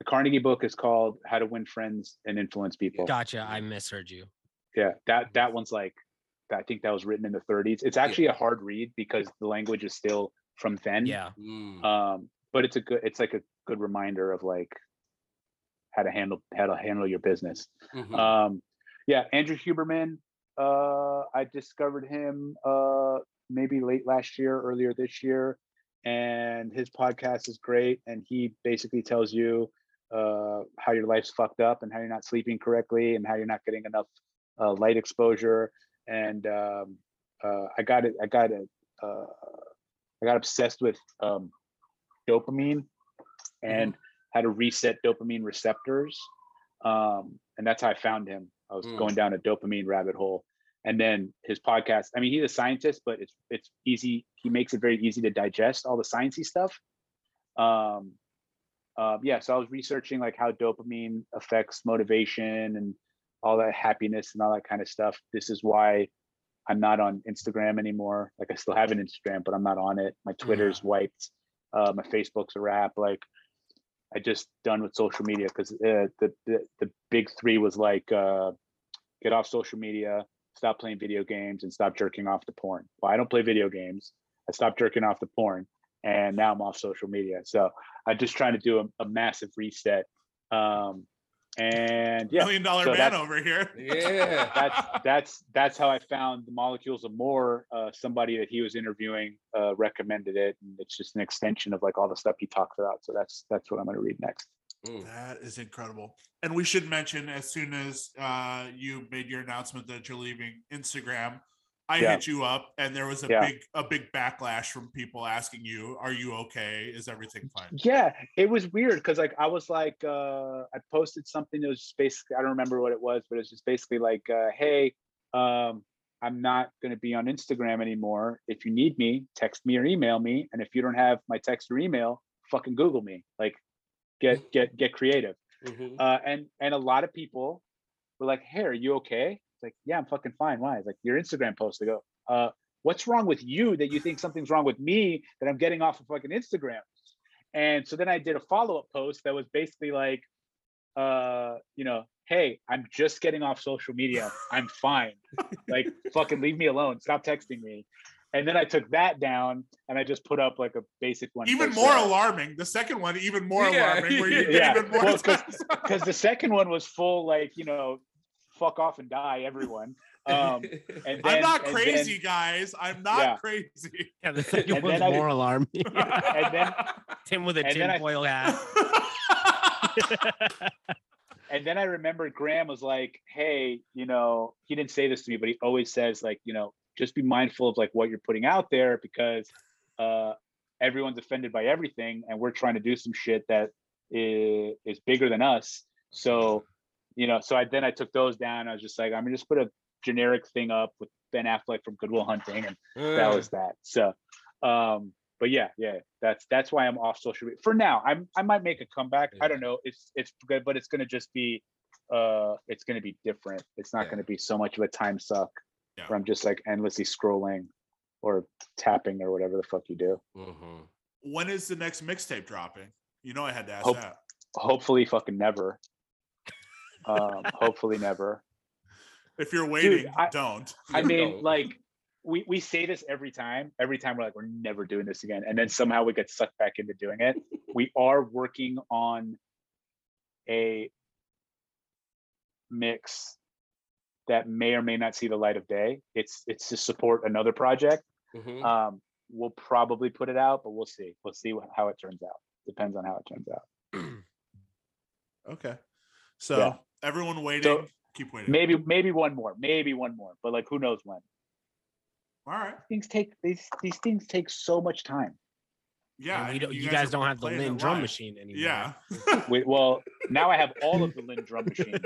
[SPEAKER 1] the carnegie book is called how to win friends and influence people
[SPEAKER 5] Gotcha. I misheard you.
[SPEAKER 1] yeah that that one's like i think that was written in the 30s it's actually a hard read because the language is still from then
[SPEAKER 5] Yeah.
[SPEAKER 3] Mm.
[SPEAKER 1] um but it's a good it's like a good reminder of like how to handle how to handle your business.
[SPEAKER 3] Mhm.
[SPEAKER 1] um yeah andrew huberman uh i discovered him uh maybe late last year earlier this year and his podcast is great and he basically tells you uh how your life's fucked up and how you're not sleeping correctly and how you're not getting enough uh, light exposure. And um uh i got it i got it uh i got obsessed with um dopamine. And how to reset dopamine receptors um and that's how i found him. I was
[SPEAKER 3] Mm.
[SPEAKER 1] going down a dopamine rabbit hole. And then his podcast i mean he's a scientist but it's it's easy he makes it very easy to digest all the sciencey stuff. Um um yeah so i was researching like how dopamine affects motivation and all that happiness and all that kind of stuff. This is why i'm not on instagram anymore. Like i still have an instagram but i'm not on it. My twitter's wiped. Uh my facebook's a wrap. Like i just done with social media because uh, the, the the big three was like uh get off social media stop playing video games and stop jerking off to porn. Well i don't play video games. I stopped jerking off to porn and now i'm off social media. So i'm just trying to do a, a massive reset. Um and yeah
[SPEAKER 2] Million dollar
[SPEAKER 1] so
[SPEAKER 2] man over here.
[SPEAKER 3] Yeah.
[SPEAKER 1] that's that's that's how I found the molecules of more. Uh, somebody that he was interviewing uh, recommended it, and it's just an extension of like all the stuff he talks about. So that's that's what I'm going to read next.
[SPEAKER 3] Mm.
[SPEAKER 2] That is incredible. And we should mention as soon as uh, you made your announcement that you're leaving Instagram, I
[SPEAKER 1] Yeah.
[SPEAKER 2] hit you up and there was a
[SPEAKER 1] Yeah.
[SPEAKER 2] big a big backlash from people asking you, "Are you okay? Is everything fine?"
[SPEAKER 1] Yeah, it was weird because like I was like uh, I posted something that was just basically I don't remember what it was, but it's just basically like, uh, hey, um, I'm not going to be on Instagram anymore. If you need me, text me or email me, and if you don't have my text or email, fucking Google me. Like, get get get creative.
[SPEAKER 3] Mhm.
[SPEAKER 1] uh, and and a lot of people were like, "Hey, are you okay?" It's like, "Yeah, I'm fucking fine." Why? It's like your Instagram post. I go, uh, "What's wrong with you that you think something's wrong with me that I'm getting off of fucking Instagram?" And so then I did a follow up post that was basically like, uh, you know, "Hey, I'm just getting off social media. I'm fine. like, fucking leave me alone. Stop texting me." And then I took that down and I just put up like a basic one.
[SPEAKER 2] Even more
[SPEAKER 1] said-
[SPEAKER 2] alarming. The second one, even more
[SPEAKER 3] Yeah,
[SPEAKER 2] alarming, where you get
[SPEAKER 1] yeah.
[SPEAKER 2] even more.
[SPEAKER 1] Well, 'cause-
[SPEAKER 2] text.
[SPEAKER 1] because the second one was full like you know fuck off and die everyone um and
[SPEAKER 2] I'm not
[SPEAKER 1] and
[SPEAKER 2] crazy,
[SPEAKER 1] then-
[SPEAKER 2] guys. I'm not
[SPEAKER 1] Yeah.
[SPEAKER 2] crazy.
[SPEAKER 5] Yeah, the second
[SPEAKER 1] And
[SPEAKER 5] one's
[SPEAKER 1] then I-
[SPEAKER 5] more alarming.
[SPEAKER 1] and then
[SPEAKER 5] Tim with a
[SPEAKER 1] and then
[SPEAKER 5] tinfoil hat.
[SPEAKER 1] and then i remember graham was like hey you know he didn't say this to me but he always says like you know just be mindful of like what you're putting out there because uh everyone's offended by everything and we're trying to do some shit that is, is bigger than us so you know so i then i took those down i was just like i'm gonna just put a generic thing up with ben affleck from goodwill hunting and that was that. So, um, but yeah, yeah, that's that's why I'm off social media for now. I'm I might make a comeback. I don't know. It's it's good, but it's gonna just be, uh, it's gonna be different. It's not
[SPEAKER 3] Yeah.
[SPEAKER 1] gonna be so much of a time suck
[SPEAKER 2] Yeah.
[SPEAKER 1] where I'm just like endlessly scrolling or tapping or whatever the fuck you do.
[SPEAKER 3] Mhm.
[SPEAKER 2] when is the next mixtape dropping? You know, I had to ask
[SPEAKER 1] Hope-
[SPEAKER 2] that.
[SPEAKER 1] Hopefully, fucking never. Um, hopefully never.
[SPEAKER 2] If you're waiting,
[SPEAKER 1] I-
[SPEAKER 2] don't.
[SPEAKER 1] I mean,
[SPEAKER 3] don't.
[SPEAKER 1] like we we say this every time. Every time we're like, we're never doing this again, and then somehow we get sucked back into doing it. we are working on a mix that may or may not see the light of day. It's it's to support another project.
[SPEAKER 3] Mhm.
[SPEAKER 1] Um, we'll probably put it out, but we'll see. We'll see how it turns out. Depends on how it turns out.
[SPEAKER 2] Okay. So
[SPEAKER 1] Yeah.
[SPEAKER 2] Everyone waiting. keep waiting.
[SPEAKER 1] Maybe maybe one more, maybe one more, but like who knows when.
[SPEAKER 2] All right.
[SPEAKER 1] Things take these these things take so much time.
[SPEAKER 2] Yeah.
[SPEAKER 5] And we don't, you, guys,
[SPEAKER 2] are
[SPEAKER 5] don't have the
[SPEAKER 2] playing
[SPEAKER 5] LinnDrum
[SPEAKER 2] live.
[SPEAKER 5] machine anymore.
[SPEAKER 2] Yeah.
[SPEAKER 1] Wait, well, now I have all of the LinnDrum machines,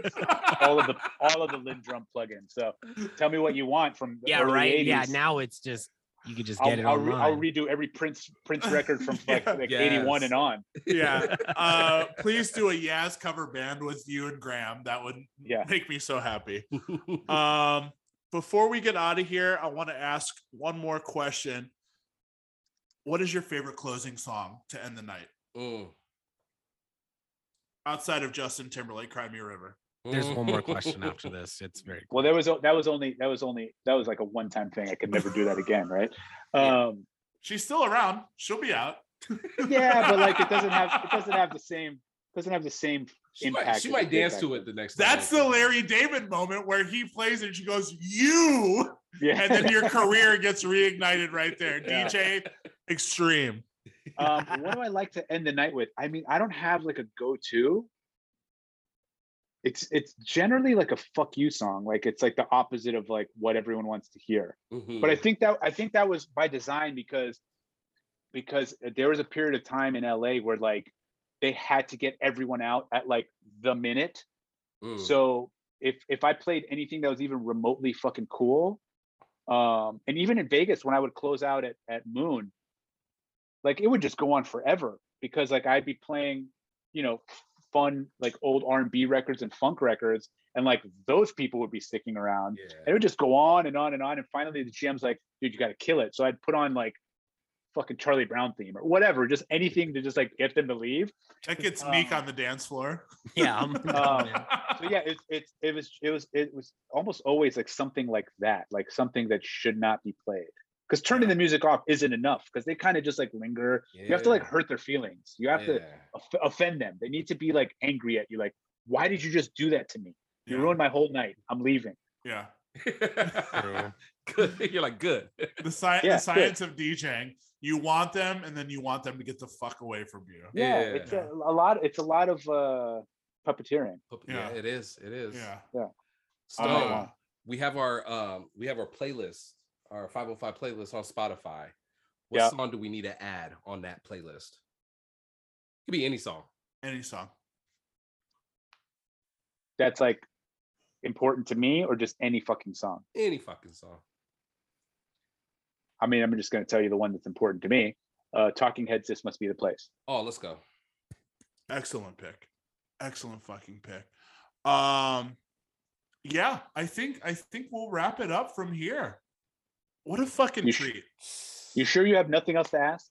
[SPEAKER 1] all of the all of the LinnDrum plugins. So tell me what you want from the
[SPEAKER 5] Yeah,
[SPEAKER 1] early
[SPEAKER 5] right. Yeah, now it's just you could just
[SPEAKER 1] I'll,
[SPEAKER 5] get it
[SPEAKER 1] I'll, re- I'll redo every Prince Prince record from like,
[SPEAKER 2] Yeah.
[SPEAKER 1] like 81 and on.
[SPEAKER 2] yeah. Uh, please do a Yaz cover band with you and Graham. That would
[SPEAKER 1] Yeah.
[SPEAKER 2] make me so happy. Um, before we get out of here, I want to ask one more question. What is your favorite closing song to end the night
[SPEAKER 3] Mm.
[SPEAKER 2] outside of Justin Timberlake, "Cry Me a River"?
[SPEAKER 5] There's one more question after this. It's very
[SPEAKER 1] Well, there was that was only that was only that was like a one time thing. I could never do that again, right? Um,
[SPEAKER 2] She's still around. She'll be out.
[SPEAKER 1] yeah, but like it doesn't have it doesn't have the same doesn't have the same
[SPEAKER 3] She might,
[SPEAKER 1] impact.
[SPEAKER 3] she might dance
[SPEAKER 1] back
[SPEAKER 3] to it the next time.
[SPEAKER 2] That's the Larry David moment where he plays and she goes, "You,"
[SPEAKER 1] Yeah.
[SPEAKER 2] and then your career gets reignited right there.
[SPEAKER 1] Yeah.
[SPEAKER 2] DJ Extreme.
[SPEAKER 1] um, what do I like to end the night with? I mean, I don't have like a go-to. It's it's generally like a fuck you song. Like it's like the opposite of like what everyone wants to hear.
[SPEAKER 3] Mhm.
[SPEAKER 1] But I think that I think that was by design because because there was a period of time in LA where like they had to get everyone out at like the minute.
[SPEAKER 3] Mm.
[SPEAKER 1] So if if I played anything that was even remotely fucking cool, um, and even in Vegas when I would close out at at Moon, like it would just go on forever because like I'd be playing, you know, fun like old R and B records and funk records, and like those people would be sticking around.
[SPEAKER 3] yeah.
[SPEAKER 1] And it would just go on and on and on, and finally the GM's like, "Dude, you got to kill it." So I'd put on like fucking Charlie Brown theme or whatever, just anything to just like get them to leave.
[SPEAKER 2] That gets Meek
[SPEAKER 1] Um,
[SPEAKER 2] on the dance floor.
[SPEAKER 5] yeah.
[SPEAKER 1] Um, so yeah, it's it's it was it was it was almost always like something like that, like something that should not be played. Because turning the music off isn't enough because they kind of just like linger. You have to like hurt their feelings. You have to
[SPEAKER 3] Yeah.
[SPEAKER 1] off- offend them. They need to be like angry at you. Like, why did you just do that to me? You
[SPEAKER 2] Yeah.
[SPEAKER 1] ruined my whole night. I'm leaving.
[SPEAKER 2] yeah.
[SPEAKER 3] Good. You're like good.
[SPEAKER 2] The, sci-
[SPEAKER 1] Yeah,
[SPEAKER 2] the science of DJing. You want them, and then you want them to get the fuck away from you.
[SPEAKER 1] Yeah,
[SPEAKER 3] Yeah.
[SPEAKER 1] it's a, a lot. It's a lot of uh, puppeteering.
[SPEAKER 3] Yeah,
[SPEAKER 2] Yeah.
[SPEAKER 3] it is. It is.
[SPEAKER 2] Yeah.
[SPEAKER 3] So
[SPEAKER 2] Uh,
[SPEAKER 3] we have our um we have our playlist, our 5on5 playlist on Spotify. What
[SPEAKER 1] Yeah.
[SPEAKER 3] song do we need to add on that playlist? It could be any song.
[SPEAKER 2] Any song.
[SPEAKER 1] That's like important to me, or just any fucking song.
[SPEAKER 3] Any fucking song.
[SPEAKER 1] I mean, I'm just going to tell you the one that's important to me. Uh, Talking Heads, this must be the place.
[SPEAKER 3] Oh, let's go.
[SPEAKER 2] Excellent pick. Excellent fucking pick. Um yeah, I think I think we'll wrap it up from here. What a fucking
[SPEAKER 1] You sh-
[SPEAKER 2] treat.
[SPEAKER 1] You sure you have nothing else to ask?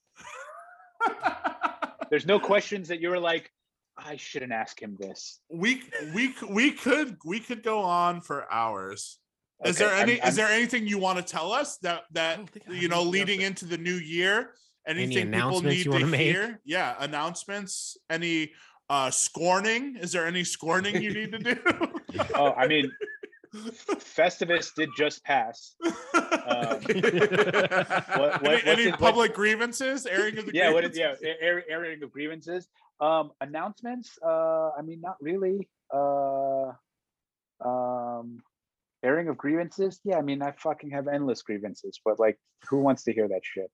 [SPEAKER 1] There's no questions that you were like, I shouldn't ask him this.
[SPEAKER 2] we we we could we could go on for hours. Is
[SPEAKER 1] Okay,
[SPEAKER 2] there
[SPEAKER 1] I'm-
[SPEAKER 2] any
[SPEAKER 1] I'm-
[SPEAKER 2] is there anything you want to tell us that that
[SPEAKER 3] don't think I have
[SPEAKER 2] you know leading into the new year? Anything people need
[SPEAKER 5] you
[SPEAKER 2] to
[SPEAKER 5] wanna make?
[SPEAKER 2] hear? Yeah, announcements. Any uh scorning? Is there any scorning you need to do?
[SPEAKER 1] Oh, I mean, Festivus did just pass. Um, what-
[SPEAKER 2] any any
[SPEAKER 1] it- what-
[SPEAKER 2] public grievances? Airing of the
[SPEAKER 1] yeah, what is
[SPEAKER 2] grievances?
[SPEAKER 1] yeah, a- air, airing of grievances. Um, announcements. Uh, I mean, not really. Uh, um, airing of grievances. Yeah, I mean, I fucking have endless grievances, but like, who wants to hear that shit?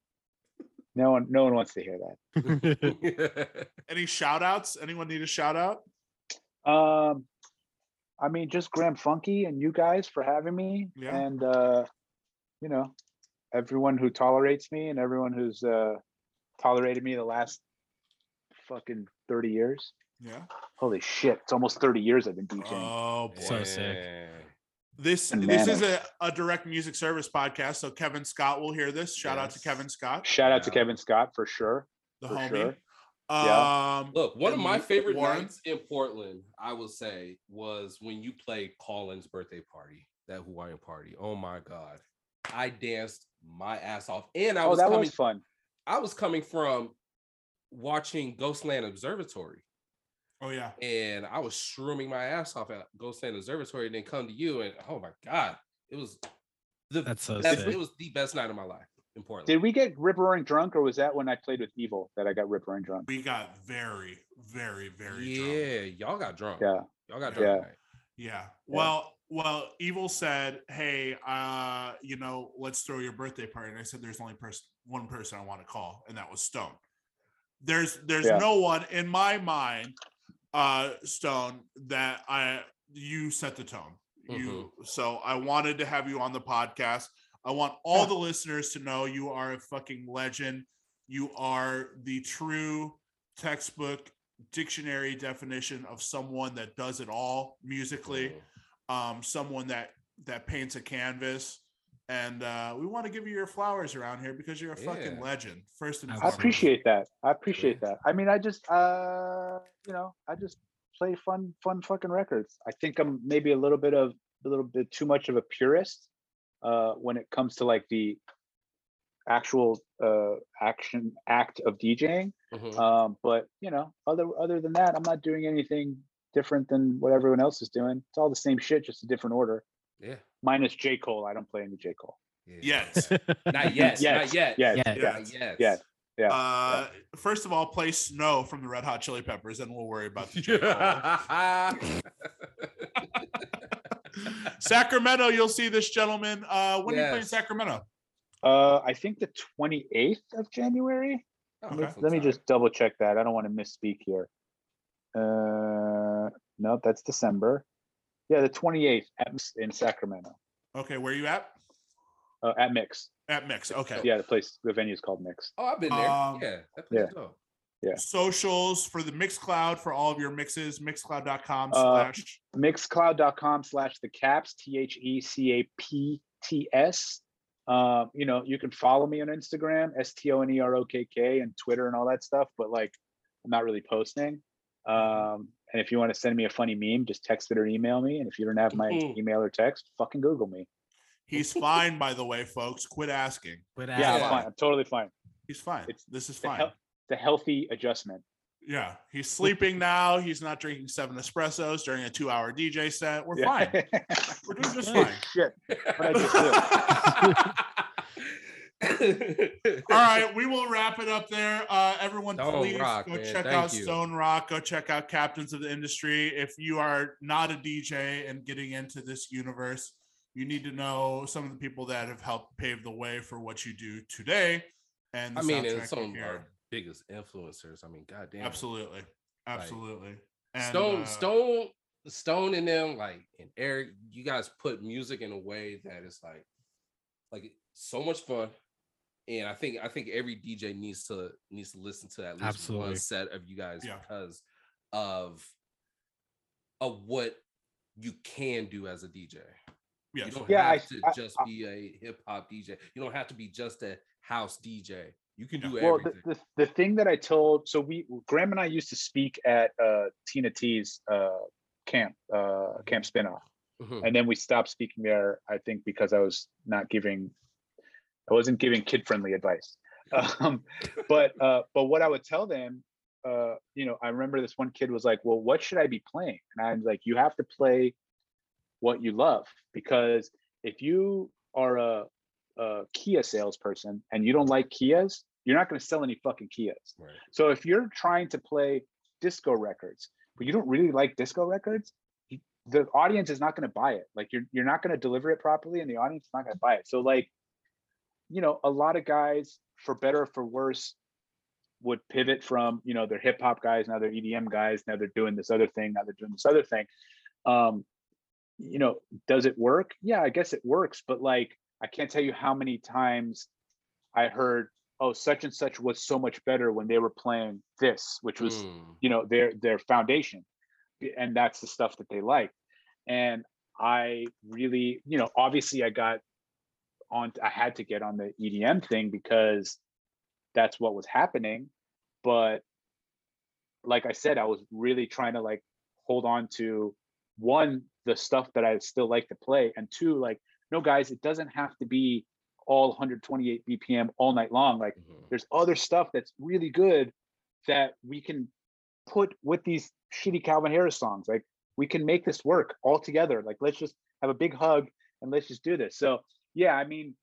[SPEAKER 1] No one, no one wants to hear that.
[SPEAKER 2] Any shout outs? Anyone need a shout out?
[SPEAKER 1] Um, I mean, just Graham Funky and you guys for having me,
[SPEAKER 2] Yeah.
[SPEAKER 1] and uh, you know, everyone who tolerates me and everyone who's uh tolerated me the last fucking thirty years.
[SPEAKER 2] Yeah.
[SPEAKER 1] Holy shit! It's almost thirty years I've been DJing.
[SPEAKER 2] Oh boy.
[SPEAKER 5] So sick.
[SPEAKER 2] This
[SPEAKER 1] And
[SPEAKER 2] this is a, a direct music service podcast, so Kevin Scott will hear this. Shout out to Kevin Scott,
[SPEAKER 1] Shout out to Kevin Scott for sure.
[SPEAKER 2] the
[SPEAKER 1] for
[SPEAKER 2] homie.
[SPEAKER 1] sure.
[SPEAKER 2] Um,
[SPEAKER 3] Look, one of my favorite
[SPEAKER 2] Warren.
[SPEAKER 3] nights in Portland, I will say, was when you played Colin's birthday party, that Hawaiian party. Oh my god, I danced my ass off, and I
[SPEAKER 1] oh,
[SPEAKER 3] was
[SPEAKER 1] that
[SPEAKER 3] coming.
[SPEAKER 1] was fun.
[SPEAKER 3] I was coming from watching Ghostland Observatory.
[SPEAKER 2] Oh yeah.
[SPEAKER 3] and I was shrooming my ass off at Ghostland Observatory, and then come to you, and oh my god, it was the
[SPEAKER 5] That's so
[SPEAKER 3] best, it was the best night of my life in Portland.
[SPEAKER 1] Did we get rip roaring drunk, or was that when I played with Evil that I got rip roaring drunk?
[SPEAKER 2] We got very, very, very drunk.
[SPEAKER 3] yeah, y'all got drunk.
[SPEAKER 1] Yeah.
[SPEAKER 3] y'all got drunk.
[SPEAKER 1] Yeah.
[SPEAKER 3] tonight.
[SPEAKER 2] Yeah. Well, well, Evil said, "Hey, uh, you know, let's throw your birthday party." And I said, "There's only person, one person I want to call, and that was Stone. There's, there's
[SPEAKER 1] Yeah.
[SPEAKER 2] no one in my mind, uh, Stone, that I you set the tone. You, so I wanted to have you on the podcast. I want all
[SPEAKER 1] Yeah.
[SPEAKER 2] the listeners to know you are a fucking legend. You are the true textbook dictionary definition of someone that does it all musically
[SPEAKER 3] Mhm.
[SPEAKER 2] Um, someone that that paints a canvas, and uh, we want to give you your flowers around here because you're a fucking legend. First and
[SPEAKER 5] I
[SPEAKER 1] I appreciate that. I appreciate that. I mean, I just, uh, you know, I just play fun, fun fucking records. I think I'm maybe a little bit of a little bit too much of a purist uh, when it comes to like the actual uh, action act of DJing.
[SPEAKER 3] Mhm.
[SPEAKER 1] Um, but you know, other other than that, I'm not doing anything different than what everyone else is doing. It's all the same shit, just a different order.
[SPEAKER 3] yeah.
[SPEAKER 1] Minus J Cole. I don't play any J Cole.
[SPEAKER 3] yeah.
[SPEAKER 2] Yes.
[SPEAKER 3] Not yet.
[SPEAKER 1] Yes,
[SPEAKER 3] Not yet.
[SPEAKER 1] Yeah,
[SPEAKER 5] Yeah.
[SPEAKER 1] yeah,
[SPEAKER 3] Not yet.
[SPEAKER 1] Yeah. yeah.
[SPEAKER 2] Uh, first of all, play "Snow" from the Red Hot Chili Peppers, and we'll worry about the J. Cole. Sacramento. You'll see this gentleman. Uh, when do you play in Sacramento?
[SPEAKER 1] Uh, I think the 28th of January.
[SPEAKER 3] Oh,
[SPEAKER 1] Let me,
[SPEAKER 2] Okay.
[SPEAKER 1] let me just double check that. I don't want to misspeak here. Uh, no, that's December. Yeah, the 28th at, in Sacramento.
[SPEAKER 2] Okay, where are you at?
[SPEAKER 1] Uh, at Mix.
[SPEAKER 2] At Mix. Okay.
[SPEAKER 1] Yeah, the place, the venue is called Mix.
[SPEAKER 3] Oh, I've been there.
[SPEAKER 2] Um,
[SPEAKER 3] yeah, that place
[SPEAKER 1] yeah.
[SPEAKER 3] dope.
[SPEAKER 1] Yeah.
[SPEAKER 2] Socials for the Mixcloud for all of your mixes. Mixcloud.com
[SPEAKER 1] Uh,
[SPEAKER 2] slash.
[SPEAKER 1] Mixcloud.com slash the caps, T H E C A P T S. Um, you know, you can follow me on Instagram, S T O N E R O K K, and Twitter and all that stuff, but like, I'm not really posting. Um, and if you want to send me a funny meme, just text it or email me. And if you don't have my
[SPEAKER 3] Mhm.
[SPEAKER 1] email or text, fucking Google me.
[SPEAKER 2] He's fine, by the way, folks. Quit asking.
[SPEAKER 5] Quit
[SPEAKER 1] Yeah, I'm fine. I'm totally fine.
[SPEAKER 2] He's fine.
[SPEAKER 1] It's
[SPEAKER 2] this is
[SPEAKER 1] the
[SPEAKER 2] fine.
[SPEAKER 1] hel- The healthy adjustment.
[SPEAKER 2] Yeah, he's sleeping now. He's not drinking seven espressos during a two-hour DJ set. We're
[SPEAKER 1] Yeah.
[SPEAKER 2] fine. We're doing just fine.
[SPEAKER 1] Shit. What I
[SPEAKER 2] All right, we will wrap it up there. Uh, everyone,
[SPEAKER 3] Stone
[SPEAKER 2] please
[SPEAKER 3] Rock,
[SPEAKER 2] go
[SPEAKER 3] man.
[SPEAKER 2] check
[SPEAKER 3] Thank
[SPEAKER 2] out
[SPEAKER 3] you.
[SPEAKER 2] Stonerokk. Go check out Captains of the Industry. If you are not a DJ and getting into this universe, you need to know some of the people that have helped pave the way for what you do today. And
[SPEAKER 3] I mean, and some of our biggest influencers. I mean, goddamn.
[SPEAKER 2] absolutely, absolutely. And,
[SPEAKER 3] Stone,
[SPEAKER 2] uh,
[SPEAKER 3] Stone, Stone, and them like and Eric, you guys put music in a way that is like, like so much fun. And I think I think every DJ needs to needs to listen to at least
[SPEAKER 5] Absolutely.
[SPEAKER 3] one set of you guys
[SPEAKER 2] Yeah.
[SPEAKER 3] because of of what you can do as a DJ.
[SPEAKER 2] Yes.
[SPEAKER 3] You don't
[SPEAKER 1] Yeah, I-
[SPEAKER 3] have to
[SPEAKER 1] I-
[SPEAKER 3] just
[SPEAKER 1] I-
[SPEAKER 3] be a hip hop DJ. You don't have to be just a house DJ. You can do
[SPEAKER 1] well the,
[SPEAKER 3] everything.
[SPEAKER 1] the, the thing that i told so we graham and i used to speak at uh tina t's uh camp uh camp spinoff
[SPEAKER 3] Mhm.
[SPEAKER 1] and then we stopped speaking there i think because i was not giving i wasn't giving kid friendly advice um but uh but what i would tell them uh you know i remember this one kid was like well what should i be playing? And i'm like you have to play what you love because if you are a, a kia salesperson and you don't like kias you're not going to sell any fucking kias.
[SPEAKER 3] Right.
[SPEAKER 1] so if you're trying to play disco records but you don't really like disco records the audience is not going to buy it. Like you're you're not going to deliver it properly and the audience is not going to buy it. So like you know a lot of guys for better or for worse would pivot from you know they're hip hop guys now they're EDM guys now they're doing this other thing now they're doing this other thing. Um you know does it work? Yeah i guess it works but like i can't tell you how many times i heard oh such and such was so much better when they were playing this which was
[SPEAKER 3] Mm.
[SPEAKER 1] you know their their foundation and that's the stuff that they like. And i really you know obviously i got on i had to get on the edm thing because that's what was happening but like i said i was really trying to like hold on to one the stuff that i still like to play and two like no guys it doesn't have to be all 128 bpm all night long like
[SPEAKER 3] Mhm.
[SPEAKER 1] there's other stuff that's really good that we can put with these shitty Calvin Harris songs. Like we can make this work all together. Like let's just have a big hug and let's just do this. So yeah, I mean,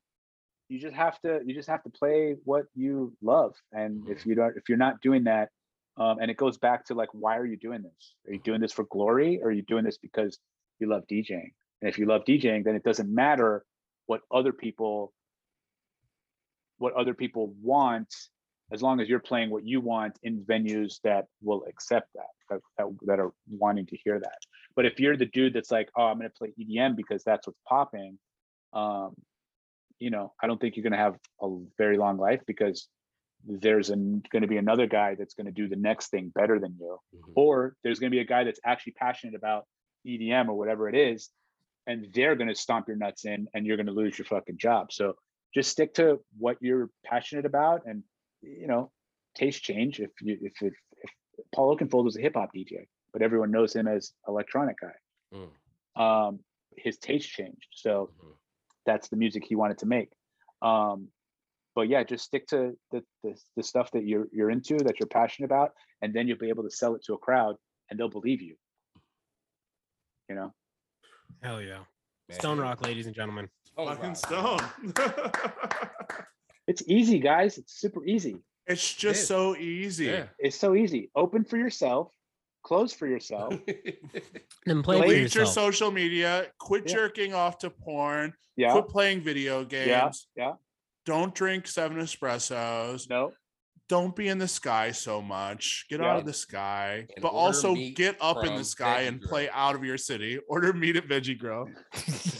[SPEAKER 1] you just have to you just have to play what you love. And if you don't if you're not doing that, um, and it goes back to like why are you doing this? Are you doing this for glory or are you doing this because you love DJing? And if you love DJing, then it doesn't matter what other people what other people want as long as you're playing what you want in venues that will accept that, that, that, that are wanting to hear that. But if you're the dude that's like, oh, I'm going to play EDM because that's what's popping, um, you know, I don't think you're going to have a very long life because there's going to be another guy that's going to do the next thing better than you,
[SPEAKER 3] Mhm.
[SPEAKER 1] or there's going to be a guy that's actually passionate about EDM or whatever it is, and they're going to stomp your nuts in, and you're going to lose your fucking job. So just stick to what you're passionate about, and you know, taste change. If you if if, if Paul Oakenfold was a hip hop DJ, but everyone knows him as electronic guy,
[SPEAKER 3] Mm,
[SPEAKER 1] um, his taste changed. So
[SPEAKER 3] mhm.
[SPEAKER 1] That's the music he wanted to make. Um, but yeah, just stick to the, the the stuff that you're you're into, that you're passionate about, and then you'll be able to sell it to a crowd, and they'll believe you. You know,
[SPEAKER 5] Hell yeah.
[SPEAKER 3] Man.
[SPEAKER 5] Stonerokk, ladies and gentlemen.
[SPEAKER 3] Oh,
[SPEAKER 2] Fucking
[SPEAKER 3] wow.
[SPEAKER 2] stone.
[SPEAKER 1] it's easy, guys. It's super easy.
[SPEAKER 2] it's just
[SPEAKER 3] is.
[SPEAKER 2] so easy.
[SPEAKER 3] Yeah.
[SPEAKER 1] It's so easy. Open for yourself, close for yourself.
[SPEAKER 5] Then play for
[SPEAKER 2] Delete your social media. Quit
[SPEAKER 1] Yeah.
[SPEAKER 2] jerking off to porn.
[SPEAKER 1] Yeah,
[SPEAKER 2] Quit playing video games.
[SPEAKER 1] yeah.
[SPEAKER 2] Don't drink seven espressos.
[SPEAKER 1] no,
[SPEAKER 2] Don't be in the sky so much. Get out of the sky.
[SPEAKER 3] And
[SPEAKER 2] but also get up in the sky
[SPEAKER 3] Veggie
[SPEAKER 2] and
[SPEAKER 3] Grill.
[SPEAKER 2] play out of your city. Order meat at Veggie Grill.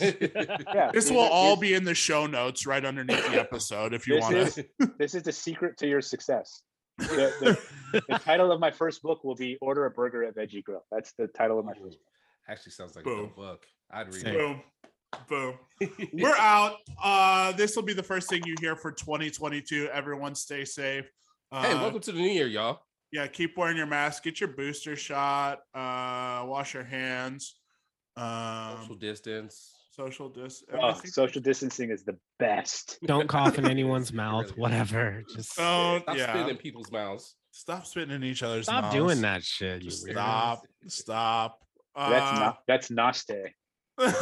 [SPEAKER 1] yeah.
[SPEAKER 2] This will all be in the show notes right underneath the episode if you want
[SPEAKER 1] is
[SPEAKER 2] to.
[SPEAKER 1] this is the secret to your success. The, the, the title of my first book will be "Order a Burger at Veggie Grill." That's the title of my first. book.
[SPEAKER 3] Actually, sounds like a
[SPEAKER 2] Boom.
[SPEAKER 3] good book. I'd read
[SPEAKER 5] Sick.
[SPEAKER 2] Boom. Boom. We're out. Uh, this will be the first thing you hear for 2022. Everyone stay safe. Uh,
[SPEAKER 3] hey, welcome to the new year, y'all.
[SPEAKER 2] yeah, keep wearing your mask. Get your booster shot. Uh, wash your hands. Um,
[SPEAKER 3] Social distance.
[SPEAKER 2] Social dis.
[SPEAKER 1] Oh, social distancing is the best.
[SPEAKER 5] Don't cough in anyone's mouth,
[SPEAKER 3] is.
[SPEAKER 5] whatever. Just
[SPEAKER 2] Don't
[SPEAKER 3] Stop
[SPEAKER 2] yeah.
[SPEAKER 3] spitting in people's mouths.
[SPEAKER 2] Stop spitting in each other's
[SPEAKER 5] stop
[SPEAKER 2] mouths.
[SPEAKER 5] doing that shit. You
[SPEAKER 2] Just
[SPEAKER 5] weirdo.
[SPEAKER 2] stop. Stop.
[SPEAKER 1] That's
[SPEAKER 2] Uh,
[SPEAKER 1] not that's Naste.
[SPEAKER 2] uh,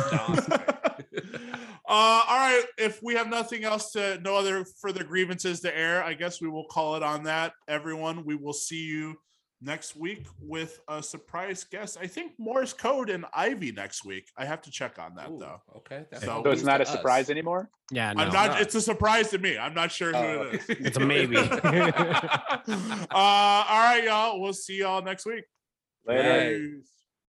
[SPEAKER 2] all right. If we have nothing else to, no other further grievances to air, I guess we will call it on that. Everyone, we will see you next week with a surprise guest. I think Morse Code and Ivy next week. I have to check on that
[SPEAKER 3] Ooh,
[SPEAKER 2] though.
[SPEAKER 3] okay.
[SPEAKER 2] So-
[SPEAKER 1] So it's not
[SPEAKER 3] to
[SPEAKER 1] a surprise anymore.
[SPEAKER 5] Yeah, no.
[SPEAKER 2] I'm not.
[SPEAKER 3] not.
[SPEAKER 2] It's a surprise to me. I'm not sure who
[SPEAKER 1] Oh,
[SPEAKER 2] it is.
[SPEAKER 5] It's a maybe.
[SPEAKER 2] uh, all right, y'all. We'll see y'all next week.
[SPEAKER 1] Later.
[SPEAKER 3] Right.
[SPEAKER 2] Peace.